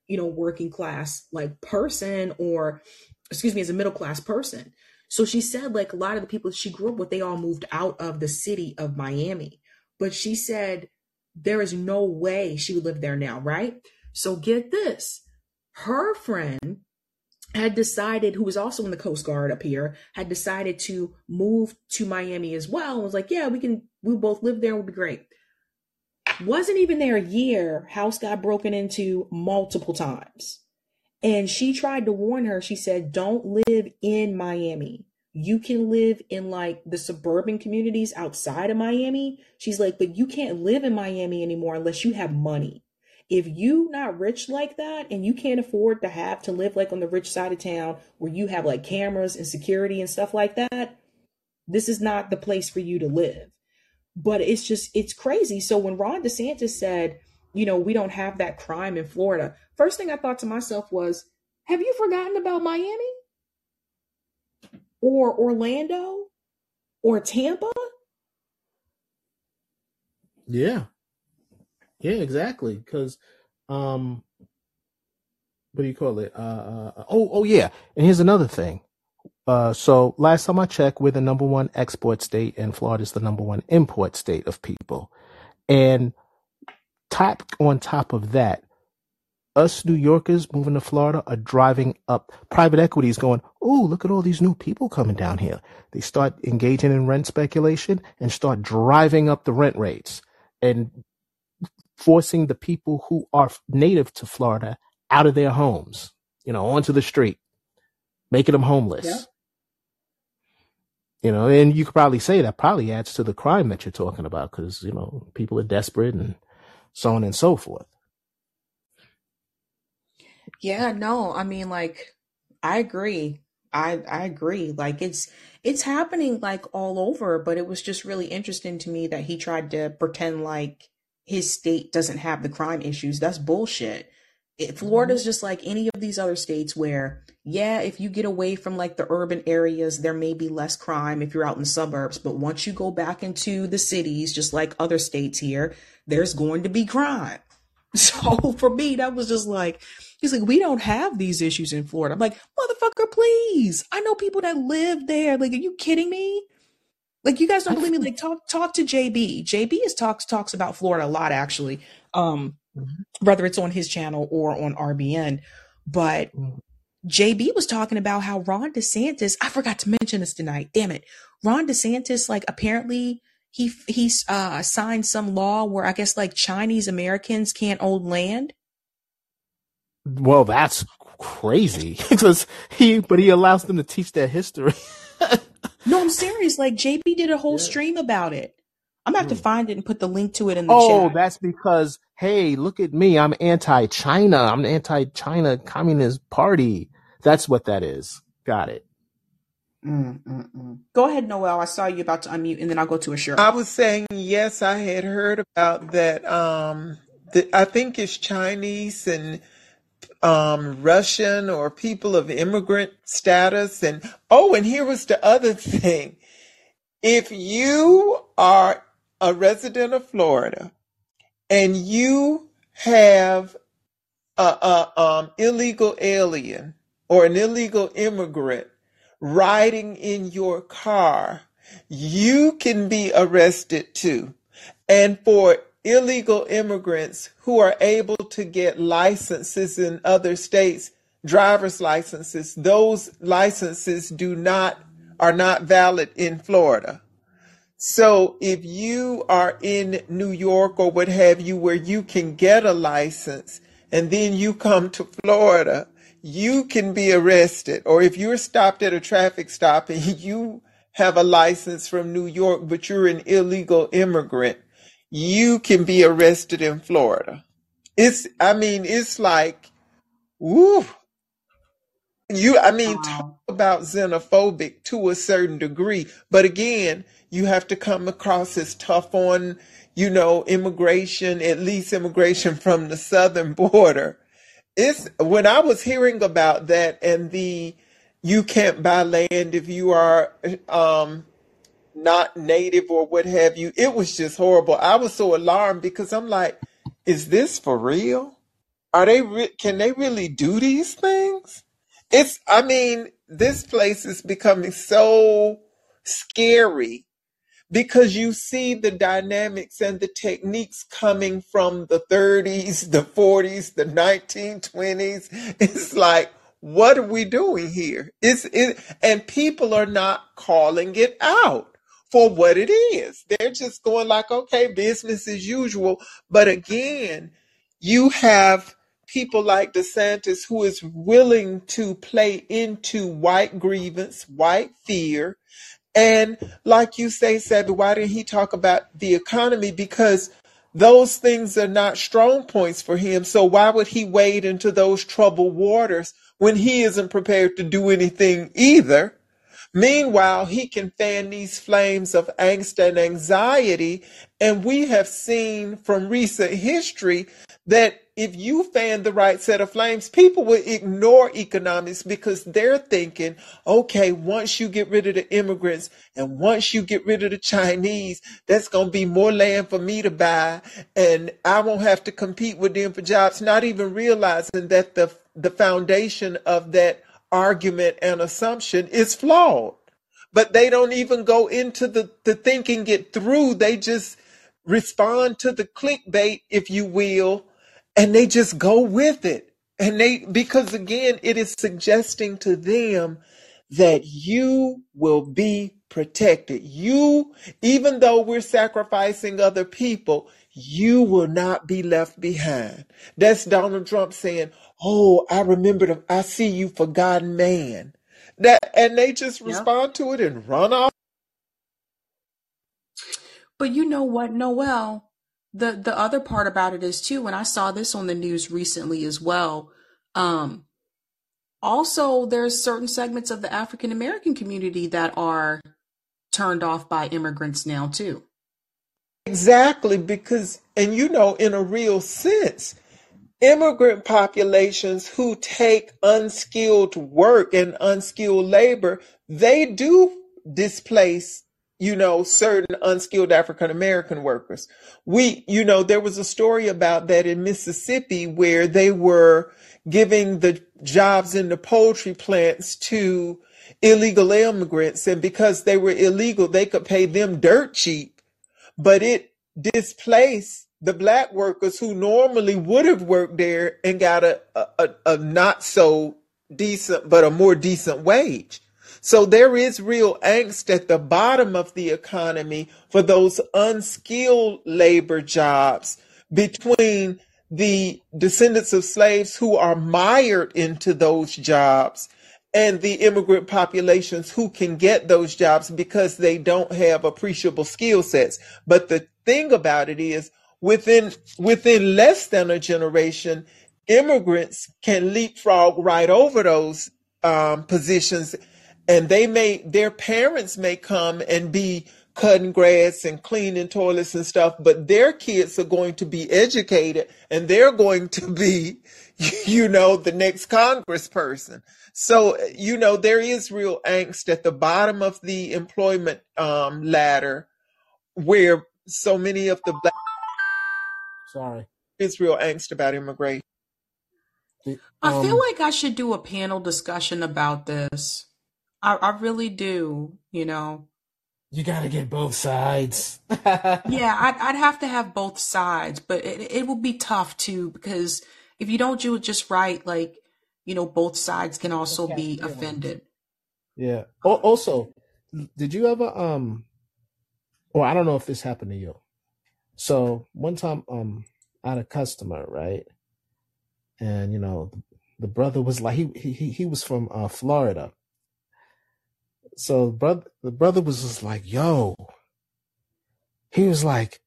Speaker 1: you know, working class like person or excuse me, as a middle class person. So she said, like, a lot of the people she grew up with, they all moved out of the city of Miami. But she said, there is no way she would live there now, right? So get this her friend had decided, who was also in the Coast Guard up here, had decided to move to Miami as well. And was like, yeah, we can, we both live there, would be great. Wasn't even there a year, house got broken into multiple times. And she tried to warn her. She said, don't live in Miami. You can live in like the suburban communities outside of Miami. She's like, but you can't live in Miami anymore unless you have money. If you not rich like that and you can't afford to have to live like on the rich side of town where you have like cameras and security and stuff like that, this is not the place for you to live. But it's just, it's crazy. So when Ron DeSantis said, you know, we don't have that crime in Florida. First thing I thought to myself was, have you forgotten about Miami? Or Orlando? Or Tampa?
Speaker 7: Yeah. Yeah, exactly. Because, um, what do you call it? Uh, uh, oh, oh yeah. And here's another thing. Uh, so last time I checked, we're the number one export state, and Florida is the number one import state of people. And top on top of that, us New Yorkers moving to Florida are driving up. Private equity is going, oh, look at all these new people coming down here. They start engaging in rent speculation and start driving up the rent rates and forcing the people who are native to Florida out of their homes, you know, onto the street, making them homeless.
Speaker 1: Yeah.
Speaker 7: You know, and you could probably say that probably adds to the crime that you're talking about because, you know, people are desperate and so on and so forth.
Speaker 1: Yeah, no, I mean like I agree. I I agree. Like it's it's happening like all over, but it was just really interesting to me that he tried to pretend like his state doesn't have the crime issues. That's bullshit. Florida's just like any of these other states where yeah, if you get away from like the urban areas, there may be less crime if you're out in the suburbs, but once you go back into the cities just like other states here, there's going to be crime. (laughs) So for me, that was just like, he's like, we don't have these issues in Florida. I'm like, motherfucker, please. I know people that live there. Like, are you kidding me? Like, you guys don't believe me? Like, talk talk to JB. JB is talks talks about Florida a lot, actually. Um, whether it's on his channel or on RBN. But JB was talking about how Ron DeSantis. I forgot to mention this tonight. Damn it, Ron DeSantis. Like, apparently he he's uh signed some law where I guess like Chinese Americans can't own land.
Speaker 7: Well, that's crazy (laughs) because he, but he allows them to teach their history. (laughs)
Speaker 1: No, I'm serious. Like JB did a whole
Speaker 7: Yeah.
Speaker 1: stream about it. I'm gonna have to
Speaker 7: Hmm.
Speaker 1: find it and put the link to it in the
Speaker 7: Oh,
Speaker 1: chat.
Speaker 7: Oh, that's because, hey, look at me. I'm anti-China. I'm an anti-China Communist Party. That's what that is. Got it.
Speaker 1: Mm, mm, mm. Go ahead, Noel. I saw you about to unmute, and then I'll go to Assure.
Speaker 4: I was saying yes, I had heard about that. Um, the, I think it's Chinese and um, Russian or people of immigrant status. And oh, and here was the other (laughs) thing: if you are a resident of Florida and you have a, a um, illegal alien or an illegal immigrant riding in your car, you can be arrested too. And for illegal immigrants who are able to get licenses in other states, driver's licenses, those licenses do not are not valid in Florida. So if you are in New York or what have you, where you can get a license and then you come to Florida, you can be arrested. Or if you're stopped at a traffic stop and (laughs) you have a license from New York, but you're an illegal immigrant, you can be arrested in Florida. It's, I mean, it's like, woo, you, I mean, talk
Speaker 1: Wow.
Speaker 4: about xenophobic to a certain degree, but again, you have to come across as tough on, you know, immigration, at least immigration (laughs) from the southern border. It's when I was hearing about that and the you can't buy land if you are um not native or what have you, it was just horrible. I was so alarmed because I'm like, is this for real? Are they re- can they really do these things? It's I mean, this place is becoming so scary because you see the dynamics and the techniques coming from the 30s, the 40s, the 1920s. It's like, what are we doing here? It's it, and people are not calling it out for what it is. They're just going like, okay, business as usual. But again, you have people like DeSantis who is willing to play into white grievance, white fear, and like you say, Sebby, why didn't he talk about the economy? Because those things are not strong points for him. So why would he wade into those troubled waters when he isn't prepared to do anything either? Meanwhile, he can fan these flames of angst and anxiety. And we have seen from recent history that if you fan the right set of flames, people will ignore economics because they're thinking, okay, once you get rid of the immigrants and once you get rid of the Chinese, that's going to be more land for me to buy and I won't have to compete with them for jobs, not even realizing that the, the foundation of that argument and assumption is flawed. But they don't even go into the, the thinking it through. They just respond to the clickbait, if you will, and they just go with it. And they, because again, it is suggesting to them that you will be protected. You, even though we're sacrificing other people, you will not be left behind. That's Donald Trump saying, Oh, I remember the, I see you forgotten man. That, and they just respond to it and run off.
Speaker 1: But you know what, Noel? The the other part about it is too, and I saw this on the news recently as well. Um, also, there's certain segments of the African American community that are turned off by immigrants now too.
Speaker 4: Exactly, because, and you know, in a real sense, immigrant populations who take unskilled work and unskilled labor, they do displace, you know, certain unskilled African American workers. We, you know, there was a story about that in Mississippi where they were giving the jobs in the poultry plants to illegal immigrants. And because they were illegal, they could pay them dirt cheap but it displaced the black workers who normally would have worked there and got a, a, a not so decent, but a more decent wage. So there is real angst at the bottom of the economy for those unskilled labor jobs between the descendants of slaves who are mired into those jobs and the immigrant populations who can get those jobs because they don't have appreciable skill sets. But the thing about it is within within less than a generation, immigrants can leapfrog right over those um, positions and they may their parents may come and be cutting grass and cleaning toilets and stuff but their kids are going to be educated and they're going to be (laughs) you know the next congressperson so you know there is real angst at the bottom of the employment um, ladder where so many of the black
Speaker 7: Sorry.
Speaker 4: It's real angst about immigration.
Speaker 1: I feel
Speaker 7: Um,
Speaker 1: like I should do a panel discussion about this. I, I really do, you know.
Speaker 7: you got to get both sides. (laughs)
Speaker 1: Yeah, I'd, I'd have to have both sides, but it, it will be tough too because if you don't do it just right, like, you know, both sides can also be offended.
Speaker 7: Yeah. Al- Also, did you ever um or I don't know if this happened to you. So one time um I had a customer, right? And you know, the brother was like he he he he was from uh Florida. So brother the brother was just like, "Yo." He was like,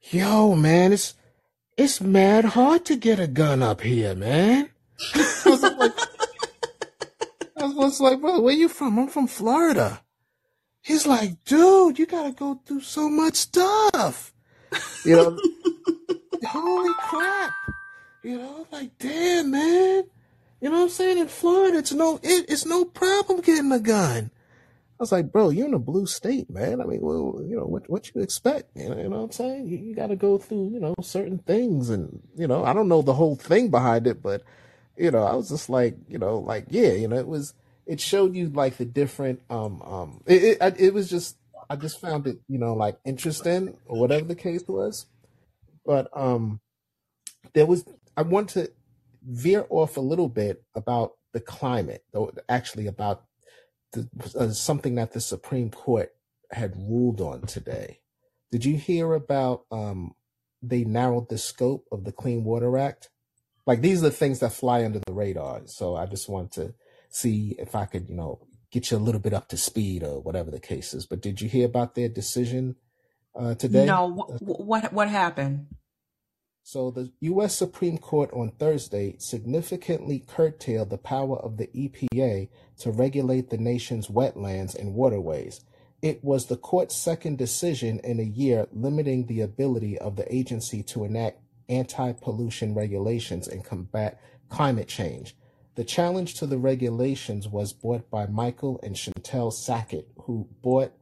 Speaker 7: "Yo, man, it's it's mad hard to get a gun up here, man." (laughs) I was like, I was like, "Brother, where you from?" "I'm from Florida." He's like, dude, you gotta go through so much stuff. You know, (laughs) holy crap. You know, like, damn, man. You know what I'm saying? In Florida, it's no, it, it's no problem getting a gun. I was like, bro, you're in a blue state, man. I mean, well, you know, what, what you expect? You know, you know what I'm saying? You, you gotta go through, you know, certain things. And, you know, I don't know the whole thing behind it, but, you know, I was just like, you know, like, yeah, you know, it was, it showed you like the different, um, um, it, it, it was just, I just found it, you know, like interesting or whatever the case was. But, um, there was, I want to veer off a little bit about the climate, though, actually about the, uh, something that the Supreme Court had ruled on today. Did you hear about, um, they narrowed the scope of the Clean Water Act? Like these are the things that fly under the radar. So I just want to see if I could, you know, get you a little bit up to speed or whatever the case is. But did you hear about their decision uh, today?
Speaker 1: No, wh- wh- what what happened?
Speaker 7: So the U.S. Supreme Court on Thursday significantly curtailed the power of the EPA to regulate the nation's wetlands and waterways. It was the court's second decision in a year limiting the ability of the agency to enact anti-pollution regulations and combat climate change. The challenge to the regulations was brought by Michael and Chantell Sackett, who bought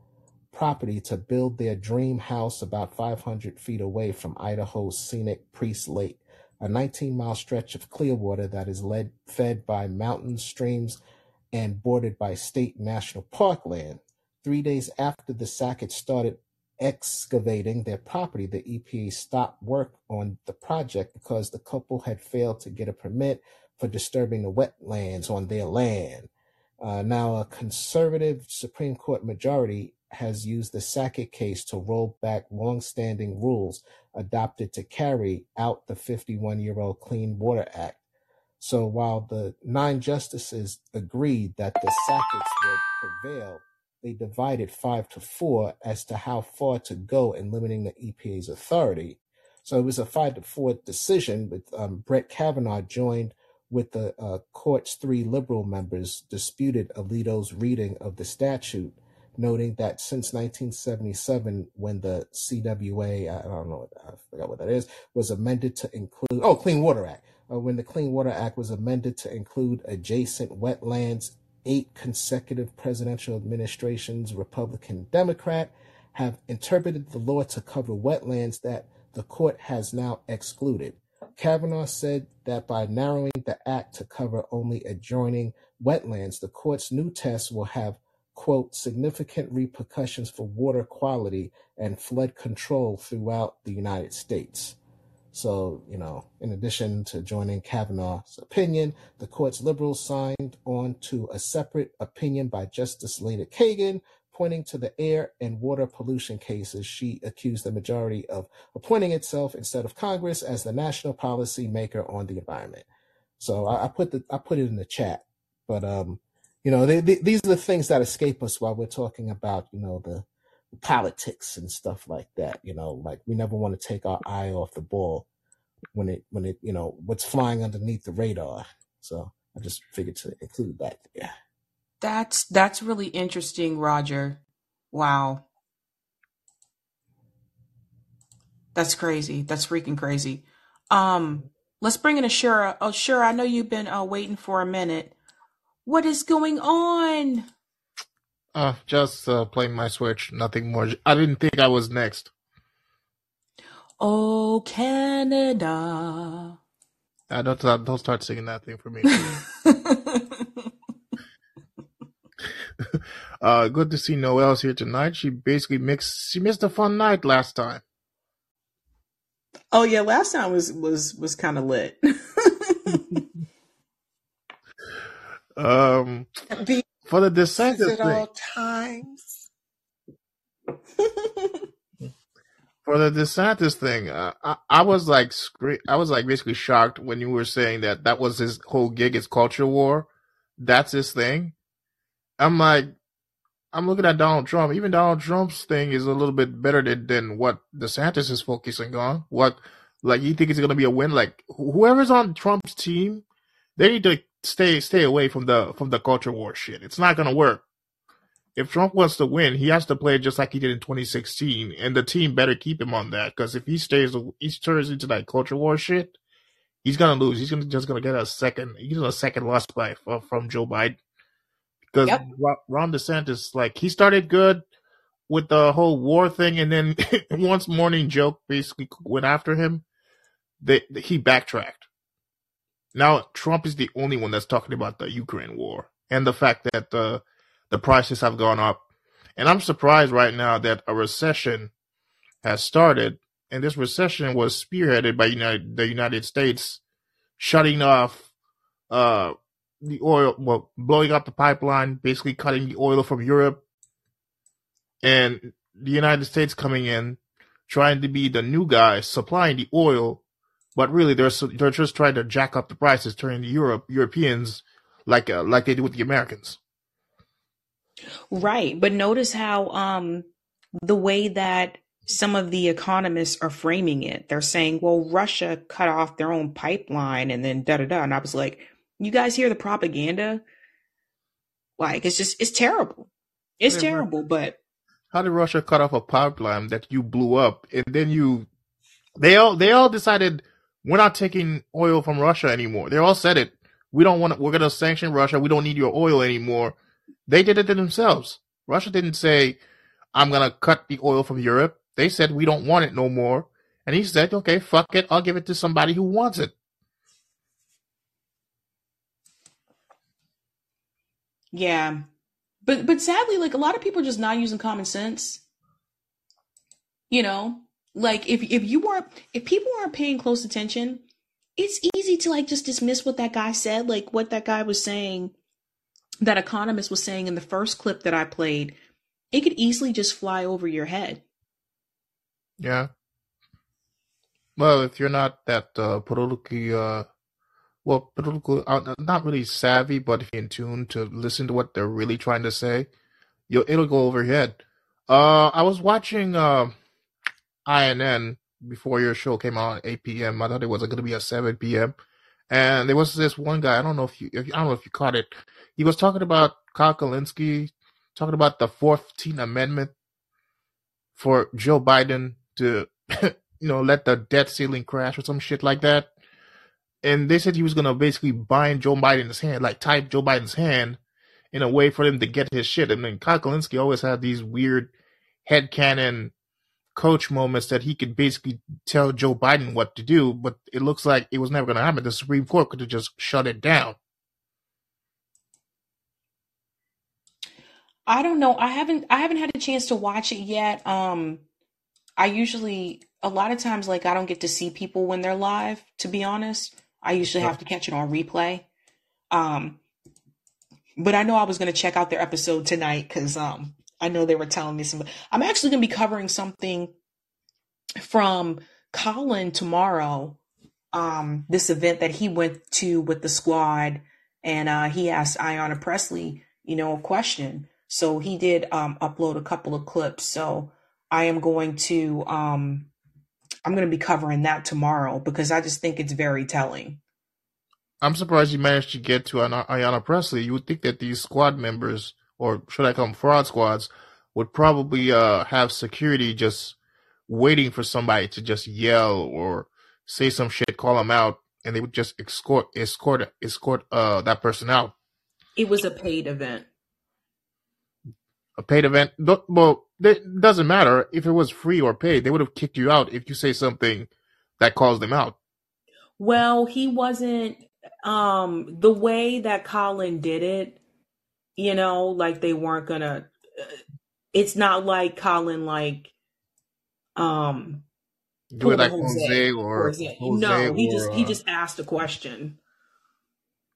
Speaker 7: property to build their dream house about 500 feet away from Idaho's scenic Priest Lake, a 19 mile stretch of clear water that is led, fed by mountain streams, and bordered by state national park land. Three days after the Sackett started excavating their property, the EPA stopped work on the project because the couple had failed to get a permit for disturbing the wetlands on their land. Uh, now, a conservative Supreme Court majority has used the Sackett case to roll back longstanding rules adopted to carry out the 51 year old Clean Water Act. So while the nine justices agreed that the Sacketts would prevail, they divided five to four as to how far to go in limiting the EPA's authority. So it was a five to four decision, with um, Brett Kavanaugh joined with the uh, court's three liberal members disputed Alito's reading of the statute, noting that since 1977, when the CWA, I don't know, I forgot what that is, was amended to include, oh, Clean Water Act, uh, when the Clean Water Act was amended to include adjacent wetlands, eight consecutive presidential administrations, Republican, Democrat, have interpreted the law to cover wetlands that the court has now excluded. Kavanaugh said that by narrowing the act to cover only adjoining wetlands, the court's new test will have, quote, significant repercussions for water quality and flood control throughout the United States. So, you know, in addition to joining Kavanaugh's opinion, the court's liberals signed on to a separate opinion by Justice Elena Kagan, pointing to the air and water pollution cases. She accused the majority of appointing itself instead of Congress as the national policy maker on the environment. So I, I put the I put it in the chat, but um, you know, they, they, these are the things that escape us while we're talking about you know the politics and stuff like that. You know, like we never want to take our eye off the ball when it when it you know what's flying underneath the radar. So I just figured to include that. Yeah.
Speaker 1: That's that's really interesting, Roger. Wow. That's crazy. That's freaking crazy. Um, let's bring in Ashura. Oh, sure. I know you've been uh, waiting for a minute. What is going on?
Speaker 9: Uh, just uh, playing my Switch, nothing more. I didn't think I was next.
Speaker 1: Oh, Canada.
Speaker 9: Uh, don't don't start singing that thing for me. (laughs) uh, good to see Noelle's here tonight. She basically mixed. She missed a fun night last time.
Speaker 1: oh yeah, last time was was was kind of lit. (laughs)
Speaker 9: Um,
Speaker 4: Be
Speaker 9: for the
Speaker 4: at
Speaker 9: DeSantis thing,
Speaker 4: all times. (laughs)
Speaker 9: for the DeSantis thing, uh, I, I was like, scre- I was like basically shocked when you were saying that that was his whole gig, his culture war. That's his thing. I'm like, I'm looking at Donald Trump. Even Donald Trump's thing is a little bit better than, than what DeSantis is focusing on. What, like, you think it's going to be a win? Like, whoever's on Trump's team, they need to stay stay away from the from the culture war shit. It's not going to work. If Trump wants to win, he has to play just like he did in 2016, and the team better keep him on that. Because if he stays, he turns into that culture war shit, he's gonna lose. He's gonna just gonna get a second, he's a second loss by from from Joe Biden. Because
Speaker 1: Yep.
Speaker 9: Ron Ron DeSantis, like he started good with the whole war thing, and then (laughs) once Morning Joke basically went after him, they, he backtracked. Now Trump is the only one that's talking about the Ukraine war and the fact that the the prices have gone up. And I'm surprised right now that a recession has started, and this recession was spearheaded by United, the United States shutting off uh, the oil, well, blowing up the pipeline, basically cutting the oil from Europe, and the United States coming in, trying to be the new guy supplying the oil, but really they're they're just trying to jack up the prices, turning the Europe Europeans like uh, like they do with the Americans.
Speaker 1: Right. But notice how um the way that some of the economists are framing it. They're saying, well, Russia cut off their own pipeline and then da da da. And I was like, you guys hear the propaganda? Like it's just it's terrible. It's
Speaker 9: Whatever.
Speaker 1: terrible, but
Speaker 9: How did Russia cut off a pipeline that you blew up, and then you they all they all decided we're not taking oil from Russia anymore. They all said it. We don't want. To, We're going to sanction Russia. We don't need your oil anymore. They did it to themselves. Russia didn't say, "I'm going to cut the oil from Europe." They said, "We don't want it no more." And he said, "Okay, fuck it. I'll give it to somebody who wants it."
Speaker 1: yeah. But but sadly, like a lot of people are just not using common sense. You know? Like if if you weren't if people aren't paying close attention, it's easy to like just dismiss what that guy said, like what that guy was saying, that economist was saying in the first clip that I played. It could easily just fly over your head.
Speaker 9: Yeah. Well, if you're not that uh, politically, uh, well, political, uh, not really savvy, but if you're in tune to listen to what they're really trying to say, you'll it'll go over your head. Uh, I was watching uh, INN before your show came out at 8 p.m. I thought it was going to be at 7 p.m. And there was this one guy. I don't know if you, if, I don't know if you caught it. He was talking about Kyle Kulinski, talking about the 14th Amendment for Joe Biden to, (laughs) you know, let the debt ceiling crash or some shit like that. And they said he was going to basically bind Joe Biden's hand, like tie Joe Biden's hand in a way for him to get his shit. And then Kyle Kulinski always had these weird headcanon coach moments that he could basically tell Joe Biden what to do, but it looks like it was never going to happen. The Supreme Court could have just shut it down.
Speaker 1: I don't know. I haven't I haven't had a chance to watch it yet. Um I usually a lot of times like I don't get to see people when they're live, to be honest. I usually have to catch it on replay. Um but I know I was going to check out their episode tonight cuz um I know they were telling me some I'm actually going to be covering something from Colin tomorrow. Um this event that he went to with the squad and uh he asked Ayanna Pressley, you know, a question. So he did um upload a couple of clips. So I am going to um I'm going to be covering that tomorrow because I just think it's very telling.
Speaker 9: I'm surprised you managed to get to Ayanna Pressley. You would think that these squad members, or should I call them fraud squads, would probably uh, have security just waiting for somebody to just yell or say some shit, call them out, and they would just escort escort escort uh, that person out.
Speaker 1: It was a paid event.
Speaker 9: a paid event. Well, it doesn't matter if it was free or paid. They would have kicked you out if you say something that calls them out.
Speaker 1: Well, he wasn't um the way that Colin did it, you know, like they weren't gonna uh, it's not like Colin like um
Speaker 9: Do it like
Speaker 1: Jose
Speaker 9: Jose
Speaker 1: or
Speaker 9: or
Speaker 1: Jose.
Speaker 9: Jose
Speaker 1: No, he just he
Speaker 9: uh,
Speaker 1: just asked a question.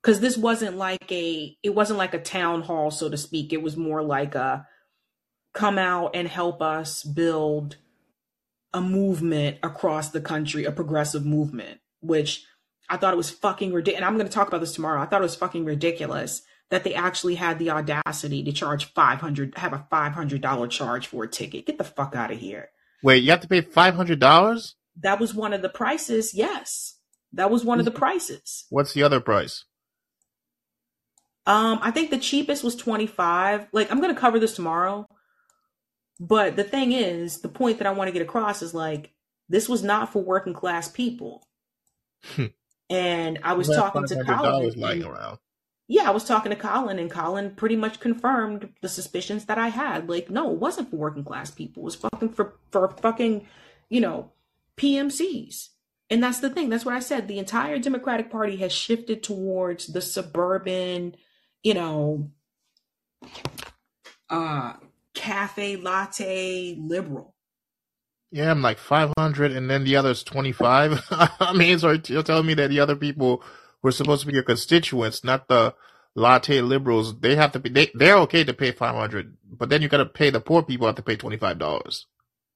Speaker 1: Cause this wasn't like a it wasn't like a town hall, so to speak. It was more like a come out and help us build a movement across the country, a progressive movement, which I thought it was fucking ridiculous. And I'm going to talk about this tomorrow. I thought it was fucking ridiculous that they actually had the audacity to charge 500, have a $500 charge for a ticket. Get the fuck out of here.
Speaker 9: wait, you have to pay five hundred dollars.
Speaker 1: That was one of the prices. Yes. That was one of the prices.
Speaker 9: What's the other price?
Speaker 1: Um, I think the cheapest was 25. Like, I'm going to cover this tomorrow. But the thing is, the point that I want to get across is like, this was not for working class people. (laughs) And I was talking to
Speaker 9: college lying around.
Speaker 1: Yeah, I was talking to Colin, and Colin pretty much confirmed the suspicions that I had. Like, no, it wasn't for working class people. It was fucking for for fucking, you know, PMCs. And that's the thing. That's what I said. The entire Democratic Party has shifted towards the suburban, you know, uh, cafe latte liberal.
Speaker 9: Yeah, I'm like five hundred, and then the other's twenty five. (laughs) I mean, so you're telling me that the other people were supposed to be your constituents, not the latte liberals. They have to be. They they're okay to pay five hundred, but then you got to pay the poor people have to pay twenty five dollars.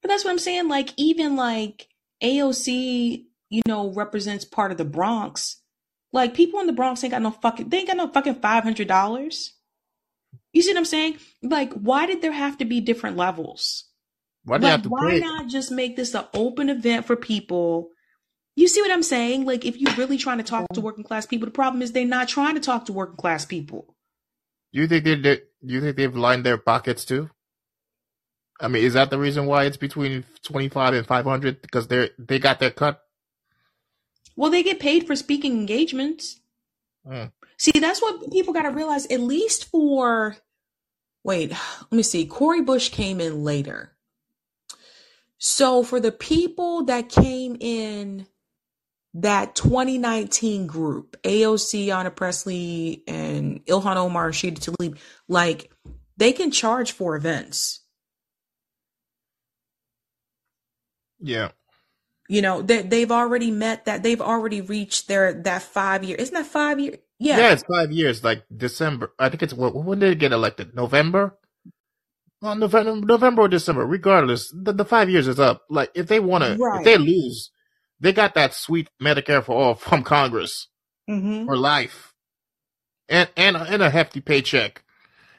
Speaker 1: But that's what I'm saying. Like, even like AOC, you know, represents part of the Bronx. Like, people in the Bronx ain't got no fucking, they ain't got no fucking $500. You see what I'm saying? Like, why did there have to be different levels?
Speaker 9: Why do
Speaker 1: Like,
Speaker 9: have to
Speaker 1: why not just make this an open event for people? You see what I'm saying? Like, if you're really trying to talk to working class people, the problem is they're not trying to talk to working class people.
Speaker 9: You think they you think they've lined their pockets too? I mean, is that the reason why it's between twenty five and five hundred? Because they're they got their cut.
Speaker 1: Well, they get paid for speaking engagements.
Speaker 9: Mm.
Speaker 1: See, that's what people got to realize. At least for, wait, let me see. Cori Bush came in later. So for the people that came in that 2019 group, AOC, Ayanna Pressley, and Ilhan Omar, Rashida Tlaib, like they can charge for events.
Speaker 9: Yeah,
Speaker 1: You know, they, they've already met that. They've already reached their that five year. Isn't that five year?
Speaker 9: yeah,
Speaker 1: Yeah,
Speaker 9: it's five years. Like December, I think it's when, when did it get elected? November. Well, November, November or December, regardless, the, the five years is up. Like if they want to, if they lose, they got that sweet Medicare for all (laughs) from Congress
Speaker 1: Mm-hmm.
Speaker 9: for life, and and and a hefty paycheck.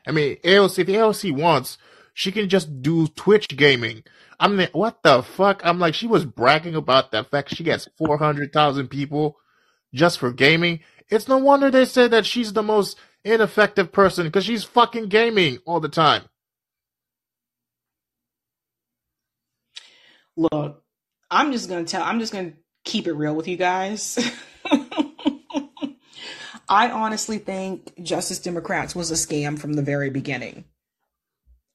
Speaker 9: I mean, AOC, if AOC wants, she can just do Twitch gaming. I'm like, what the fuck? I'm like, she was bragging about the fact she gets 400,000 people just for gaming. It's no wonder they say that she's the most ineffective person because she's fucking gaming all the time.
Speaker 1: Look, I'm just gonna tell. I'm just gonna keep it real with you guys. (laughs) I honestly think Justice Democrats was a scam from the very beginning.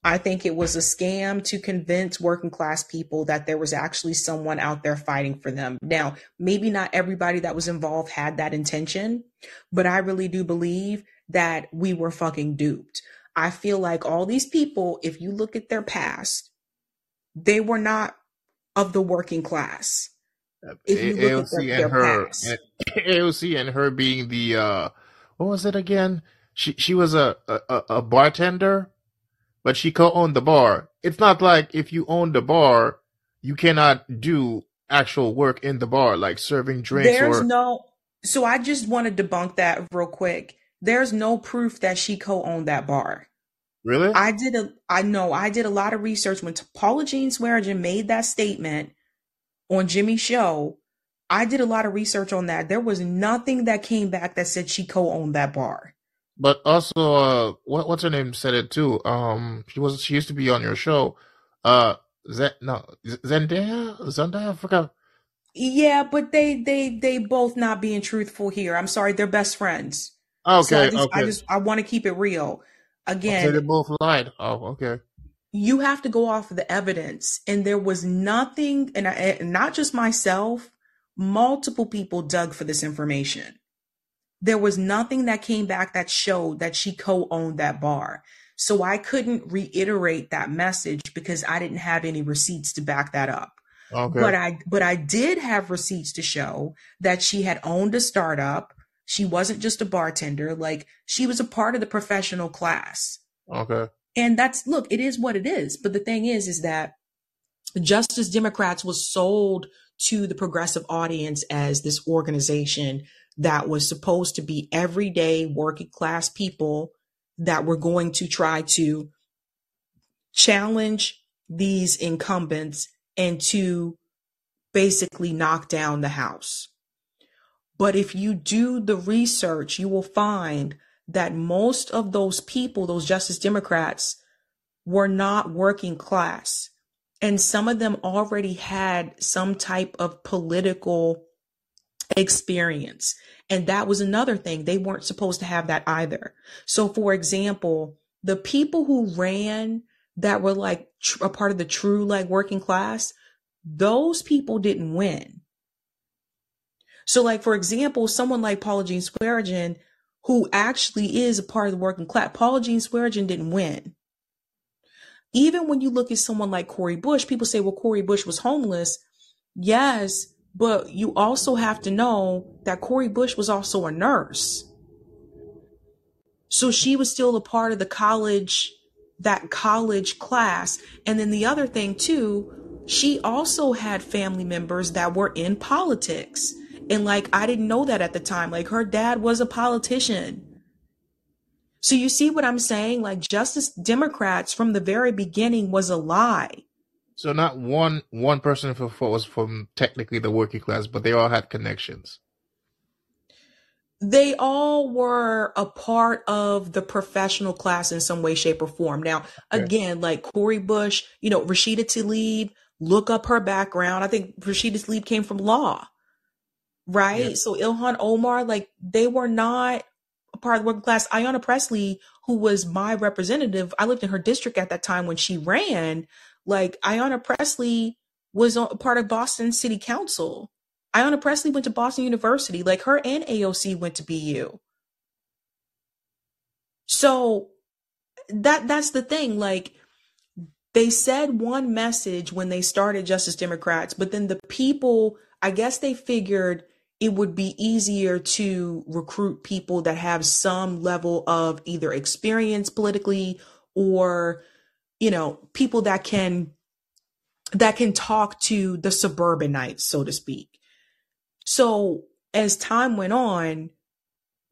Speaker 1: I think it was a scam to convince working class people that there was actually someone out there fighting for them. Now, maybe not everybody that was involved had that intention, but I really do believe that we were fucking duped. I feel like all these people, if you look at their past, they were not of the working class. If you look at their,
Speaker 9: AOC
Speaker 1: their
Speaker 9: and her,
Speaker 1: past.
Speaker 9: and (laughs) AOC and her being the, uh, what was it again? She, she was a, a, a bartender, but she co-owned the bar. It's not like if you own the bar, you cannot do actual work in the bar, like serving drinks
Speaker 1: There's
Speaker 9: or,
Speaker 1: no, so I just want to debunk that real quick. There's no proof that she co-owned that bar.
Speaker 9: Really?
Speaker 1: I did a, I know I did a lot of research when Paula Jean Swearengin made that statement on Jimmy's show. I did a lot of research on that. There was nothing that came back that said she co-owned that bar.
Speaker 9: But also, uh, what, what's her name said it too. Um, she was, she used to be on your show. Uh, Z- no, Zendaya? Zendaya? I forgot.
Speaker 1: Yeah, but they they they both not being truthful here. I'm sorry, they're best friends. So I
Speaker 9: Okay,
Speaker 1: just I just I want to keep it real. Again,
Speaker 9: they both lied. Oh, okay.
Speaker 1: you have to go off of the evidence and there was nothing and, I, and not just myself multiple people dug for this information there was nothing that came back that showed that she co-owned that bar so i couldn't reiterate that message because i didn't have any receipts to back that up
Speaker 9: Okay.
Speaker 1: but i but i did have receipts to show that she had owned a startup she wasn't just a bartender like she was a part of the professional class.
Speaker 9: Okay.
Speaker 1: and that's look it is what it is. But the thing is is that justice democrats was sold to the progressive audience as this organization that was supposed to be everyday working class people that were going to try to challenge these incumbents and to basically knock down the house but if you do the research you will find that most of those people those justice democrats were not working class. And some of them already had some type of political experience. And that was another thing. They weren't supposed to have that either. So, for example, the people who ran that were like tr- a part of the true like working class, those people didn't win. So, like, for example, someone like Paula Jean Swearengin, who actually is a part of the working class, Paula Jean Swearengin didn't win even when you look at someone like Cori Bush, people say, well, Cori Bush was homeless. Yes, but you also have to know that Cori Bush was also a nurse. So she was still a part of the college, that college class. And then the other thing too, she also had family members that were in politics. And like, I didn't know that at the time. Like her dad was a politician. So you see what I'm saying? Like Justice Democrats from the very beginning was a lie.
Speaker 9: So not one one person for, for was from technically the working class, but they all had connections.
Speaker 1: They all were a part of the professional class in some way, shape, or form. Now, again, like Cori Bush, you know, Rashida Tlaib, look up her background. I think Rashida Tlaib came from law, right?
Speaker 9: Yeah.
Speaker 1: So Ilhan Omar, like they were not a part of the working class. Ayanna Pressley, who was my representative, I lived in her district at that time when she ran. Like Ayanna Pressley was a part of Boston City Council. Ayanna Pressley went to Boston University. Like her and AOC went to BU. So that that's the thing. Like they said one message when they started Justice Democrats, but then the people, I guess they figured it would be easier to recruit people that have some level of either experience politically or, you know, people that can that can talk to the suburbanites, so to speak. So as time went on,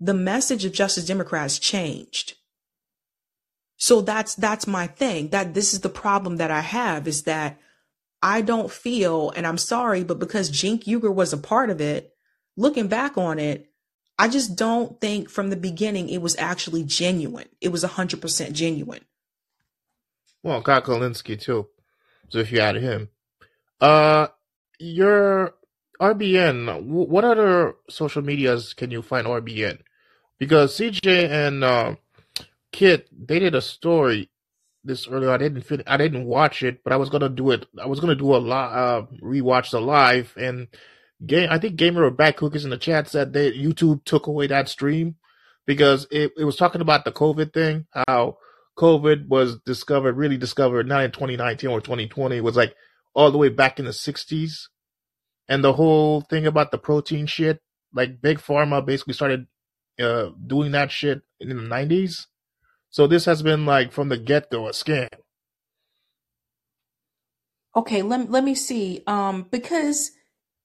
Speaker 1: the message of Justice Democrats changed. So that's that's my thing. That this is the problem that I have is that I don't feel, and I'm sorry, but because Cenk Uygur was a part of it, looking back on it, I just don't think from the beginning it was actually genuine. It was 100% genuine.
Speaker 9: Well, Kulinski too. So if you add him, uh, your RBN. What other social medias can you find RBN? Because CJ and uh, Kit they did a story this earlier. I didn't fin- I didn't watch it, but I was gonna do it. I was gonna do a li- uh, rewatch the live and game. I think Gamer or Back Cookies in the chat said that YouTube took away that stream because it, it was talking about the COVID thing, how COVID was discovered, really discovered not in 2019 or 2020. It was like all the way back in the 60s. And the whole thing about the protein shit, like Big Pharma basically started uh, doing that shit in the 90s. So this has been like from the get go a scam.
Speaker 1: Okay, let, let me see. Um, because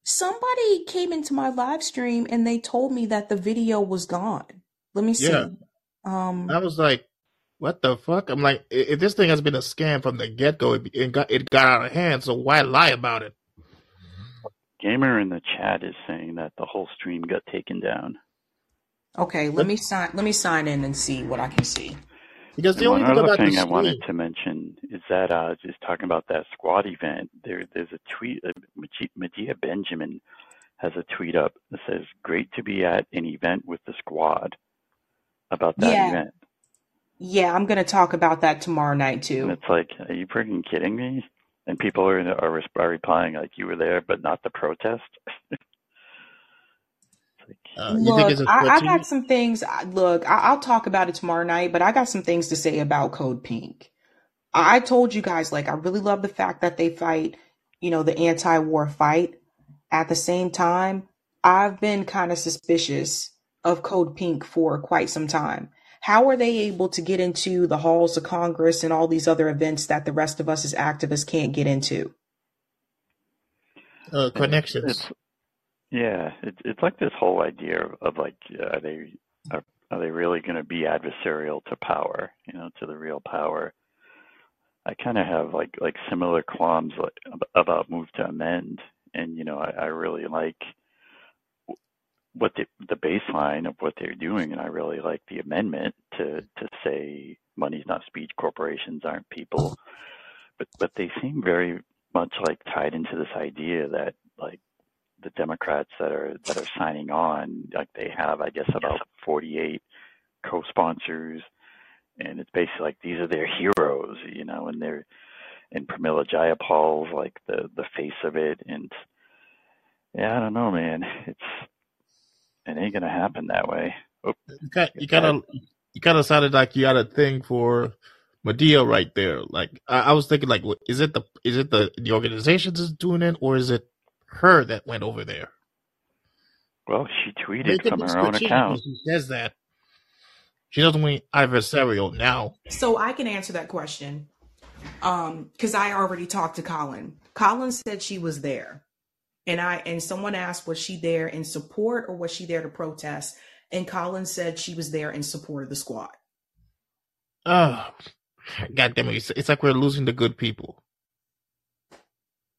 Speaker 1: somebody came into my live stream and they told me that the video was gone. Let me see.
Speaker 9: Yeah.
Speaker 1: Um,
Speaker 9: I was like, what the fuck? I'm like, if this thing has been a scam from the get go, it, it got it got out of hand. So why lie about it?
Speaker 3: Gamer in the chat is saying that the whole stream got taken down.
Speaker 1: okay, let me sign let me sign in and see what I can see.
Speaker 9: Because the
Speaker 3: And
Speaker 9: only
Speaker 3: one
Speaker 9: thing
Speaker 3: other
Speaker 9: about the
Speaker 3: thing I wanted to mention is that uh, just talking about that squad event, there there's a tweet. Uh, Medea Benjamin has a tweet up that says, "Great to be at an event with the squad." About that
Speaker 1: Yeah.
Speaker 3: event.
Speaker 1: Yeah, I'm going to talk about that tomorrow night too.
Speaker 3: And
Speaker 1: too.
Speaker 3: it's like, are you freaking kidding me? And people are are, are replying like, you were there, but not the protest. (laughs) It's like,
Speaker 9: Uh, you think
Speaker 1: Look,
Speaker 9: it's a
Speaker 1: I, I got some things. Look, I, I'll talk about it tomorrow night, but I got some things to say about Code Pink. I I told you guys, like, I really love the fact that they fight, you know, the anti war fight. At the same time, I've been kind of suspicious of Code Pink for quite some time. How are they able to get into the halls of Congress and all these other events that the rest of us as activists can't get into?
Speaker 9: Uh, connections.
Speaker 3: it's yeah, it's it's like this whole idea of, like, are they are, are they really going to be adversarial to power? You know, to the real power. I kind of have like like similar qualms like about move to amend, and you know, I, I really like what the the baseline of what they're doing, and I really like the amendment to to say money's not speech, corporations aren't people, but but they seem very much like tied into this idea that like the Democrats that are that are signing on, like they have, I guess, about 48 co-sponsors, and it's basically like these are their heroes, you know, and they're and Pramila Jayapal's like the the face of it, and yeah, I don't know, man, it's it ain't gonna happen that way. Oh,
Speaker 9: You kind
Speaker 3: get
Speaker 9: you kind
Speaker 3: that.
Speaker 9: of you kind of sounded like you had a thing for Medea right there. Like I, I was thinking, like, what- is it the is it the the organizations is doing it, or is it her that went over there?
Speaker 3: Well, she tweeted from her own account.
Speaker 9: she says that she doesn't mean adversarial now.
Speaker 1: So I can answer that question um because i already talked to colin colin said she was there and i and someone asked was she there in support or was she there to protest and colin said she was there in support of the squad
Speaker 9: Oh, God damn it! It's, it's like we're losing the good people,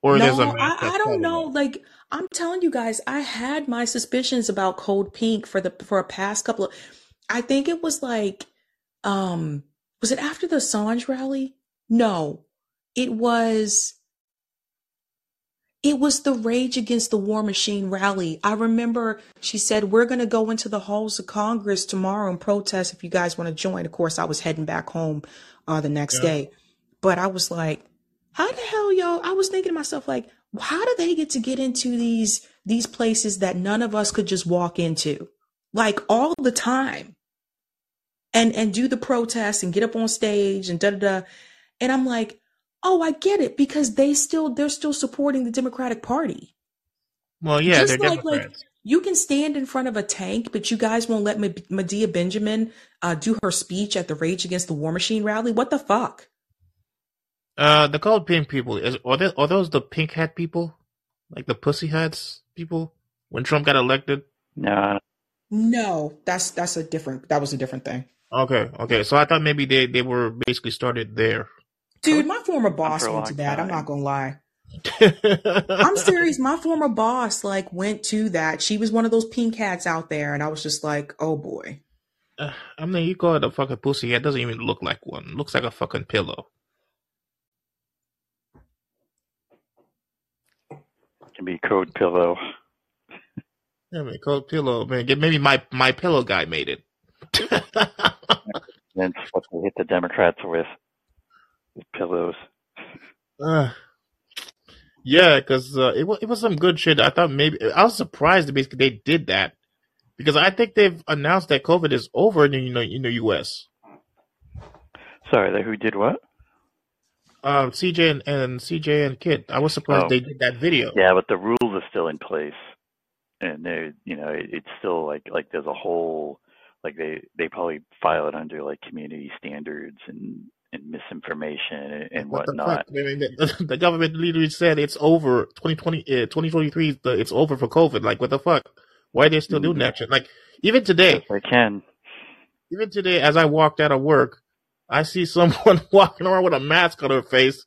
Speaker 9: or
Speaker 1: no i i don't know like i'm telling you guys i had my suspicions about Code Pink for the for a past couple of i think it was like um was it after the Assange rally no it was It was the Rage Against the War Machine rally. I remember she said, We're going to go into the halls of Congress tomorrow and protest if you guys want to join. Of course, I was heading back home uh, the next
Speaker 9: Yeah.
Speaker 1: day. But I was like, How the hell, y'all? I was thinking to myself, like, how do they get to get into these these places that none of us could just walk into? Like all the time. And and do the protest and get up on stage and da da da. And I'm like, oh, I get it because they still they're still supporting the Democratic Party.
Speaker 9: Well, yeah, they're
Speaker 1: Just like like you can stand in front of a tank, but you guys won't let Medea Benjamin uh, do her speech at the Rage Against the War Machine rally. What the fuck?
Speaker 9: Uh, the Code Pink people is are they, are those the pink hat people, like the pussy hats people? When Trump got elected.
Speaker 3: No,
Speaker 1: No, that's that's a different. That was a different thing,
Speaker 9: Okay, okay. So I thought maybe they they were basically started there.
Speaker 1: dude. My former boss went to
Speaker 3: long
Speaker 1: that. I'm not gonna lie. (laughs) I'm serious. My former boss like went to that. She was one of those pink hats out there, and I was just like, oh boy.
Speaker 9: Uh, I mean, you call it a fucking pussy hat. Doesn't even look like one. looks like a fucking pillow.
Speaker 3: Can be code pillow.
Speaker 9: Yeah, man, cold pillow, man. Maybe my my pillow guy made it. (laughs)
Speaker 3: That's what they hit the Democrats with, with pillows.
Speaker 9: Uh, yeah, because uh, it was it was some good shit. I thought maybe I was surprised that basically they did that because I think they've announced that COVID is over in the you know in the U.S.
Speaker 3: Sorry, who did what?
Speaker 9: Um, CJ and, and CJ and Kit. I was surprised
Speaker 3: Oh,
Speaker 9: they did that video.
Speaker 3: yeah, but the rules are still in place, and they, you know, it, it's still like like there's a whole like they they probably file it under like community standards and and misinformation and, and
Speaker 9: What the
Speaker 3: whatnot.
Speaker 9: I mean, the, the government literally said it's over. 2020, uh, 2023, the- it's over for COVID. Like, what the fuck? Why are they still doing
Speaker 3: hmm
Speaker 9: that shit? Like, even today,
Speaker 3: Yes, they can.
Speaker 9: even today, as I walked out of work, I see someone (laughs) walking around with a mask on her face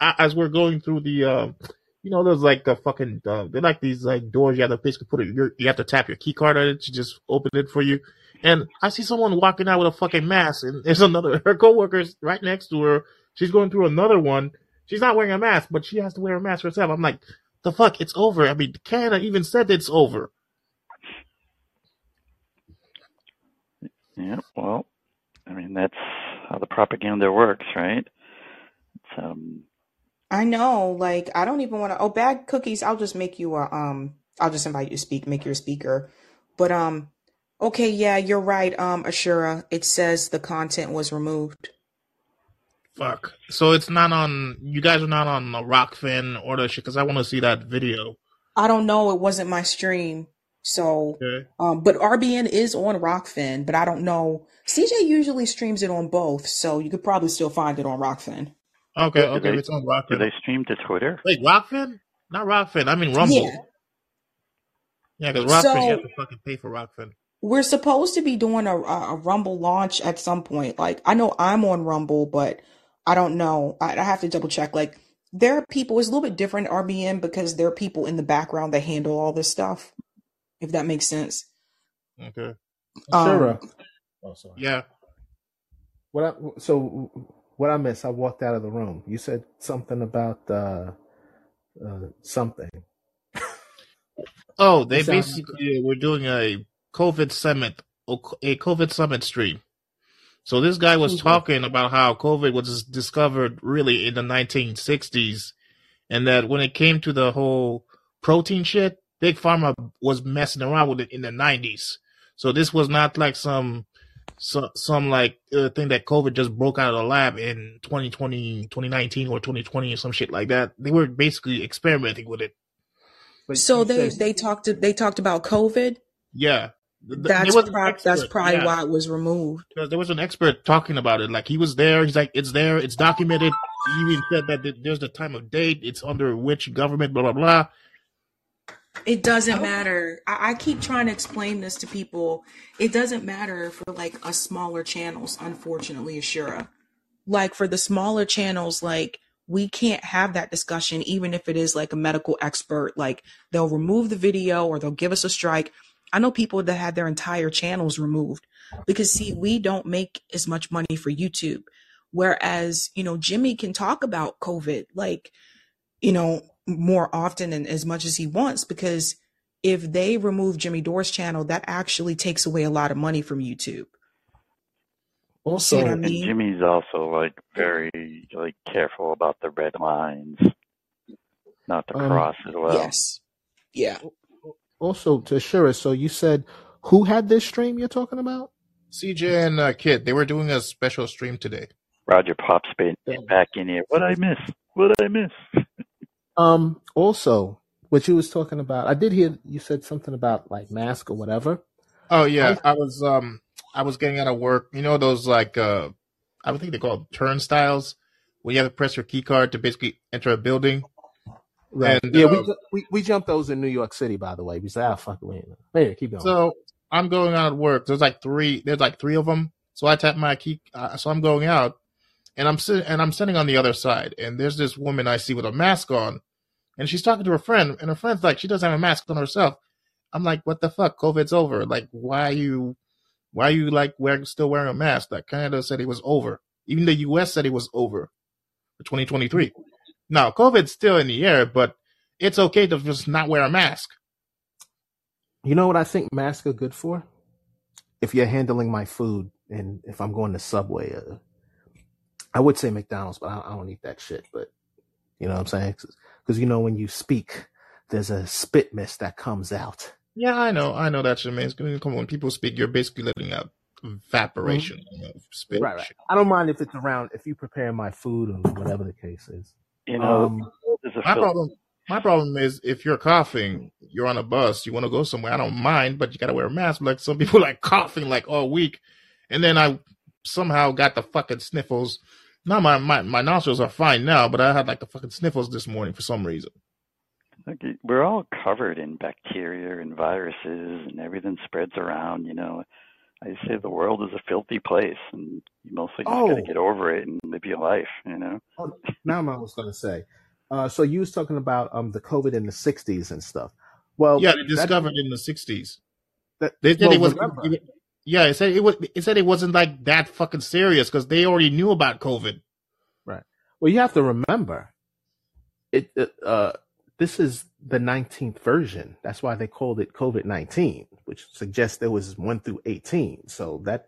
Speaker 9: as we're going through the, um, you know, there's like the fucking, uh, they're like these like doors you have to basically put it, you have to tap your key card on it to just open it for you. And I see someone walking out with a fucking mask and there's (laughs) another, her coworker's right next to her. She's going through another one. She's not wearing a mask, but she has to wear a mask herself. I'm like, the fuck, it's over. I mean, Canada even said it's over.
Speaker 3: Yeah. Well, I mean that's how the propaganda works, right? It's, um,
Speaker 1: I know, like I don't even want to. Oh, bad cookies. I'll just make you a um. I'll just invite you to speak. Make you a speaker. But um. Okay, yeah, you're right. Um, Ashura. It says the content was removed.
Speaker 9: Fuck. So it's not on. You guys are not on the Rokfin or the shit because I want to see that video.
Speaker 1: I don't know. It wasn't my stream. So,
Speaker 9: Okay.
Speaker 1: um, but RBN is on Rokfin, but I don't know. CJ usually streams it on both, so you could probably still find it on Rokfin.
Speaker 9: Okay.
Speaker 3: do
Speaker 9: Okay.
Speaker 3: they
Speaker 9: It's on Rokfin.
Speaker 3: do
Speaker 9: Rokfin.
Speaker 3: they stream to Twitter?
Speaker 9: Wait, Rokfin? Not Rokfin. I mean Rumble.
Speaker 1: Yeah.
Speaker 9: Yeah, because Rokfin, you have to fucking pay for Rokfin.
Speaker 1: we're supposed to be doing a, a a Rumble launch at some point. Like I know I'm on Rumble, but I don't know. I, I have to double check. Like there are people. It's a little bit different RBN because there are people in the background that handle all this stuff. If that makes sense.
Speaker 9: Okay.
Speaker 7: Ashura.
Speaker 1: Um,
Speaker 7: Oh, sorry.
Speaker 9: Yeah.
Speaker 7: What I, so what I missed? I walked out of the room. You said something about uh, uh, something.
Speaker 9: Oh, they
Speaker 7: sound
Speaker 9: basically were doing a COVID summit, a COVID summit stream. So this guy was
Speaker 7: who's that?
Speaker 9: talking about how COVID was discovered really in the 1960s, and that when it came to the whole protein shit, Big Pharma was messing around with it in the 90s. So this was not like some some, some like uh, thing that COVID just broke out of the lab in 2020, 2019 or 2020 or some shit like that. They were basically experimenting with it.
Speaker 7: But
Speaker 1: so they
Speaker 7: said
Speaker 1: they talked to, they talked about COVID.
Speaker 9: Yeah. Th- th-
Speaker 1: That's
Speaker 9: There was an
Speaker 1: that's probably
Speaker 9: Yeah.
Speaker 1: why it was removed.
Speaker 9: There was an expert talking about it. Like he was there. He's like, it's there. It's documented. He even said that there's the time of date. It's under which government, blah, blah, blah.
Speaker 1: It doesn't
Speaker 7: don't.
Speaker 1: matter. I, I keep trying to explain this to people. It doesn't matter for like a smaller channels, unfortunately, Ashura. Like for the smaller channels, like we can't have that discussion, even if it is like a medical expert. Like they'll remove the video or they'll give us a strike. I know people that had their entire channels removed because see, we don't make as much money for YouTube. Whereas, you know, Jimmy can talk about COVID. Like, you know, more often and as much as he wants because if they remove Jimmy Dore's channel, that actually takes away a lot of money from YouTube. You see what I
Speaker 7: Also,
Speaker 3: And
Speaker 1: mean?
Speaker 3: Jimmy's also like very like careful about the red lines, not to
Speaker 7: um,
Speaker 3: cross as well.
Speaker 1: Yes. Yeah.
Speaker 7: also to Ashura. So you said who had this stream you're talking about?
Speaker 9: CJ and uh, Kid, they were doing a special stream today.
Speaker 3: Roger Pop's been back in here. What I miss? What I miss? (laughs)
Speaker 7: Um. Also, what you was talking about, I did hear you said something about like mask or whatever.
Speaker 9: Oh yeah,
Speaker 7: was,
Speaker 9: I was um I was getting out of work. You know those like uh I would think they call turnstiles where you have to press your key card to basically enter a building.
Speaker 7: right.
Speaker 9: And
Speaker 7: Yeah, we
Speaker 9: uh,
Speaker 7: ju- we we jumped those in New York City, by the way. We said, ah, fuck, wait. Hey, keep going.
Speaker 9: so I'm going out of work. There's like three. There's like three of them. So I tap my key. Uh, so I'm going out, and I'm sitting and I'm sitting on the other side. And there's this woman I see with a mask on, and she's talking to her friend, and her friend's like, she doesn't have a mask on herself. I'm like, what the fuck? COVID's over. Like, why are you, why are you like wearing still wearing a mask? Like Canada said it was over. Even the U.S. said it was over for 2023. Now COVID's still in the air, but it's okay to just not wear a mask.
Speaker 7: You know what I think masks are good for? If you're handling my food and if I'm going to Subway, uh, I would say McDonald's, but I, I don't eat that shit. But you know what I'm saying? Because you know when you speak, there's a spit mist that comes out.
Speaker 9: Yeah, I know, I know that shit, man. It's gonna come when people speak, you're basically letting out
Speaker 7: Mhm.
Speaker 9: evaporation, you know, spit
Speaker 7: Right, right. I don't mind if it's around if you prepare my food or whatever the case is.
Speaker 3: You know,
Speaker 7: Um,
Speaker 9: My problem, my problem is if you're coughing, you're on a bus, you want to go somewhere. I don't mind, but you gotta wear a mask. Like some people (laughs) like coughing like all week, and then I somehow got the fucking sniffles. Now my, my my nostrils are fine now, but I had like the fucking sniffles this morning for some reason.
Speaker 3: Like, we're all covered in bacteria and viruses, and everything spreads around. You know, I say the world is a filthy place, and you mostly just got to
Speaker 7: oh,
Speaker 3: get over it and live your life. You know.
Speaker 7: oh, now I was gonna say. Uh, so you was talking about um the COVID in the '60s and stuff. Well,
Speaker 9: Yeah, they
Speaker 7: that
Speaker 9: discovered in the '60s.
Speaker 7: that
Speaker 9: They said
Speaker 7: well
Speaker 9: it was.
Speaker 7: remember
Speaker 9: Yeah, it said it was. It said it wasn't like that fucking serious because they already knew about COVID.
Speaker 7: right. Well, you have to remember it. it, Uh, this is the 19th version. That's why they called it COVID 19, which suggests there was one through 18. So that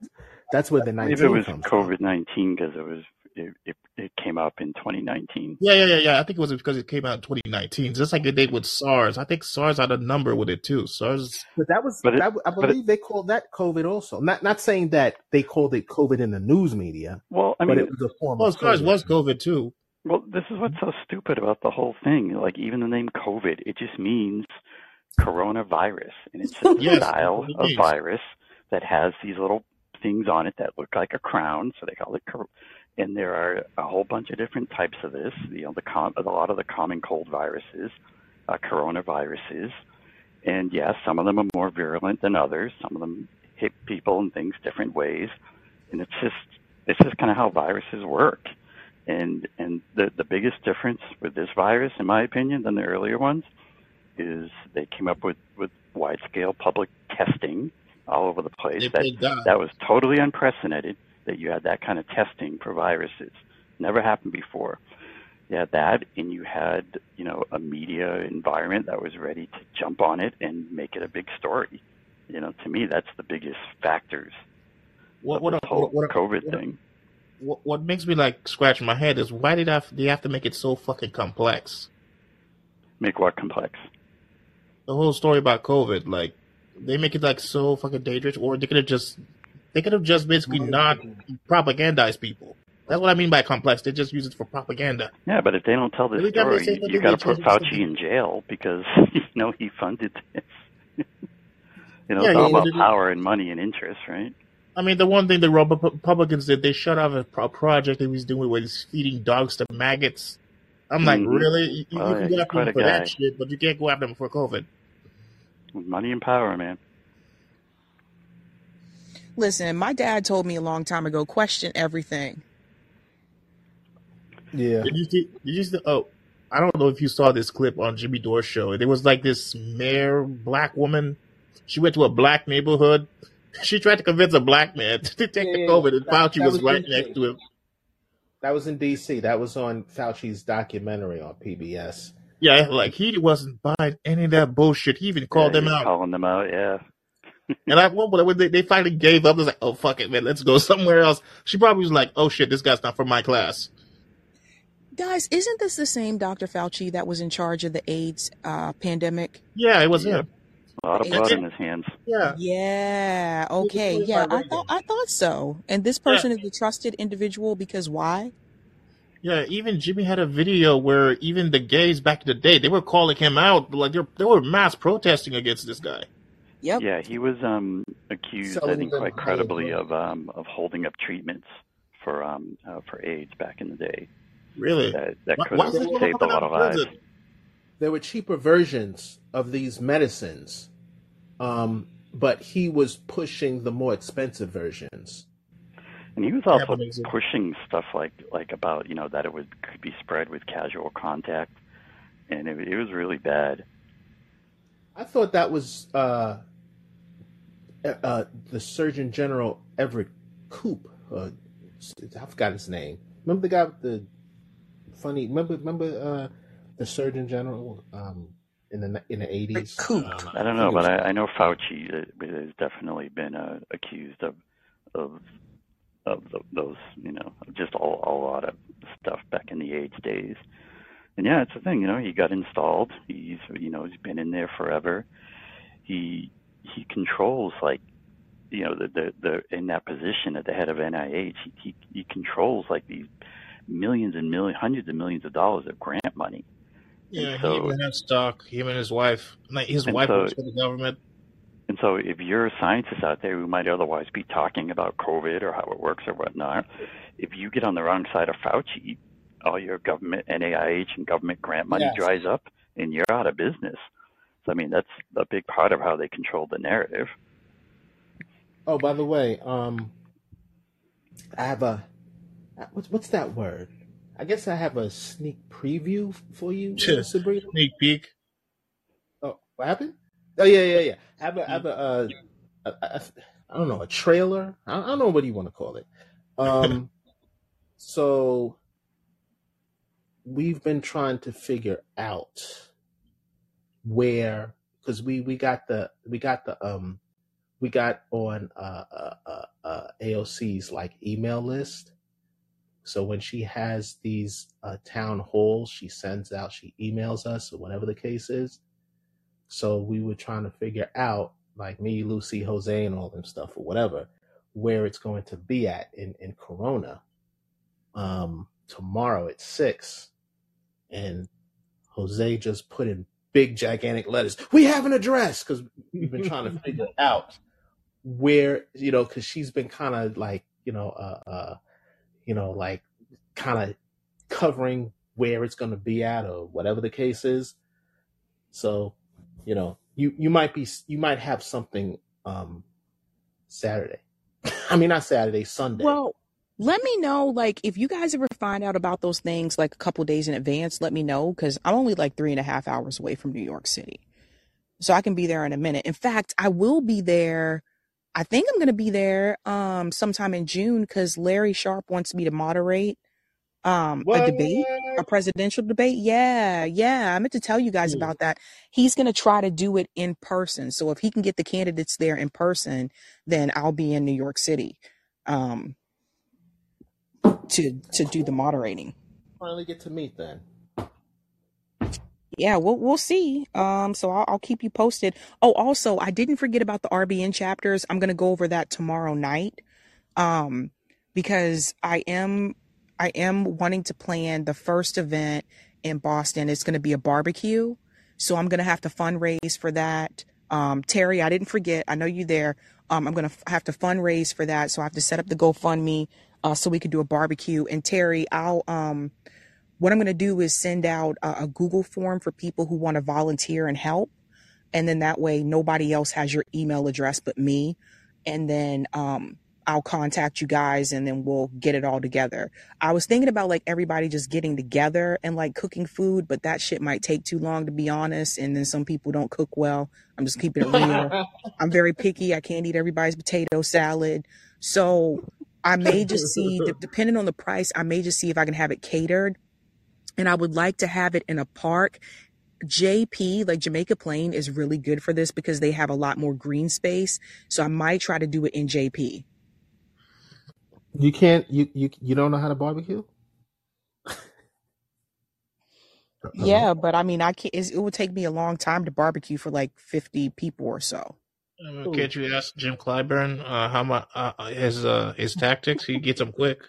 Speaker 7: That's where the
Speaker 3: I believe it
Speaker 7: nineteen
Speaker 3: was
Speaker 7: comes from.
Speaker 3: COVID nineteen because it was it, it it came up in 2019.
Speaker 9: Yeah, yeah, yeah, yeah. I think it was because it came out in 2019, just like it did with SARS. I think SARS had a number with it too. SARS.
Speaker 7: But that was
Speaker 3: But it
Speaker 7: that, I
Speaker 3: but it,
Speaker 7: believe they called that COVID also. Not not saying that they called it COVID in the news media,
Speaker 3: well, I
Speaker 7: but
Speaker 3: mean,
Speaker 7: it was a form
Speaker 9: Well,
Speaker 7: of
Speaker 9: SARS
Speaker 7: COVID.
Speaker 9: was COVID too.
Speaker 3: well, this is what's so stupid about the whole thing. Like even the name COVID, it just means coronavirus, and it's just a (laughs)
Speaker 9: Yes, that's
Speaker 3: style
Speaker 9: it
Speaker 3: of virus that has these little things on it that look like a crown, so they call it. And there are a whole bunch of different types of this. You know, the com- a lot of the common cold viruses, uh, coronaviruses, and yes, some of them are more virulent than others. Some of them hit people and things different ways, and it's just it's just kind of how viruses work. And and the the biggest difference with this virus, in my opinion, than the earlier ones, is they came up with with wide scale public testing all over the place.
Speaker 9: They
Speaker 3: That that was totally unprecedented. That you had that kind of testing for viruses, never happened before. You had that, and you had you know a media environment that was ready to jump on it and make it a big story. You know, to me, that's the biggest factors
Speaker 9: What what
Speaker 3: this
Speaker 9: what
Speaker 3: whole
Speaker 9: what,
Speaker 3: COVID
Speaker 9: what,
Speaker 3: thing.
Speaker 9: what, what makes me like scratch my head is why did I have, they have to make it so fucking complex?
Speaker 3: Make what complex?
Speaker 9: The whole story about COVID, like they make it like so fucking dangerous, or they could have just they could have just basically not propagandized people. That's what I mean by complex. They just use it for propaganda.
Speaker 3: Yeah, but if they don't tell this
Speaker 9: Every
Speaker 3: story,
Speaker 9: say
Speaker 3: you
Speaker 9: something,
Speaker 3: got to put
Speaker 9: change to
Speaker 3: Fauci in jail because (laughs) you know he funded this. (laughs) you know,
Speaker 9: Yeah,
Speaker 3: it's all
Speaker 9: yeah.
Speaker 3: about
Speaker 9: they-
Speaker 3: power and money and interest, right?
Speaker 9: I mean, the one thing the Republicans did, they shut off a pro- project he was doing where he's feeding dogs to maggots. I'm like,
Speaker 3: hmm
Speaker 9: really? You, you
Speaker 3: Oh
Speaker 9: can
Speaker 3: yeah,
Speaker 9: go
Speaker 3: he's
Speaker 9: after
Speaker 3: quite
Speaker 9: him
Speaker 3: a
Speaker 9: for that shit, but you can't go after him for COVID.
Speaker 3: Money and power, man.
Speaker 1: Listen, my dad told me a long time ago, question everything.
Speaker 7: Yeah.
Speaker 9: Did you see? Did you see? Oh, I don't know if you saw this clip on Jimmy Dore's show. There was like this mayor, black woman. She went to a black neighborhood. (laughs) She tried to convince a black man (laughs) to take
Speaker 7: Yeah,
Speaker 9: the COVID, and
Speaker 7: that,
Speaker 9: Fauci
Speaker 7: that
Speaker 9: was
Speaker 7: was
Speaker 9: right next to him.
Speaker 7: That was in D.C. That was on Fauci's documentary on PBS.
Speaker 9: Yeah, like he wasn't buying any of that bullshit. He even
Speaker 3: Yeah,
Speaker 9: called
Speaker 3: he
Speaker 9: them out.
Speaker 3: calling them out. Yeah.
Speaker 9: And I one point, when they, they finally gave up, they was like, "Oh fuck it, man, let's go (laughs) somewhere else." She probably was like, "Oh shit, this guy's not from my class."
Speaker 1: Guys, isn't this the same Dr. Fauci that was in charge of the AIDS uh, pandemic?
Speaker 9: Yeah, it was
Speaker 3: Yep.
Speaker 9: him.
Speaker 3: A lot of blood
Speaker 1: AIDS
Speaker 3: in his hands.
Speaker 9: Yeah,
Speaker 1: Yeah. Okay. Yeah. I thought I thought so. And this
Speaker 9: Yeah,
Speaker 1: person is a trusted individual because why?
Speaker 9: yeah. Even Jimmy had a video where even the gays back in the day they were calling him out, like they they were mass protesting against this guy.
Speaker 1: Yep.
Speaker 3: Yeah, he was um accused, I think, quite credibly
Speaker 7: drugs.
Speaker 3: of um of holding up treatments for um uh, for AIDS back in the day.
Speaker 9: Really?
Speaker 3: That that could
Speaker 9: why
Speaker 3: have
Speaker 9: is
Speaker 3: saved a lot of
Speaker 9: of
Speaker 3: lives.
Speaker 7: There were cheaper versions of these medicines, um, but he was pushing the more expensive versions.
Speaker 3: And he was also pushing stuff like like about you know that it would could be spread with casual contact, and it, it was really bad.
Speaker 7: I thought that was uh, uh, the Surgeon General Everett Koop. Uh, I forgot his name. Remember the guy with the funny? Remember, remember uh, the Surgeon General um, in the in the eighties?
Speaker 1: Koop.
Speaker 7: Um,
Speaker 3: I don't know,
Speaker 7: think it
Speaker 3: but. I, I know Fauci uh, has definitely been uh, accused of of of th those you know just all, a lot of stuff back in the AIDS days. And yeah, it's the thing, you know, he got installed. He's you know he's been in there forever. He he controls like you know the the, the in that position at the head of NIH. He he, he controls like these millions and millions, hundreds of millions of dollars of grant money.
Speaker 9: Yeah, he
Speaker 3: so
Speaker 9: even had stock. Him and his wife. His wife
Speaker 3: so
Speaker 9: works for the government.
Speaker 3: And so, if you're a scientist out there who might otherwise be talking about COVID or how it works or whatnot, if you get on the wrong side of Fauci, all your government, NIH, and government grant money
Speaker 7: Yes.
Speaker 3: dries up and you're out of business. So, I mean, that's a big part of how they control the narrative.
Speaker 7: Oh, by the way, um, I have a what's what's that word? I guess I have a sneak preview for you, (laughs) uh, Sabrina.
Speaker 9: Sneak peek.
Speaker 7: Oh, what happened? Oh yeah, yeah, yeah. I have a, I have a, uh, a, a, I don't know, a trailer. I, I don't know what you want to call it. Um, (laughs) so we've been trying to figure out where, because we we got the we got the um we got on uh, uh, uh, uh, AOC's like email list. So when she has these uh, town halls, she sends out, she emails us, or whatever the case is. So we were trying to figure out, like me, Lucy, Jose, and all them stuff, or whatever, where it's going to be at in in Corona. Um, tomorrow at six, and Jose just put in big gigantic letters. We have an address because we've been trying to (laughs) figure out where you know because she's been kind of like you know uh, uh you know like kind of covering where it's going to be at or whatever the case is. So you know you you might be you might have something um Saturday. (laughs) I mean not Saturday, Sunday.
Speaker 1: Well, let me know, like, if you guys ever find out about those things like a couple days in advance, let me know because I'm only like three and a half hours away from New York City. So I can be there in a minute. In fact, I will be there. I think I'm going to be there um sometime in June because Larry Sharpe wants me to moderate um a debate, a presidential debate. Yeah, yeah. I meant to tell you guys
Speaker 7: Hmm.
Speaker 1: about that. He's going to try to do it in person. So if he can get the candidates there in person, then I'll be in New York City. Um to to do the moderating.
Speaker 7: Finally get to meet then.
Speaker 1: Yeah, we'll we'll see. Um, so I'll, I'll keep you posted. Oh, also, I didn't forget about the RBN chapters. I'm gonna go over that tomorrow night. Um, because I am I am wanting to plan the first event in Boston. It's gonna be a barbecue, so I'm gonna have to fundraise for that. Um, Terry, I didn't forget. I know you there. Um, I'm gonna f- have to fundraise for that, so I have to set up the GoFundMe uh, so we could do a barbecue. And Terry, I'll um what I'm going to do is send out a, a Google form for people who want to volunteer and help. And then that way, nobody else has your email address but me. And then um, I'll contact you guys and then we'll get it all together. I was thinking about like everybody just getting together and like cooking food, but that shit might take too long to be honest. And then some people don't cook well. I'm just keeping it real. (laughs) I'm very picky. I can't eat everybody's potato salad. So I may (laughs) just see, de- depending on the price, I may just see if I can have it catered and I would like to have it in a park. JP, like Jamaica Plain, is really good for this because they have a lot more green space. So I might try to do it in JP.
Speaker 7: You can't you you you don't know how to barbecue? (laughs)
Speaker 1: Yeah, but I mean, I can't. It would take me a long time to barbecue for like fifty people or so.
Speaker 7: Ooh.
Speaker 9: can't you ask Jim Clyburn uh, how much uh, his uh, his tactics? He gets them quick.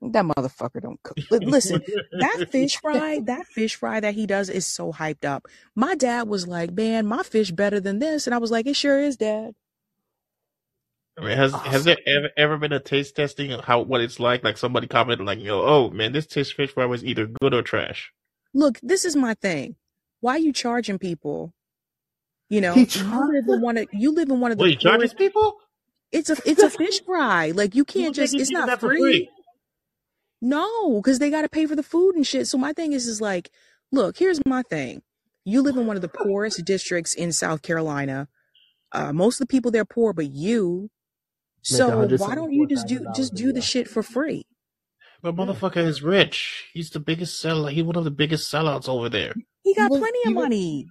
Speaker 1: That motherfucker don't cook. Listen, that (laughs) fish fry, that fish fry that he does is so hyped up. My dad was like, "Man, my fish better than this," and I was like, "It sure is, Dad."
Speaker 9: I mean, has has there ever ever been a taste testing of how what it's like? Like somebody commented, like, "Yo, oh man, this taste fish fry was either good or trash."
Speaker 1: Look, this is my thing. Why are you charging people? You know, you live in one of you live in one of the
Speaker 9: Wait, charges
Speaker 1: poorest.
Speaker 9: people?
Speaker 1: It's a (laughs) it's a fish fry. Like you
Speaker 9: You
Speaker 1: can't
Speaker 9: would think
Speaker 1: just. It's not free.
Speaker 9: free.
Speaker 1: No, because they got to pay for the food and shit. So my thing is, is like, look, here's my thing. You live in one of the poorest districts in South Carolina. Uh, most of the people there poor, but you.
Speaker 7: make
Speaker 1: So why don't you just do just do the shit for free?
Speaker 9: But motherfucker is rich. He's the biggest seller. He one of the biggest sellouts over there.
Speaker 1: He got
Speaker 7: Even
Speaker 1: plenty of
Speaker 7: even
Speaker 1: money.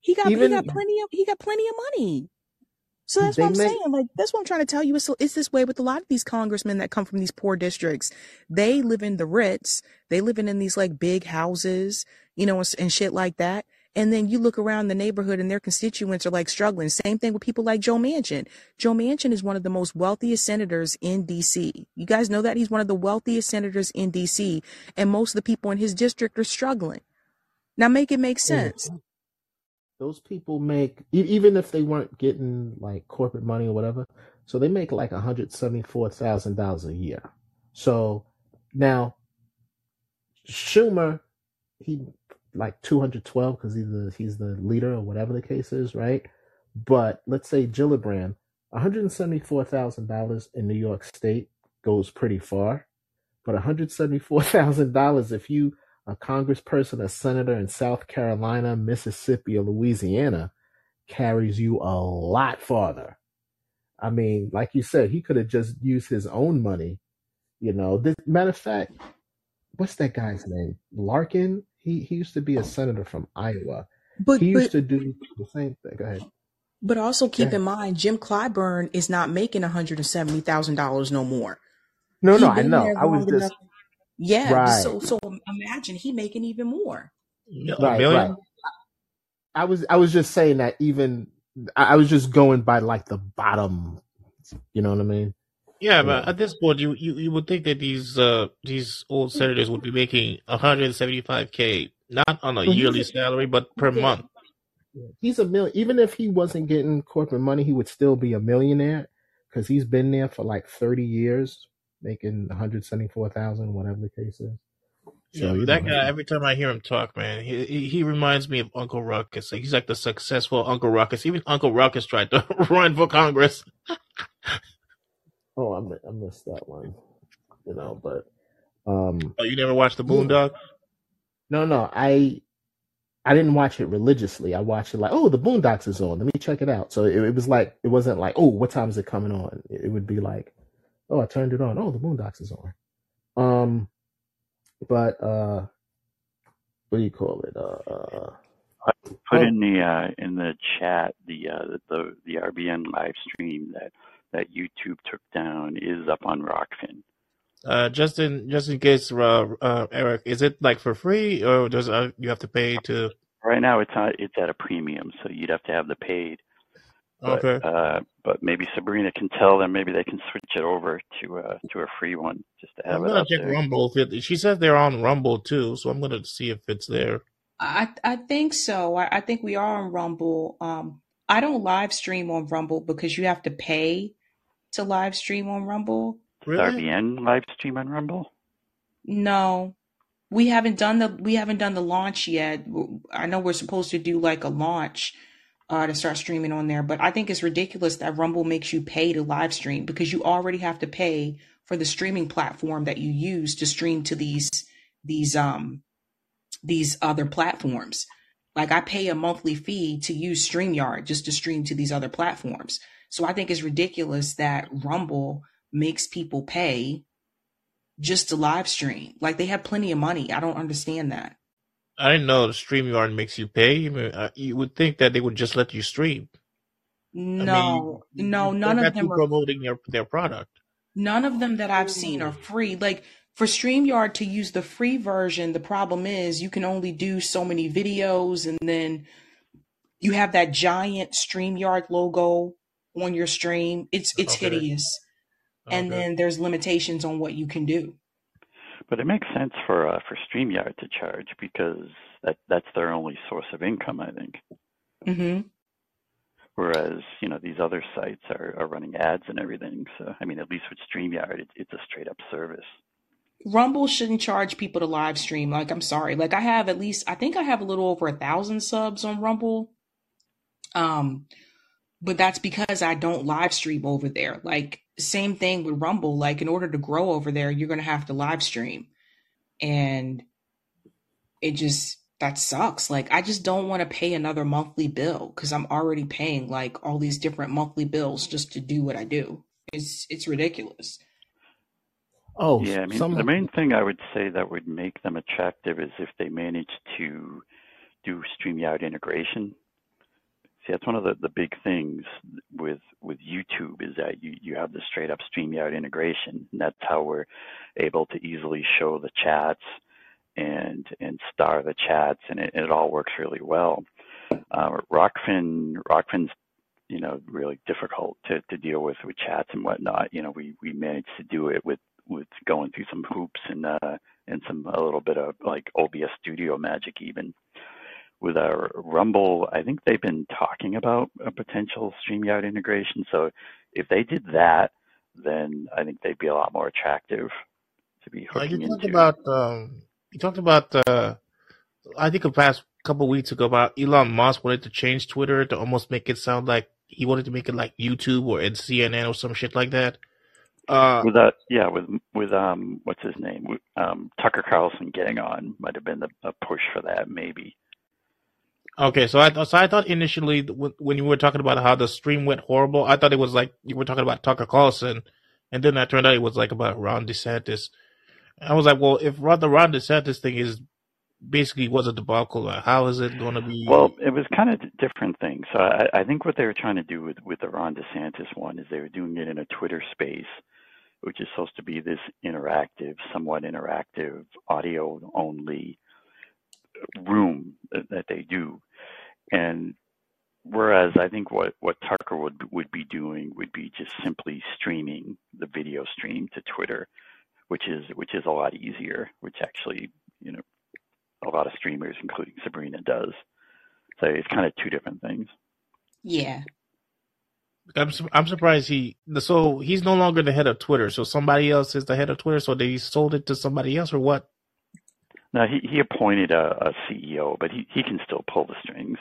Speaker 1: He got he got plenty of he got plenty of money. So that's what I'm
Speaker 7: make
Speaker 1: saying. Like that's what I'm trying to tell you. It's it's this way with a lot of these congressmen that come from these poor districts. They live in the Ritz. They living in these like big houses, you know, and, and shit like that. And then you look around the neighborhood and their constituents are like struggling. Same thing with people like Joe Manchin. Joe Manchin is one of the most wealthiest senators in DC. You guys know that he's one of the wealthiest senators in DC, and most of the people in his district are struggling. Now make it make sense.
Speaker 7: Those people make even if they weren't getting like corporate money or whatever so they make like $174000 a year. So now schumer he like 212 because he's the he's the leader or whatever the case is right? But let's say gillibrand $174000 in new york state goes pretty far but $174000 if you a congressperson a senator in south carolina mississippi or louisiana carries you a lot farther. I mean, like you said, he could have just used his own money. You know, this, matter of fact, what's that guy's name? Harkin. He he used to be a senator from Iowa.
Speaker 1: But
Speaker 7: He used
Speaker 1: but
Speaker 7: to do the same thing. Go ahead.
Speaker 1: But also keep in mind, Jim Clyburn is not making one hundred and seventy thousand dollars no more.
Speaker 7: No,
Speaker 1: He
Speaker 7: no, I know. I was
Speaker 1: long enough.
Speaker 7: Just
Speaker 1: Yeah.
Speaker 7: right,
Speaker 1: So so imagine he making even more.
Speaker 9: A
Speaker 7: right, right. I was I was just saying that even I I was just going by like the bottom. You know what I mean?
Speaker 9: Yeah,
Speaker 7: You
Speaker 9: but at this point, you, you, you would think that these uh these old senators would be making 175k, not on a yearly salary, but per
Speaker 7: yeah,
Speaker 9: month.
Speaker 7: he's a million. Even if he wasn't getting corporate money, he would still be a millionaire because he's been there for like thirty years, making one hundred seventy four thousand, whatever the case is.
Speaker 9: Yeah,
Speaker 7: So
Speaker 9: but
Speaker 7: you
Speaker 9: that
Speaker 7: know,
Speaker 9: guy, every time I hear him talk, man, he he, he reminds me of Uncle Ruckus. He's like the successful Uncle Ruckus. Even Uncle Ruckus tried to (laughs) run for Congress.
Speaker 7: oh, I mi- I missed that one. You know, but um,
Speaker 9: Oh, you never watched the
Speaker 7: yeah,
Speaker 9: Boondocks?
Speaker 7: no, no, I I didn't watch it religiously. I watched it like, oh, the Boondocks is on. Let me check it out. So it, it was like it wasn't like, oh, what time is it coming on? It, it would be like, oh, I turned it on. Oh, the Boondocks is on. Um, but uh, what do you call it? Uh, uh
Speaker 3: I put
Speaker 7: oh,
Speaker 3: in the uh, in the chat the uh, the the RBN live stream that that YouTube took down is up on Rokfin.
Speaker 9: Uh, just in just in case, uh, uh, Eric, is it like for free or does uh, you have to pay to?
Speaker 3: Right now, it's not, it's at a premium, so you'd have to have the paid. But
Speaker 9: Okay,
Speaker 3: uh, but maybe Sabrina can tell them. Maybe they can switch it over to uh, to a free one just to have
Speaker 9: I'm
Speaker 3: it
Speaker 9: gonna check
Speaker 3: there.
Speaker 9: Rumble. If it, she says they're on Rumble too, so I'm gonna see if it's there.
Speaker 1: I I think so. I, I think we are on Rumble. Um, I don't live stream on Rumble because you have to pay to live stream on Rumble.
Speaker 3: Is
Speaker 9: Really?
Speaker 3: RBN live stream on Rumble?
Speaker 1: No, we haven't done the we haven't done the launch yet. I know we're supposed to do like a launch uh, to start streaming on there, but I think it's ridiculous that Rumble makes you pay to live stream because you already have to pay for the streaming platform that you use to stream to these these um these other platforms. Like I pay a monthly fee to use StreamYard just to stream to these other platforms. So I think it's ridiculous that Rumble makes people pay just to live stream. Like they have plenty of money. I don't understand that.
Speaker 9: I didn't know StreamYard makes you pay. I mean, uh, you would think that they would just let you stream. I mean,
Speaker 1: No, no, none of them are
Speaker 9: promoting their their product.
Speaker 1: none of them that I've seen are free. Like for StreamYard to use the free version, the problem is you can only do so many videos and then you have that giant StreamYard logo on your stream. It's it's
Speaker 9: Okay,
Speaker 1: hideous. And then there's limitations on what you can do.
Speaker 3: But it makes sense for uh, for StreamYard to charge because that that's their only source of income, I think.
Speaker 1: hmm
Speaker 3: Whereas you know these other sites are, are running ads and everything. So I mean, at least with StreamYard, it, it's a straight up service.
Speaker 1: Rumble shouldn't charge people to live stream. Like, I'm sorry. Like, I have at least, I think I have a little over a thousand subs on Rumble. Um, but that's because I don't live stream over there. Like, same thing with Rumble. Like, in order to grow over there, you're going to have to live stream. And it just, that sucks. Like, I just don't want to pay another monthly bill because I'm already paying like all these different monthly bills just to do what I do. It's, it's ridiculous.
Speaker 7: oh,
Speaker 3: Yeah, I mean, the main thing I would say that would make them attractive is if they manage to do StreamYard integration. That's one of the, the big things with with YouTube is that you, you have the straight up StreamYard integration. And that's how we're able to easily show the chats and and star the chats, and it, it all works really well. Uh, Rokfin Rokfin's you know really difficult to, to deal with with chats and whatnot. You know, we we managed to do it with with going through some hoops and uh and some a little bit of like OBS Studio magic even with our Rumble, I think they've been talking about a potential StreamYard integration. So if they did that, then I think they'd be a lot more attractive to be
Speaker 9: Uh, you
Speaker 3: hooking
Speaker 9: talked
Speaker 3: into.
Speaker 9: about um, you talked about uh, I think the past couple weeks ago about Elon Musk wanted to change Twitter to almost make it sound like he wanted to make it like YouTube or CNN or some shit like that. Uh,
Speaker 3: With that, yeah, with with um, what's his name? Um, Tucker Carlson getting on might have been the, a push for that, maybe.
Speaker 9: Okay, so I so I thought initially when when you were talking about how the stream went horrible, I thought it was like you were talking about Tucker Carlson, and then that turned out it was like about Ron DeSantis. I was like, well, if Ron, the Ron DeSantis thing is basically was a debacle? How is it going to be?
Speaker 3: Well, it was kind of different things. So I, I think what they were trying to do with with the Ron DeSantis one is they were doing it in a Twitter space, which is supposed to be this interactive, somewhat interactive, audio only room that they do, and whereas I think what what Tucker would would be doing would be just simply streaming the video stream to Twitter, which is which is a lot easier, which actually you know a lot of streamers, including Sabrina, does. So it's kind of two different things.
Speaker 1: Yeah.
Speaker 9: I'm I'm surprised he so he's no longer the head of Twitter. So somebody else is the head of Twitter. So they sold it to somebody else or what?
Speaker 3: No, he he appointed a, a CEO, but he he can still pull the strings.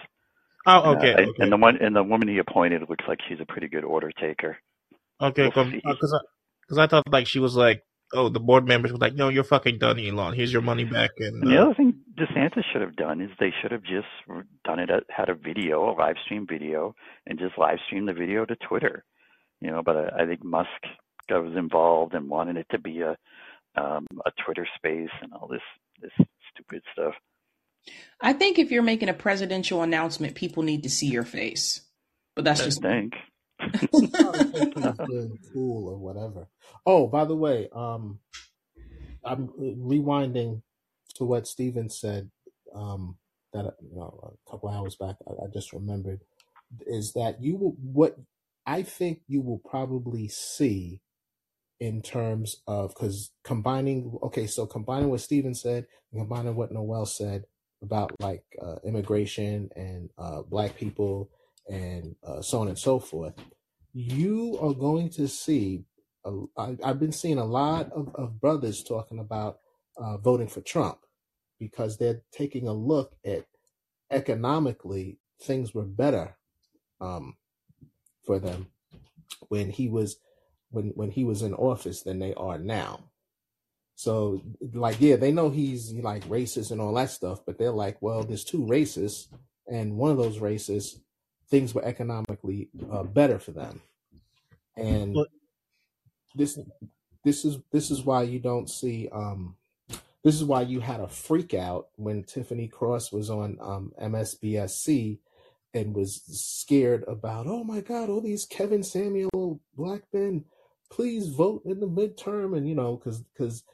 Speaker 9: Oh, okay.
Speaker 3: Uh,
Speaker 9: okay.
Speaker 3: And the one and the woman he appointed looks like she's a pretty good order taker.
Speaker 9: Okay,
Speaker 3: We'll
Speaker 9: because
Speaker 3: see.
Speaker 9: I, I thought like she was like, oh, the board members were like, no, you're fucking done, Elon. Here's your money back. And,
Speaker 3: And the
Speaker 9: uh,
Speaker 3: other thing DeSantis should have done is they should have just done it, at, had a video, a live stream video, and just live stream the video to Twitter. You know, but I, I think Musk got was involved and wanted it to be a um, a Twitter space and all this this stupid stuff.
Speaker 1: I think if you're making a presidential announcement, people need to see your face. But that's
Speaker 3: I
Speaker 1: just
Speaker 3: think.
Speaker 7: He's cool or whatever. Oh, by the way, um, I'm rewinding to what Steven said. Um, that you know, a couple hours back, I, I just remembered is that you will what I think you will probably see in terms of because combining okay, so combining what Steven said and combining what Noel said about like uh, immigration and uh, black people and uh, so on and so forth, you are going to see. I've been seeing a lot of, of brothers talking about uh, voting for Trump because they're taking a look at economically things were better um, for them when he was when when he was in office than they are now. So like yeah, they know he's like racist and all that stuff, but they're like, well, there's two races, and one of those races, things were economically uh, better for them, and this this is this is why you don't see um this is why you had a freak out when Tiffany Cross was on um MSNBC and was scared about oh my god all these Kevin Samuel black men please vote in the midterm and you know cuz cuz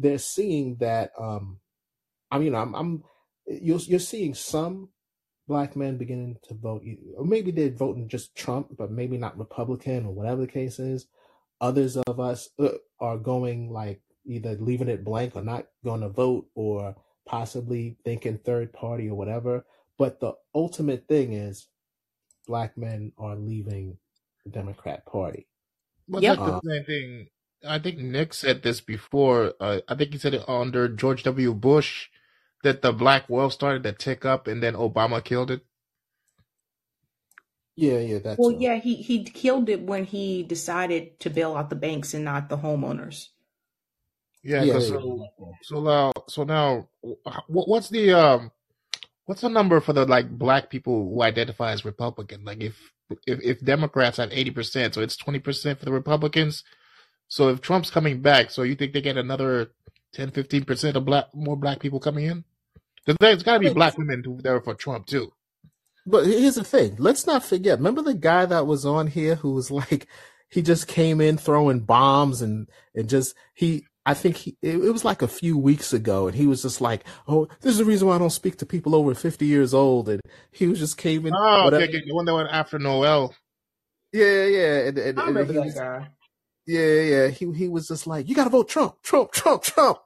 Speaker 7: they're seeing that um I mean I'm I'm you're you're seeing some black men beginning to vote or maybe they're voting just Trump but maybe not Republican or whatever the case is others of us uh, are going like either leaving it blank or not going to vote or possibly thinking third party or whatever but the ultimate thing is black men are leaving the democrat party
Speaker 9: But
Speaker 1: Yep.
Speaker 9: that's the same thing. I think Nick said this before. Uh, I think he said it under George W. Bush that the black wealth started to tick up, and then Obama killed it.
Speaker 7: yeah yeah that's
Speaker 1: well,
Speaker 7: uh,
Speaker 1: yeah, he he killed it when he decided to bail out the banks and not the homeowners.
Speaker 9: Yeah,
Speaker 7: yeah,
Speaker 9: 'cause
Speaker 7: yeah,
Speaker 9: so
Speaker 7: yeah.
Speaker 9: so now so now what's the um what's the number for the like black people who identify as Republican? Like if if if Democrats have eighty percent, so it's twenty percent for the Republicans. So if Trump's coming back, so you think they get another 10, 15 percent of black more black people coming in? 'Cause There's got to be black women who there for Trump too.
Speaker 7: But here's the thing. Let's not forget. Remember the guy that was on here who was (laughs) like, he just came in throwing bombs and, and just, he, I think he, it, it was like a few weeks ago and he was just like, oh, this is the reason why I don't speak to people over 50 years old. And he was just came in,
Speaker 9: Oh,
Speaker 7: whatever.
Speaker 9: okay, okay. The one that went after Noel.
Speaker 7: Yeah, yeah. And, and,
Speaker 1: I remember
Speaker 7: he
Speaker 1: that
Speaker 7: was,
Speaker 1: guy.
Speaker 7: Yeah, yeah. He, he was just like, you got to vote Trump, Trump, Trump, Trump.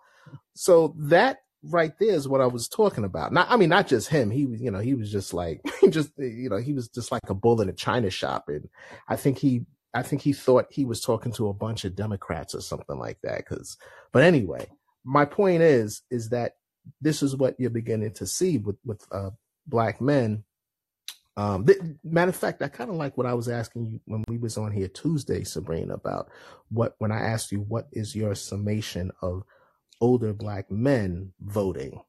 Speaker 7: So that right there is what I was talking about. Not, I mean, not just him. He was, you know, he was just like, (laughs) just, you know, he was just like a bull in a china shop. And I think he, I think he thought he was talking to a bunch of Democrats or something like that. Cause, but anyway, my point is, is that this is what you're beginning to see with, with, uh, black men. Um, th- matter of fact, I kind of like what I was asking you when we was on here Tuesday, Sabrina, about what, when I asked you, what is your summation of older black men voting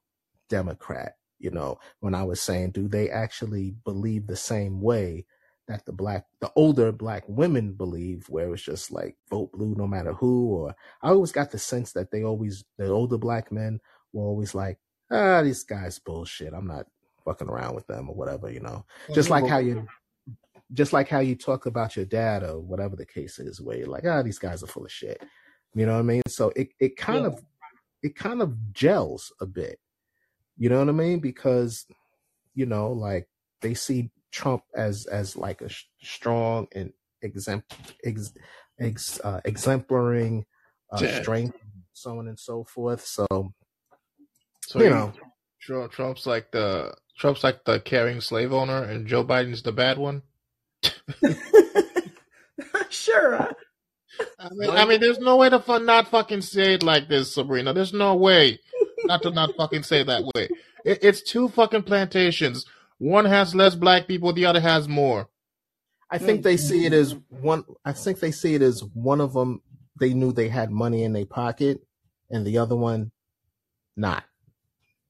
Speaker 7: Democrat. You know, when I was saying, do they actually believe the same way that the black, the older black women believe, where it's just like vote blue no matter who? Or I always got the sense that they always, the older black men were always like, ah, these guys bullshit. I'm not fucking around with them or whatever, you know.
Speaker 9: Well,
Speaker 7: Just like how you just like how you talk about your dad or whatever the case is, where you're like, ah, these guys are full of shit. You know what I mean? So it, it kind
Speaker 9: yeah,
Speaker 7: of it kind of gels a bit. You know what I mean? Because, you know, like they see Trump as as like a sh- strong and exempt ex, ex, uh, exemplaring uh,
Speaker 9: yeah.
Speaker 7: strength, so on and so forth. So
Speaker 9: So
Speaker 7: you know,
Speaker 9: Trump's like the Trump's like the caring slave owner, and Joe Biden's the bad one. (laughs)
Speaker 1: sure. I-
Speaker 9: I mean, I mean, there's no way to fu- not fucking say it like this, Sabrina. There's no way not to not fucking say it that way. It, it's two fucking plantations. One has less black people, the other has more.
Speaker 7: I think they see it as one. I think they see it as one of them. They knew they had money in their pocket, and the other one not.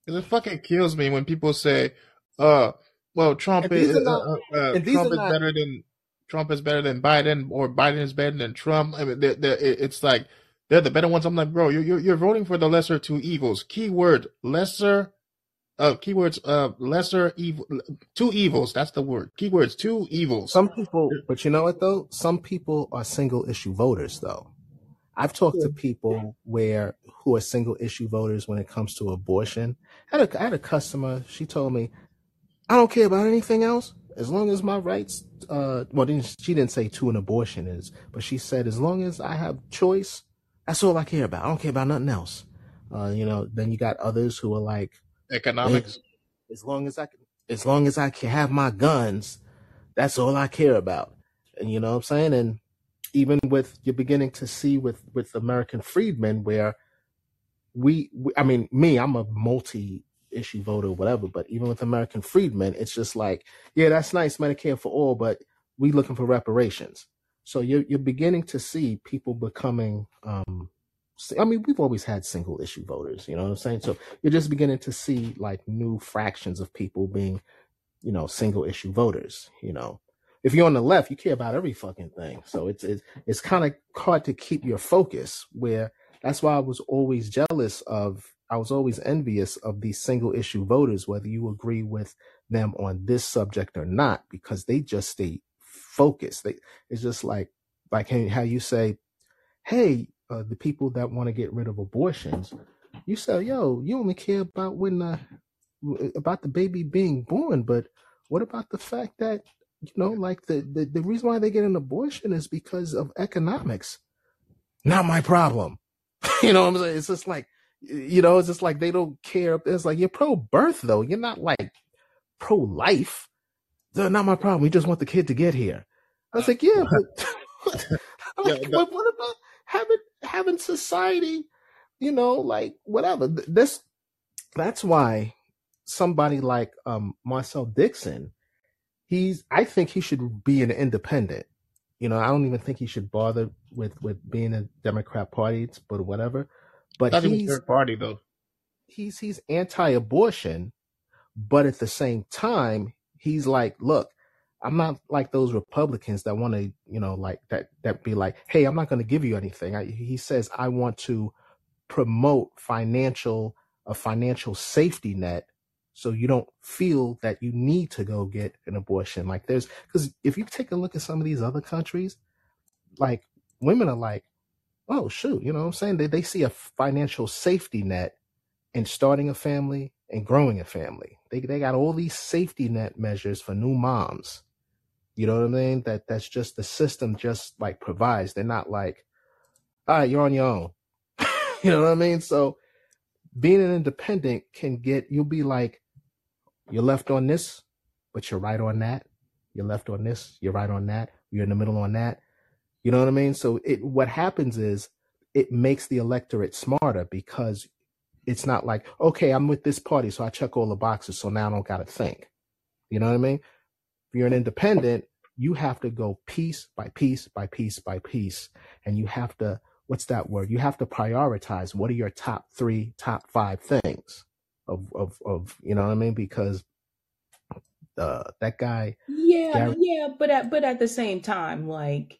Speaker 9: 'Cause It fucking kills me when people say, "Uh, well, Trump is
Speaker 7: these are
Speaker 9: uh,
Speaker 7: not.
Speaker 9: uh, uh, Trump is
Speaker 7: not.
Speaker 9: better than Trump is better than Biden, or Biden is better than Trump." I mean, they're, they're, it's like they're the better ones. I'm like, bro, you're you're, you're voting for the lesser two evils. Keyword lesser. Uh, keywords. Uh, lesser evil. Two evils. That's the word. Keywords. Two evils.
Speaker 7: Some people, but you know what though? Some people are single issue voters though. I've talked to people where who are single issue voters when it comes to abortion. I had a, I had a customer. She told me, "I don't care about anything else as long as my rights." Uh, well, didn't, she didn't say to an abortion is, but she said as long as I have choice, that's all I care about. I don't care about nothing else. Uh, you know. Then you got others who are like,
Speaker 9: Economics.
Speaker 7: as long as I can, as long as I can have my guns, that's all I care about. And you know what I'm saying? And even with you're beginning to see with with American freedmen where we, we I mean me, I'm a multi issue voter or whatever, but even with American freedmen, it's just like, yeah, that's nice, Medicare for all, but we looking for reparations. So you're you're beginning to see people becoming um I mean, we've always had single issue voters, you know what I'm saying? So you're just beginning to see like new fractions of people being, you know, single issue voters, you know. If you're on the left, you care about every fucking thing. So it's it's it's kind of hard to keep your focus where that's why I was always jealous of I was always envious of these single issue voters whether you agree with them on this subject or not because they just stay focused. They it's just like like how you say hey, uh, the people that want to get rid of abortions, you say, yo, you only care about when uh, about the baby being born, but what about the fact that you know, like the, the the reason why they get an abortion is because of economics. Not my problem. (laughs) you know what I'm saying? It's just like you know, it's just like they don't care. It's like you're pro birth though. You're not like pro life. They're Not my problem. We just want the kid to get here. I was like, yeah, but (laughs) (laughs)
Speaker 9: Yeah,
Speaker 7: like,
Speaker 9: the-
Speaker 7: what, what about having having society? You know, like whatever. This that's why somebody like um Marcel Dixon, he's I think he should be an independent. You know, I don't even think he should bother with with being a Democrat Party, but whatever. But
Speaker 9: not
Speaker 7: he's
Speaker 9: third party though.
Speaker 7: he's he's anti-abortion, but at the same time, he's like, look, I'm not like those Republicans that want to, you know, like that that be like, hey, I'm not going to give you anything. I, he says I want to promote financial a financial safety net so you don't feel that you need to go get an abortion. Like there's because if you take a look at some of these other countries like women are like oh shoot you know what i'm saying? They, they see a financial safety net in starting a family and growing a family. They, they got all these safety net measures for new moms. You know what i mean? That that's just the system just like provides. They're not like all right you're on your own. (laughs) You know what i mean? So being an independent can get you'll be like you're left on this but you're right on that. You're left on this you're right on that you're in the middle on that. You know what i mean? So it what happens is it makes the electorate smarter because it's not like okay i'm with this party so i check all the boxes so now i don't gotta think. You know what i mean? If you're an independent you have to go piece by piece by piece by piece and you have to what's that word? You have to prioritize what are your top three top five things of of, of you know what i mean because uh that guy
Speaker 1: Yeah,
Speaker 7: Gary
Speaker 1: yeah, but at but at the same time, like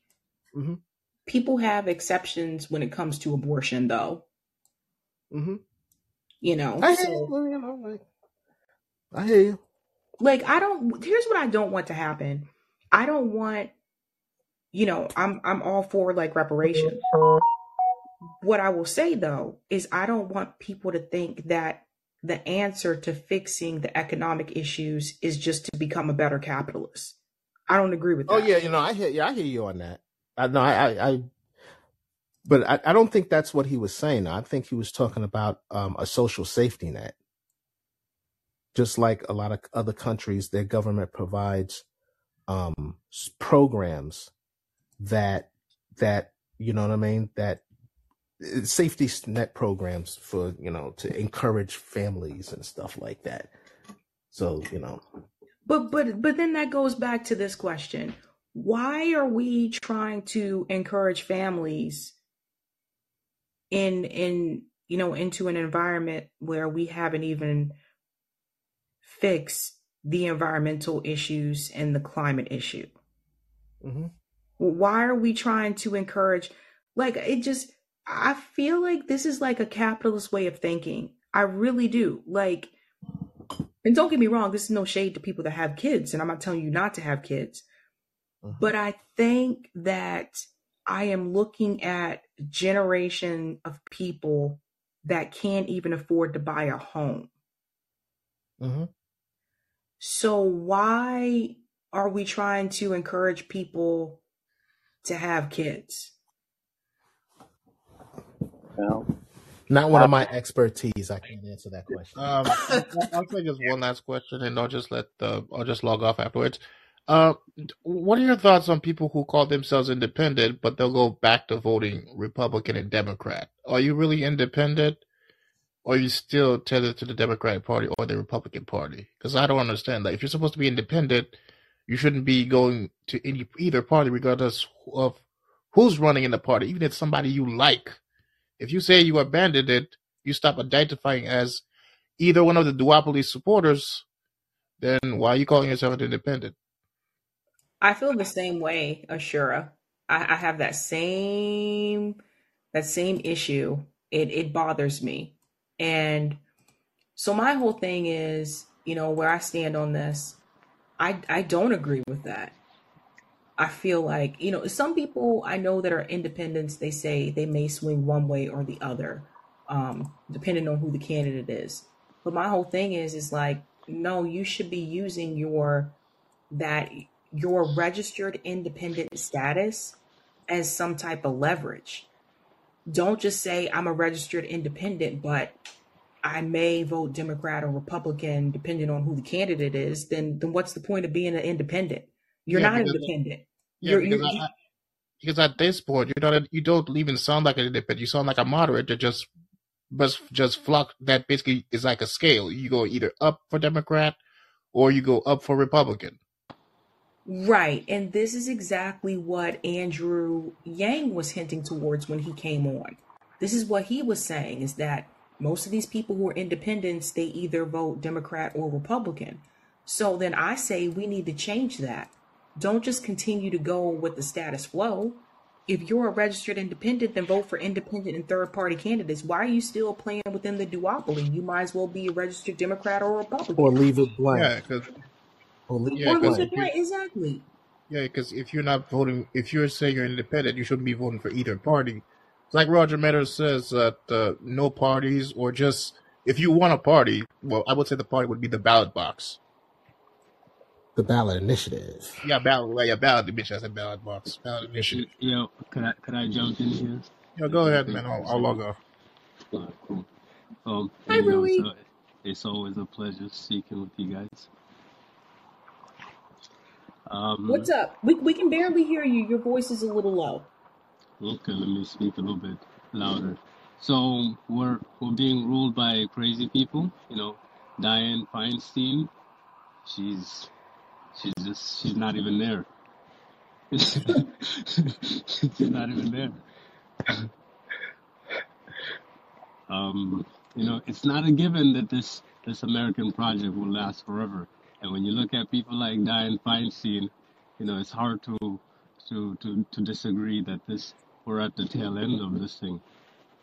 Speaker 7: hmm
Speaker 1: people have exceptions when it comes to abortion, though.
Speaker 7: hmm
Speaker 1: You know,
Speaker 7: I hear
Speaker 1: so
Speaker 7: you. I hear you.
Speaker 1: like I don't. Here's what I don't want to happen. I don't want. You know, I'm I'm all for like reparations. What I will say though is I don't want people to think that the answer to fixing the economic issues is just to become a better capitalist. I don't agree with
Speaker 7: Oh yeah, you know, I hear yeah, I hear you on that. I no, I, I, I but I, I don't think that's what he was saying. I think he was talking about um, a social safety net. Just like a lot of other countries, their government provides um, programs that that you know what I mean that safety net programs for you know to encourage families and stuff like that. So you know,
Speaker 1: But but but then that goes back to this question. Why are we trying to encourage families in in you know into an environment where we haven't even fixed the environmental issues and the climate issue?
Speaker 7: hmm
Speaker 1: Why are we trying to encourage like it just I feel like this is like a capitalist way of thinking. I really do. Like and don't get me wrong, this is no shade to people that have kids and I'm not telling you not to have kids.
Speaker 7: hmm
Speaker 1: But I think that I am looking at a generation of people that can't even afford to buy a home.
Speaker 7: hmm
Speaker 1: So why are we trying to encourage people to have kids?
Speaker 2: Well,
Speaker 7: not one of my expertise. I can't answer that question.
Speaker 9: Um, I'll, I'll take just one last question, and I'll just let the I'll just log off afterwards. Uh, what are your thoughts on people who call themselves independent, but they'll go back to voting Republican and Democrat? Are you really independent, or are you still tethered to the Democratic Party or the Republican Party? Because I don't understand that. If you're supposed to be independent, you shouldn't be going to any either party, regardless of who's running in the party, even if it's somebody you like. If you say you abandoned it, you stop identifying as either one of the duopoly supporters, then why are you calling yourself an independent?
Speaker 1: I feel the same way, Ashura. I, I have that same that same issue. It it bothers me. And so my whole thing is, you know, where I stand on this, I I don't agree with that. I feel like, you know, some people I know that are independents, they say they may swing one way or the other, um, depending on who the candidate is. But my whole thing is, is like, no, you should be using your that your registered independent status as some type of leverage. Don't just say I'm a registered independent, but I may vote Democrat or Republican depending on who the candidate is. Then, then what's the point of being an independent? You're
Speaker 9: Yeah,
Speaker 1: not independent.
Speaker 9: yeah,
Speaker 1: You're
Speaker 9: because
Speaker 1: you're
Speaker 9: I, because at this point you're not a, you don't even sound like an independent. You sound like a moderate that just just just flock that basically is like a scale. You go either up for Democrat or you go up for Republican.
Speaker 1: right. And this is exactly what Andrew Yang was hinting towards when he came on. This is what he was saying is that most of these people who are independents, they either vote Democrat or Republican. So then I say we need to change that. Don't just continue to go with the status quo. If you're a registered independent, then vote for independent and third party candidates. Why are you still playing within the duopoly? You might as well be a registered Democrat or Republican.
Speaker 7: Or
Speaker 1: Republican.
Speaker 7: leave it blank.
Speaker 9: Yeah, because
Speaker 7: Or leave
Speaker 9: yeah,
Speaker 1: Or
Speaker 7: it
Speaker 1: leave it
Speaker 7: blank.
Speaker 1: blank. Exactly.
Speaker 9: yeah, because if you're not voting, if you're saying you're independent, you shouldn't be voting for either party. It's like Roger Meadows says that uh, no parties or just if you want a party, well, I would say the party would be the ballot box.
Speaker 7: The ballot initiative.
Speaker 9: Yeah, ballot. Well, yeah, ballot. Bitch, I said ballot box. Ballot initiative.
Speaker 10: Yo, could I could I jump in here?
Speaker 9: Yeah, go ahead, man. I'll,
Speaker 10: for
Speaker 9: I'll log off.
Speaker 10: Uh, cool. Um,
Speaker 1: Hi,
Speaker 10: hey, yo,
Speaker 1: Rui.
Speaker 10: so it's always a pleasure speaking with you guys.
Speaker 1: What's
Speaker 10: Um,
Speaker 1: up? We, we can barely hear you. Your voice is a little low.
Speaker 10: okay, let me speak a little bit louder. So we're we're being ruled by crazy people. You know, Dianne Feinstein. She's she's just she's not even there. (laughs) she's not even there. um, you know, it's not a given that this this American project will last forever. And when you look at people like Dianne Feinstein, you know, it's hard to to to, to disagree that this we're at the tail end of this thing.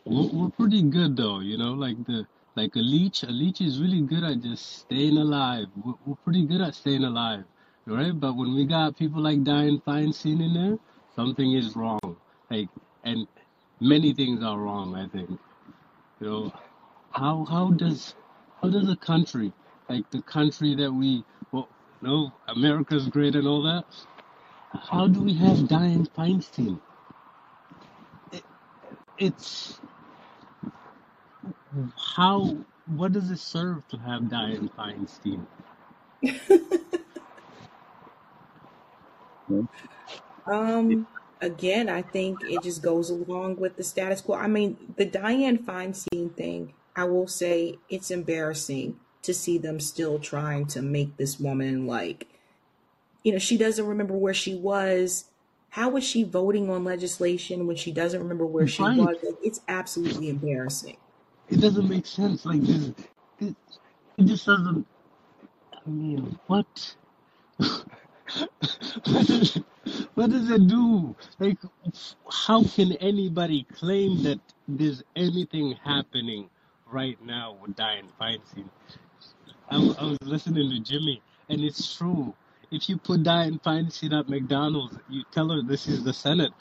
Speaker 10: We're, we're pretty good though, you know, like the Like a leech, a leech is really good at just staying alive. We're, we're pretty good at staying alive, right? But when we got people like Dianne Feinstein in there, something is wrong. Like, and many things are wrong. I think. You know, how how does how does a country like the country that we well, no, America's great and all that. How do we have Dianne Feinstein? It, it's how. What does it serve to have Diane Feinstein? (laughs)
Speaker 1: Um, again, I think it just goes along with the status quo. I mean, the Dianne Feinstein thing, I will say it's embarrassing to see them still trying to make this woman like, you know, she doesn't remember where she was. How was she voting on legislation when she doesn't remember where she
Speaker 10: Right.
Speaker 1: was? Like, it's absolutely embarrassing.
Speaker 10: It doesn't make sense. Like this, it, it just doesn't. I mean, what? (laughs) what, does it, what does it do? Like, how can anybody claim that there's anything happening right now with Dianne Feinstein? I was listening to Jimmy, and it's true. If you put Dianne Feinstein at McDonald's, you tell her this is the Senate,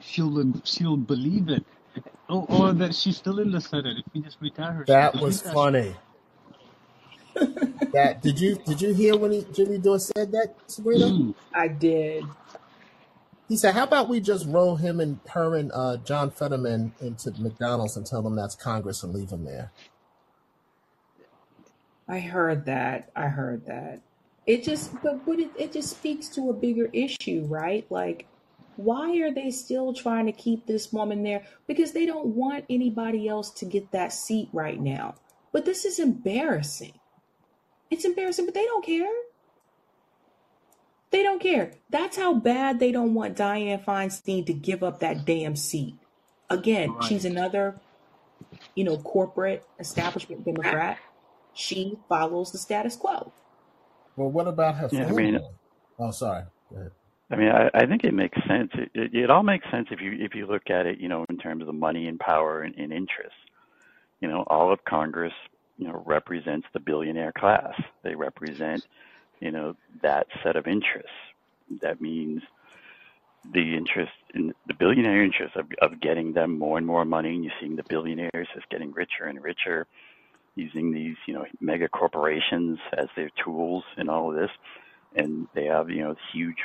Speaker 10: she'll she'll believe it. Or, or that she's still in the Senate. If you just retire her,
Speaker 7: That was
Speaker 10: that.
Speaker 7: funny. That did you did you hear when he, Jimmy Dore said that, Sabrina?
Speaker 10: Mm.
Speaker 1: I did.
Speaker 7: He said, "How about we just roll him and her and uh, John Fetterman into McDonald's and tell them that's Congress and leave them there."
Speaker 1: I heard that. I heard that. It just, but, but it, it just speaks to a bigger issue, right? Like, why are they still trying to keep this woman there? Because they don't want anybody else to get that seat right now. But this is embarrassing. It's embarrassing, but they don't care. They don't care. That's how bad they don't want Dianne Feinstein to give up that damn seat. Again, she's another, you know, corporate establishment Democrat. She follows the status quo.
Speaker 7: Well, what about her
Speaker 3: Yeah, I mean,
Speaker 7: family? Oh, sorry. Go ahead.
Speaker 3: I mean, I, I think it makes sense. It, it, it all makes sense if you if you look at it, you know, in terms of the money and power and, and interest. You know, all of Congress, you know, represents the billionaire class. They represent, you know, that set of interests. That means the interest in the billionaire interest of, of getting them more and more money. And you're seeing the billionaires just getting richer and richer, using these, you know, mega corporations as their tools in all of this. And they have, you know, huge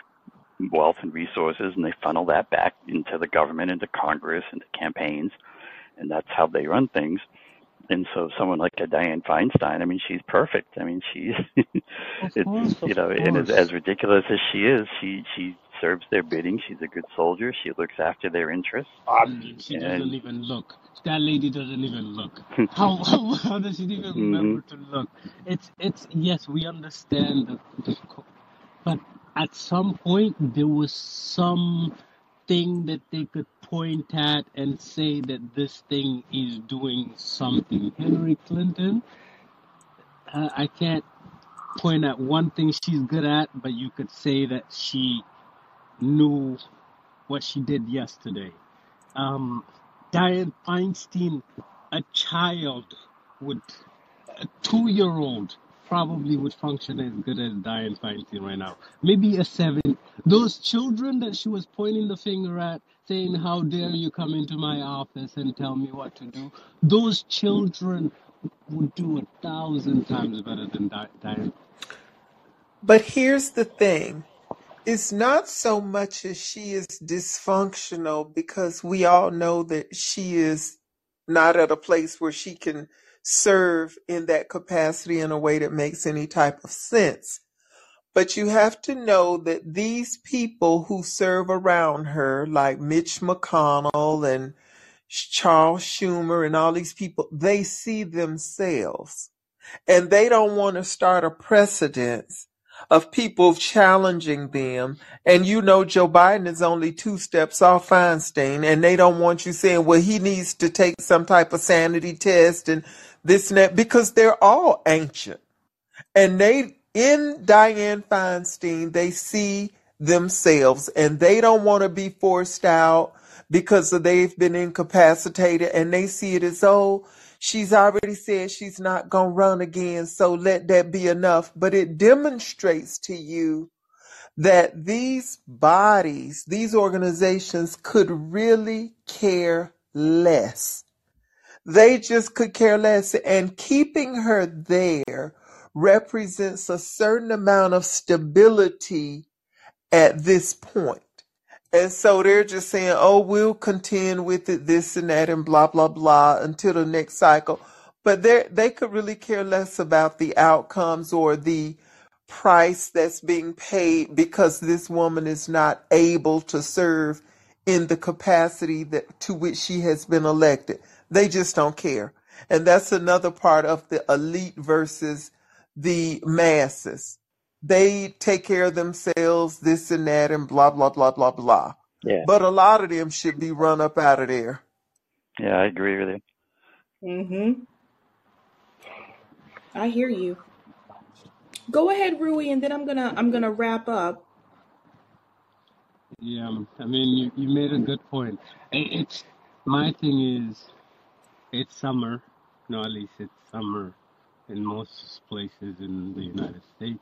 Speaker 3: wealth and resources, and they funnel that back into the government, into Congress, into campaigns, and that's how they run things. And so, someone like a Dianne Feinstein, I mean, she's perfect. I mean, she's (laughs) it's
Speaker 10: course,
Speaker 3: you
Speaker 10: of
Speaker 3: know, and as, as ridiculous as she is, she she serves their bidding. She's a good soldier. She looks after their interests,
Speaker 10: I mean, she doesn't even look. That lady doesn't even look. (laughs) How how, how does she even
Speaker 3: hmm
Speaker 10: remember to look? It's it's yes, we understand the, the but at some point there was some thing that they could point at and say that this thing is doing something. Hillary Clinton, uh, I can't point at one thing she's good at, but you could say that she knew what she did yesterday. Um, Dianne Feinstein, a child would, a two-year-old probably would function as good as Dianne Feinstein right now. Maybe a seven. Those children that she was pointing the finger at, saying, "How dare you come into my office and tell me what to do?" Those children would do a thousand times better than Di- Dianne.
Speaker 4: But here's the thing. It's not so much as she is dysfunctional because we all know that she is not at a place where she can serve in that capacity in a way that makes any type of sense. But you have to know that these people who serve around her, like Mitch McConnell and Charles Schumer and all these people, they see themselves and they don't want to start a precedence of people challenging them. And you know, Joe Biden is only two steps off Feinstein, and they don't want you saying, well, he needs to take some type of sanity test and this and that because they're all ancient. And they, in Dianne Feinstein, they see themselves and they don't want to be forced out because they've been incapacitated and they see it as, oh, She's already said she's not going to run again, so let that be enough. But it demonstrates to you that these bodies, these organizations could really care less. They just could care less. And keeping her there represents a certain amount of stability at this point. And so they're just saying, oh, we'll contend with it, this and that, and blah, blah, blah until the next cycle. But they they could really care less about the outcomes or the price that's being paid because this woman is not able to serve in the capacity that to which she has been elected. They just don't care. And that's another part of the elite versus the masses they take care of themselves, this and that, and blah, blah, blah, blah, blah.
Speaker 3: Yeah,
Speaker 4: But a lot of them should be run up out of there.
Speaker 3: yeah, I agree with you.
Speaker 1: Mm-hmm. I hear you. Go ahead, Rui, and then I'm gonna I'm gonna wrap up.
Speaker 10: Yeah, I mean, you, you made a good point. I- It's my thing is, it's summer. No, at least it's summer in most places in the United States.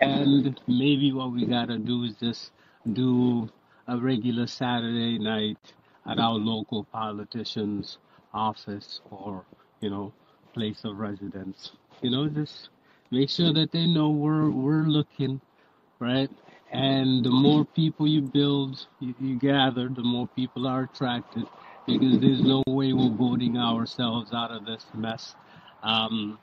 Speaker 10: And maybe what we gotta do is just do a regular Saturday night at our local politician's office or, you know, place of residence. You know, just make sure that they know we're we're looking, right? And the more people you build, you, you gather, the more people are attracted because there's no way we're voting ourselves out of this mess. Um,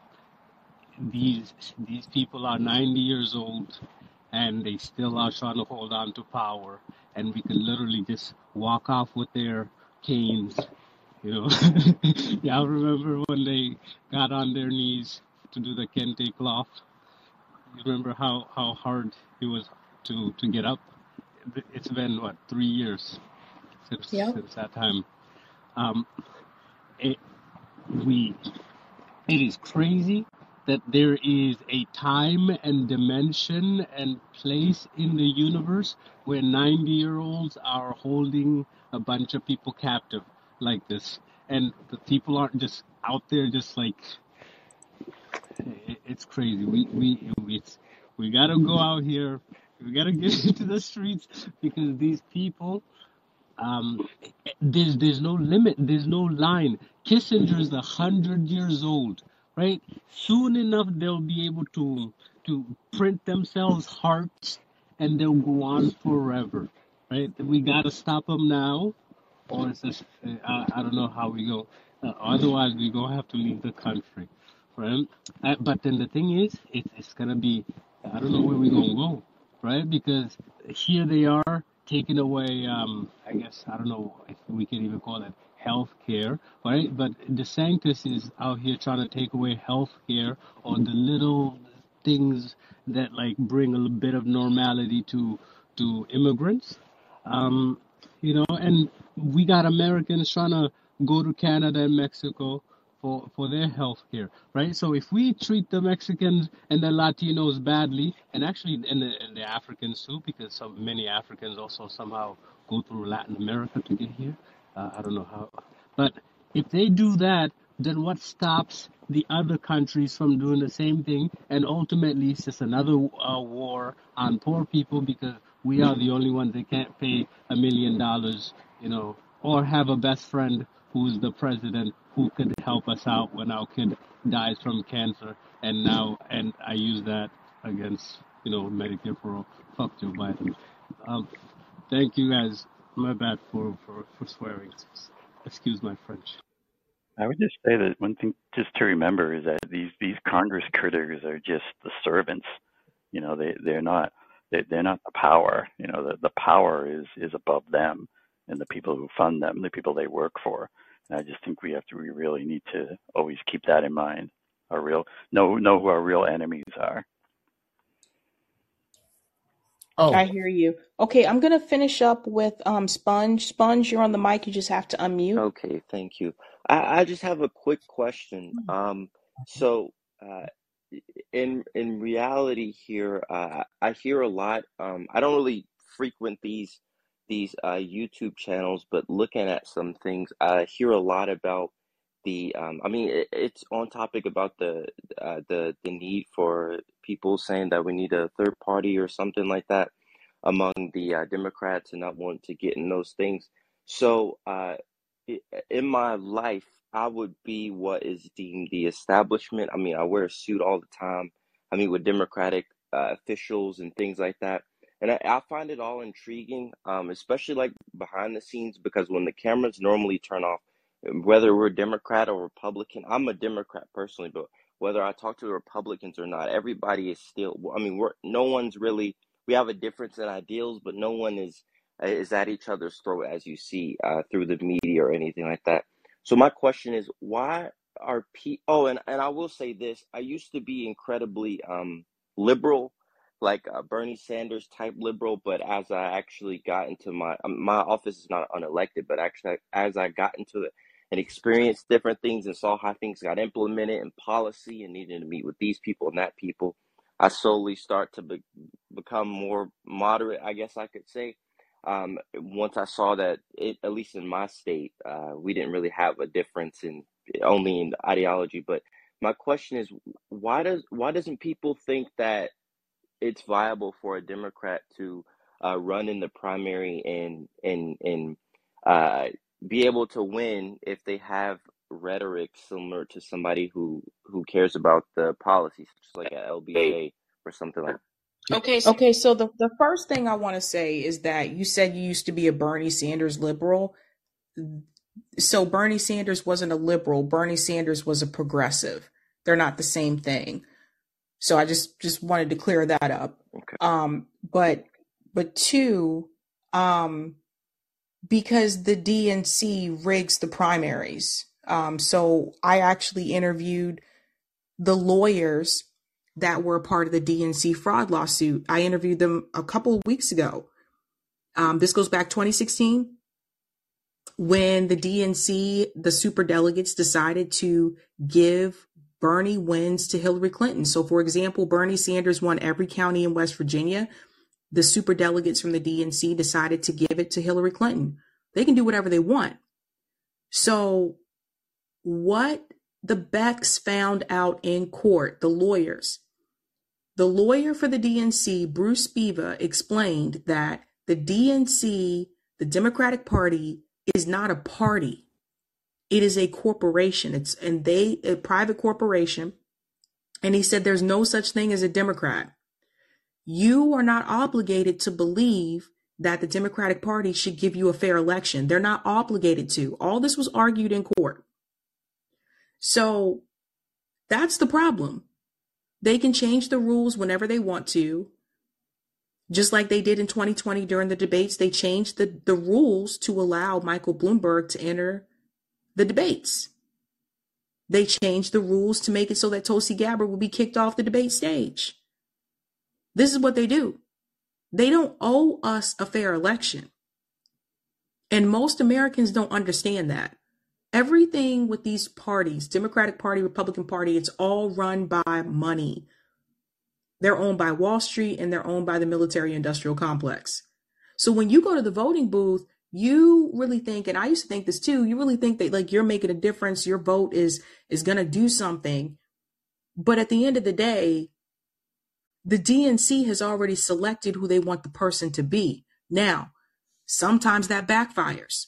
Speaker 10: these these people are 90 years old and they still are trying to hold on to power. And we could literally just walk off with their canes you know. (laughs) Y'all remember when they got on their knees to do the kente cloth? You remember how how hard it was to to get up? It's been what three years since
Speaker 1: Yep.
Speaker 10: since that time. Um it, we it is crazy that there is a time and dimension and place in the universe where 90 year olds are holding a bunch of people captive like this. And the people aren't just out there just like, it's crazy. We, we, it's, we gotta go out here. We gotta get (laughs) into the streets because these people um, there's there's no limit, there's no line. Kissinger is a hundred years old, right? Soon enough, they'll be able to to print themselves hearts, and they'll go on forever, right? We gotta stop them now, or it's just I, I don't know how we go. Uh, otherwise, we gonna have to leave the country, right? Uh, but then the thing is, it's it's gonna be I don't know where we're gonna go, right? Because here they are taking away, um, I guess, I don't know if we can even call it health care, right? But DeSantis is out here trying to take away health care or the little things that like bring a little bit of normality to to immigrants. Um, you know, and we got Americans trying to go to Canada and Mexico for, for their health care, right? So if we treat the Mexicans and the Latinos badly, and actually and the, and the Africans too, because so many Africans also somehow go through Latin America to get here. Uh, I don't know how, but if they do that, then what stops the other countries from doing the same thing? And ultimately, it's just another uh, war on poor people because we are the only ones that can't pay a million dollars, you know, or have a best friend who's the president who could help us out when our kid dies from cancer. And now, and I use that against, you know, Medicare for all. Fuck Joe Biden. Um, thank you guys. My bad for, for, for swearing. Excuse my French.
Speaker 3: I would just say that one thing just to remember is that these these Congress critters are just the servants. You know, they they're not they they're not the power. You know, the the power is is above them and the people who fund them, the people they work for. And I just think we have to we really need to always keep that in mind. Our real know know who our real enemies are.
Speaker 7: Oh,
Speaker 1: I hear you. Okay, I'm gonna finish up with um Sponge. Sponge, you're on the mic. You just have to unmute.
Speaker 11: Okay, thank you. I, I just have a quick question. Um, so, uh, in in reality here, uh, I hear a lot. Um, I don't really frequent these these uh, YouTube channels, but looking at some things, I hear a lot about the um, I mean, it, it's on topic about the uh, the the need for people saying that we need a third party or something like that among the uh, Democrats and not wanting to get in those things. So, uh, in my life, I would be what is deemed the establishment. I mean, I wear a suit all the time. I mean, with Democratic uh, officials and things like that. And I, I find it all intriguing, um, especially like behind the scenes, because when the cameras normally turn off, whether we're Democrat or Republican, I'm a Democrat personally, but whether I talk to the Republicans or not, everybody is still. I mean, we're no one's really. We have a difference in ideals, but no one is is at each other's throat as you see uh, through the media or anything like that. So my question is, why are people? Oh, and and I will say this: I used to be incredibly um, liberal, like a Bernie Sanders type liberal, but as I actually got into my um, my office is not unelected, but actually as I got into it and experienced different things and saw how things got implemented in policy and needed to meet with these people and that people, I slowly start to be, become more moderate, I guess I could say. Um, once I saw that, it, at least in my state, uh, we didn't really have a difference in only in ideology. But my question is, why does why doesn't people think that it's viable for a Democrat to uh, run in the primary and and and uh, be able to win if they have rhetoric similar to somebody who who cares about the policies, just like a LBJ or something like.
Speaker 1: That. Okay. So, okay. So the the first thing I want to say is that you said you used to be a Bernie Sanders liberal. So Bernie Sanders wasn't a liberal. Bernie Sanders was a progressive. They're not the same thing. So I just just wanted to clear that up.
Speaker 11: Okay.
Speaker 1: Um, but but two, um, because the DNC rigs the primaries. Um, so I actually interviewed the lawyers that were part of the DNC fraud lawsuit. I interviewed them a couple weeks ago. Um, this goes back 2016 when the DNC, the super delegates decided to give Bernie wins to Hillary Clinton. So, for example, Bernie Sanders won every county in West Virginia the super delegates from the DNC decided to give it to Hillary Clinton. They can do whatever they want. So, what the Becks found out in court, the lawyers, the lawyer for the DNC, Bruce Spiva, explained that the DNC, the Democratic Party, is not a party. It is a corporation. It's and they a private corporation. And he said there's no such thing as a Democrat. You are not obligated to believe that the Democratic Party should give you a fair election. They're not obligated to. All this was argued in court. So that's the problem. They can change the rules whenever they want to. Just like they did in 2020 during the debates, they changed the, the rules to allow Michael Bloomberg to enter the debates. They changed the rules to make it so that Tulsi Gabbard would be kicked off the debate stage. This is what they do. They don't owe us a fair election. And most Americans don't understand that. Everything with these parties, Democratic Party, Republican Party, it's all run by money. They're owned by Wall Street and they're owned by the military industrial complex. So when you go to the voting booth, you really think, and I used to think this too, you really think that like you're making a difference, your vote is is gonna do something. But at the end of the day, the DNC has already selected who they want the person to be. Now, sometimes that backfires.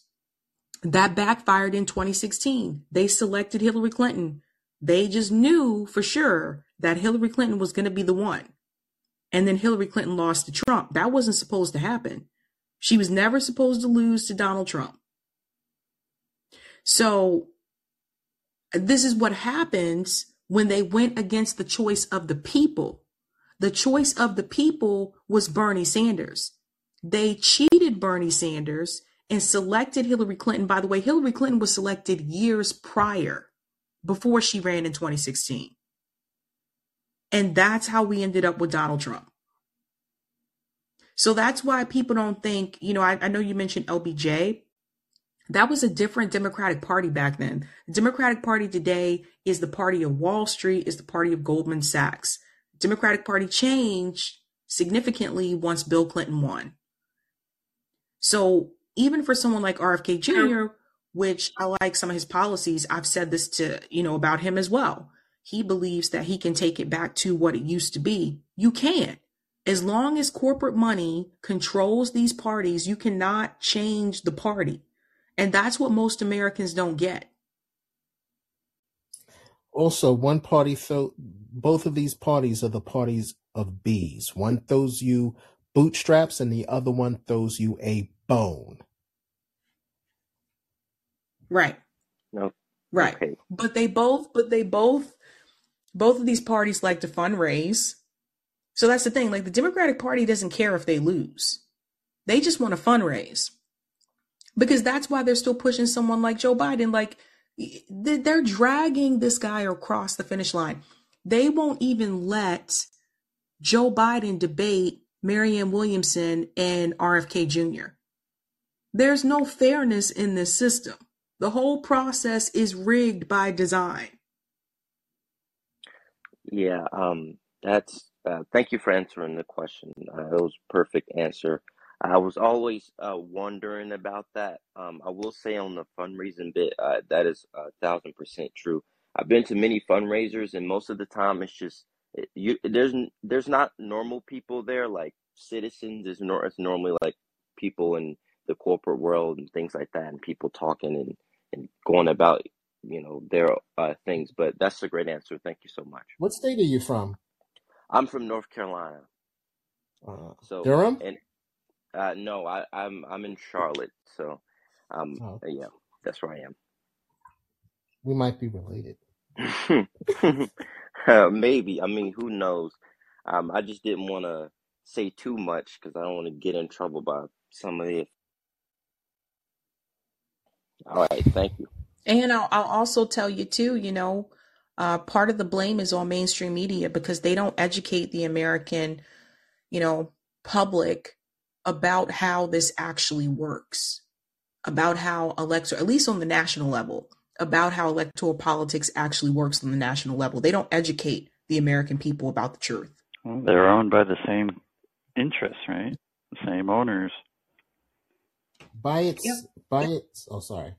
Speaker 1: That backfired in 2016. They selected Hillary Clinton. They just knew for sure that Hillary Clinton was going to be the one. And then Hillary Clinton lost to Trump. That wasn't supposed to happen. She was never supposed to lose to Donald Trump. So, this is what happens when they went against the choice of the people. The choice of the people was Bernie Sanders. They cheated Bernie Sanders and selected Hillary Clinton. By the way, Hillary Clinton was selected years prior before she ran in 2016. And that's how we ended up with Donald Trump. So that's why people don't think, you know, I, I know you mentioned LBJ. That was a different Democratic Party back then. The Democratic Party today is the party of Wall Street, is the party of Goldman Sachs. Democratic Party changed significantly once Bill Clinton won. So even for someone like RFK Jr., which I like some of his policies. I've said this to, you know, about him as well. He believes that he can take it back to what it used to be. You can't. As long as corporate money controls these parties, you cannot change the party. And that's what most Americans don't get.
Speaker 7: Also, one party throw both of these parties are the parties of bees. One throws you bootstraps and the other one throws you a bone.
Speaker 1: Right.
Speaker 11: No.
Speaker 1: Right.
Speaker 11: Okay.
Speaker 1: But they both, but they both, both of these parties like to fundraise. So that's the thing. Like the Democratic Party doesn't care if they lose. They just want to fundraise. Because that's why they're still pushing someone like Joe Biden. Like they- they're dragging this guy across the finish line. They won't even let Joe Biden debate Marianne Williamson and RFK Jr. There's no fairness in this system. The whole process is rigged by design.
Speaker 11: Yeah, um, that's uh, thank you for answering the question. Uh, it was perfect answer. I was always uh, wondering about that. Um, I will say on the fundraising bit, uh, that is a thousand percent true. I've been to many fundraisers, and most of the time, it's just it, you. There's there's not normal people there, like citizens. Is nor it's normally like people in the corporate world and things like that, and people talking and and going about you know their uh, things. But that's a great answer. Thank you so much.
Speaker 7: What state are you from?
Speaker 11: I'm from North Carolina,
Speaker 7: Uh,
Speaker 11: so
Speaker 7: Durham?
Speaker 11: and uh, no, I, I'm I'm in Charlotte, so um,
Speaker 7: Oh,
Speaker 11: yeah, that's where I am.
Speaker 7: we might be related. (laughs)
Speaker 11: Uh, maybe. I mean, who knows? Um, I just didn't want to say too much because I don't want to get in trouble by somebody. All right, thank you.
Speaker 1: And I'll, I'll also tell you too, you know, uh, part of the blame is on mainstream media because they don't educate the American, you know, public about how this actually works, about how electoral, at least on the national level, about how electoral politics actually works on the national level. They don't educate the American people about the truth.
Speaker 3: Well, they're owned by the same interests, right? The same owners.
Speaker 7: By
Speaker 1: Yep.
Speaker 7: its by its oh sorry.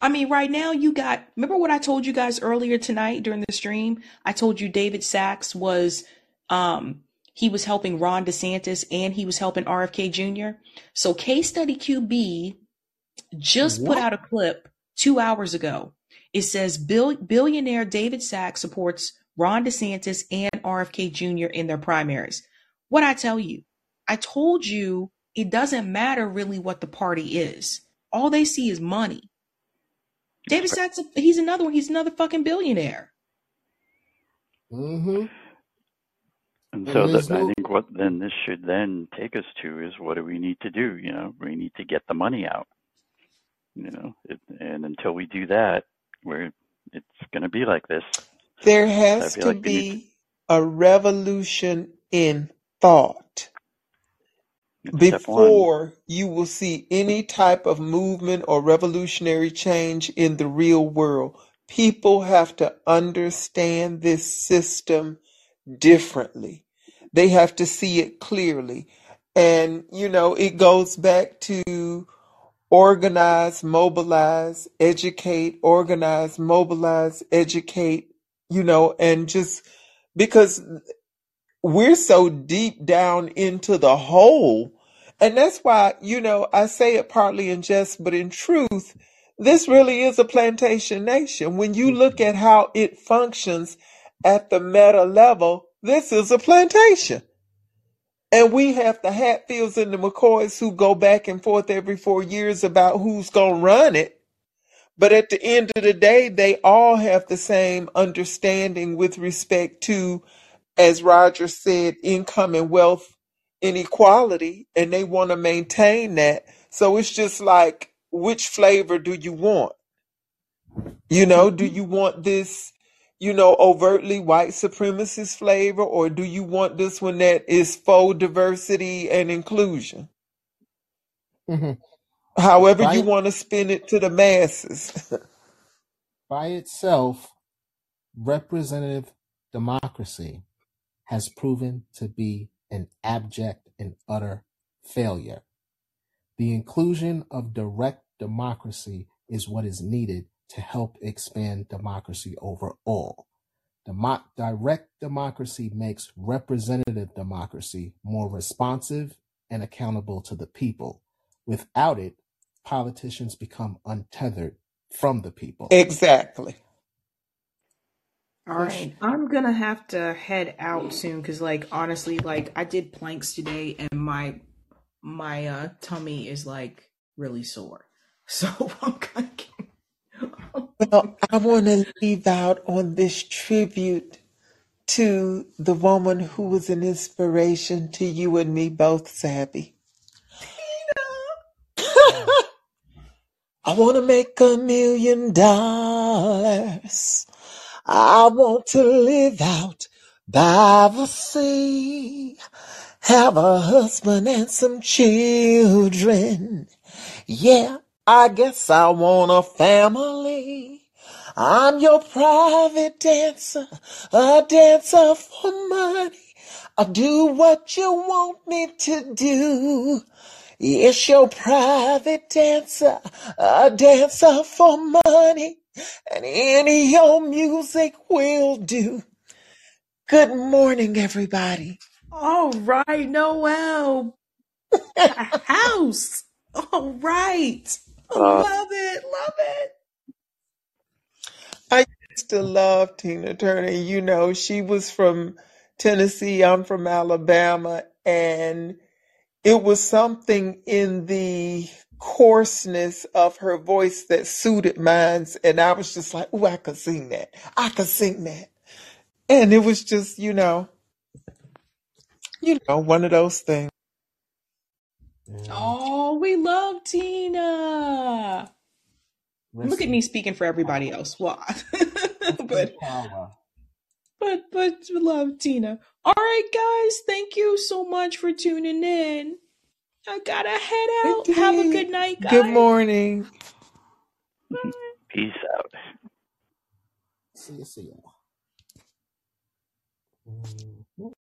Speaker 1: I mean, right now you got, remember what I told you guys earlier tonight during the stream? I told you David Sacks was, um, he was helping Ron DeSantis and he was helping RFK Jr. So Case Study QB just put out a clip two hours ago. It says Bill, billionaire David Sacks supports Ron DeSantis and RFK Jr. in their primaries. What I tell you, I told you it doesn't matter really what the party is. All they see is money. David Sacks, he's another one. He's another fucking billionaire.
Speaker 7: Mm-hmm.
Speaker 3: And
Speaker 7: And
Speaker 3: so
Speaker 7: there's
Speaker 3: that I think what then this should then take us to is what do we need to do? You know, we need to get the money out. You know, it, and until we do that, we're it's going to be like this.
Speaker 4: There has to
Speaker 3: like we need to
Speaker 4: be a revolution in thought before you will see any type of movement or revolutionary change in the real world. People have to understand this system differently. They have to see it clearly. And, you know, it goes back to organize, mobilize, educate, organize, mobilize, educate, you know, and just because we're so deep down into the hole. And that's why, you know, I say it partly in jest, but in truth, this really is a plantation nation. When you look mm-hmm. at how it functions at the meta level, this is a plantation. And we have the Hatfields and the McCoys who go back and forth every four years about who's going to run it. But at the end of the day, they all have the same understanding with respect to, as Roger said, income and wealth inequality, and they want to maintain that. So it's just like, which flavor do you want? You know, do you want this, you know, overtly white supremacist flavor, or do you want this one that is faux diversity and inclusion?
Speaker 7: hmm
Speaker 4: However
Speaker 7: by
Speaker 4: you want to spin it to the masses. (laughs)
Speaker 7: by itself, representative democracy has proven to be an abject and utter failure. The inclusion of direct democracy is what is needed to help expand democracy overall. Demo- direct democracy makes representative democracy more responsive and accountable to the people. Without it, politicians become untethered from the people.
Speaker 4: Exactly.
Speaker 1: All right, I'm gonna have to head out soon because, like, honestly, like I did planks today, and my my uh tummy is like really sore. (laughs) So I'm gonna.
Speaker 4: Well, I want to leave out on this tribute to the woman who was an inspiration to you and me both, Savvy. I want to make a million dollars. I want to live out by the sea. Have a husband and some children. Yeah, I guess I want a family. I'm your private dancer, a dancer for money. I'll do what you want me to do. It's your private dancer, a dancer for money, and any old music will do. Good morning, everybody.
Speaker 1: All right, Noel, house. All right,
Speaker 11: Uh,
Speaker 1: love it, love it.
Speaker 4: I used to love Tina Turner. You know, she was from Tennessee. I'm from Alabama. And it was something in the coarseness of her voice that suited mine. And I was just like, oh, I could sing that. I could sing that. And it was just, you know, you know, one of those things.
Speaker 7: Yeah.
Speaker 1: Oh, we love Tina. Look at me speaking for everybody else. Well, (laughs)
Speaker 7: listen,
Speaker 1: but but but love Tina. All right, guys, thank you so much for tuning in. I gotta head out. Have a good night, guys.
Speaker 4: Good
Speaker 1: guys.
Speaker 4: morning.
Speaker 3: Peace out.
Speaker 7: See you, see you.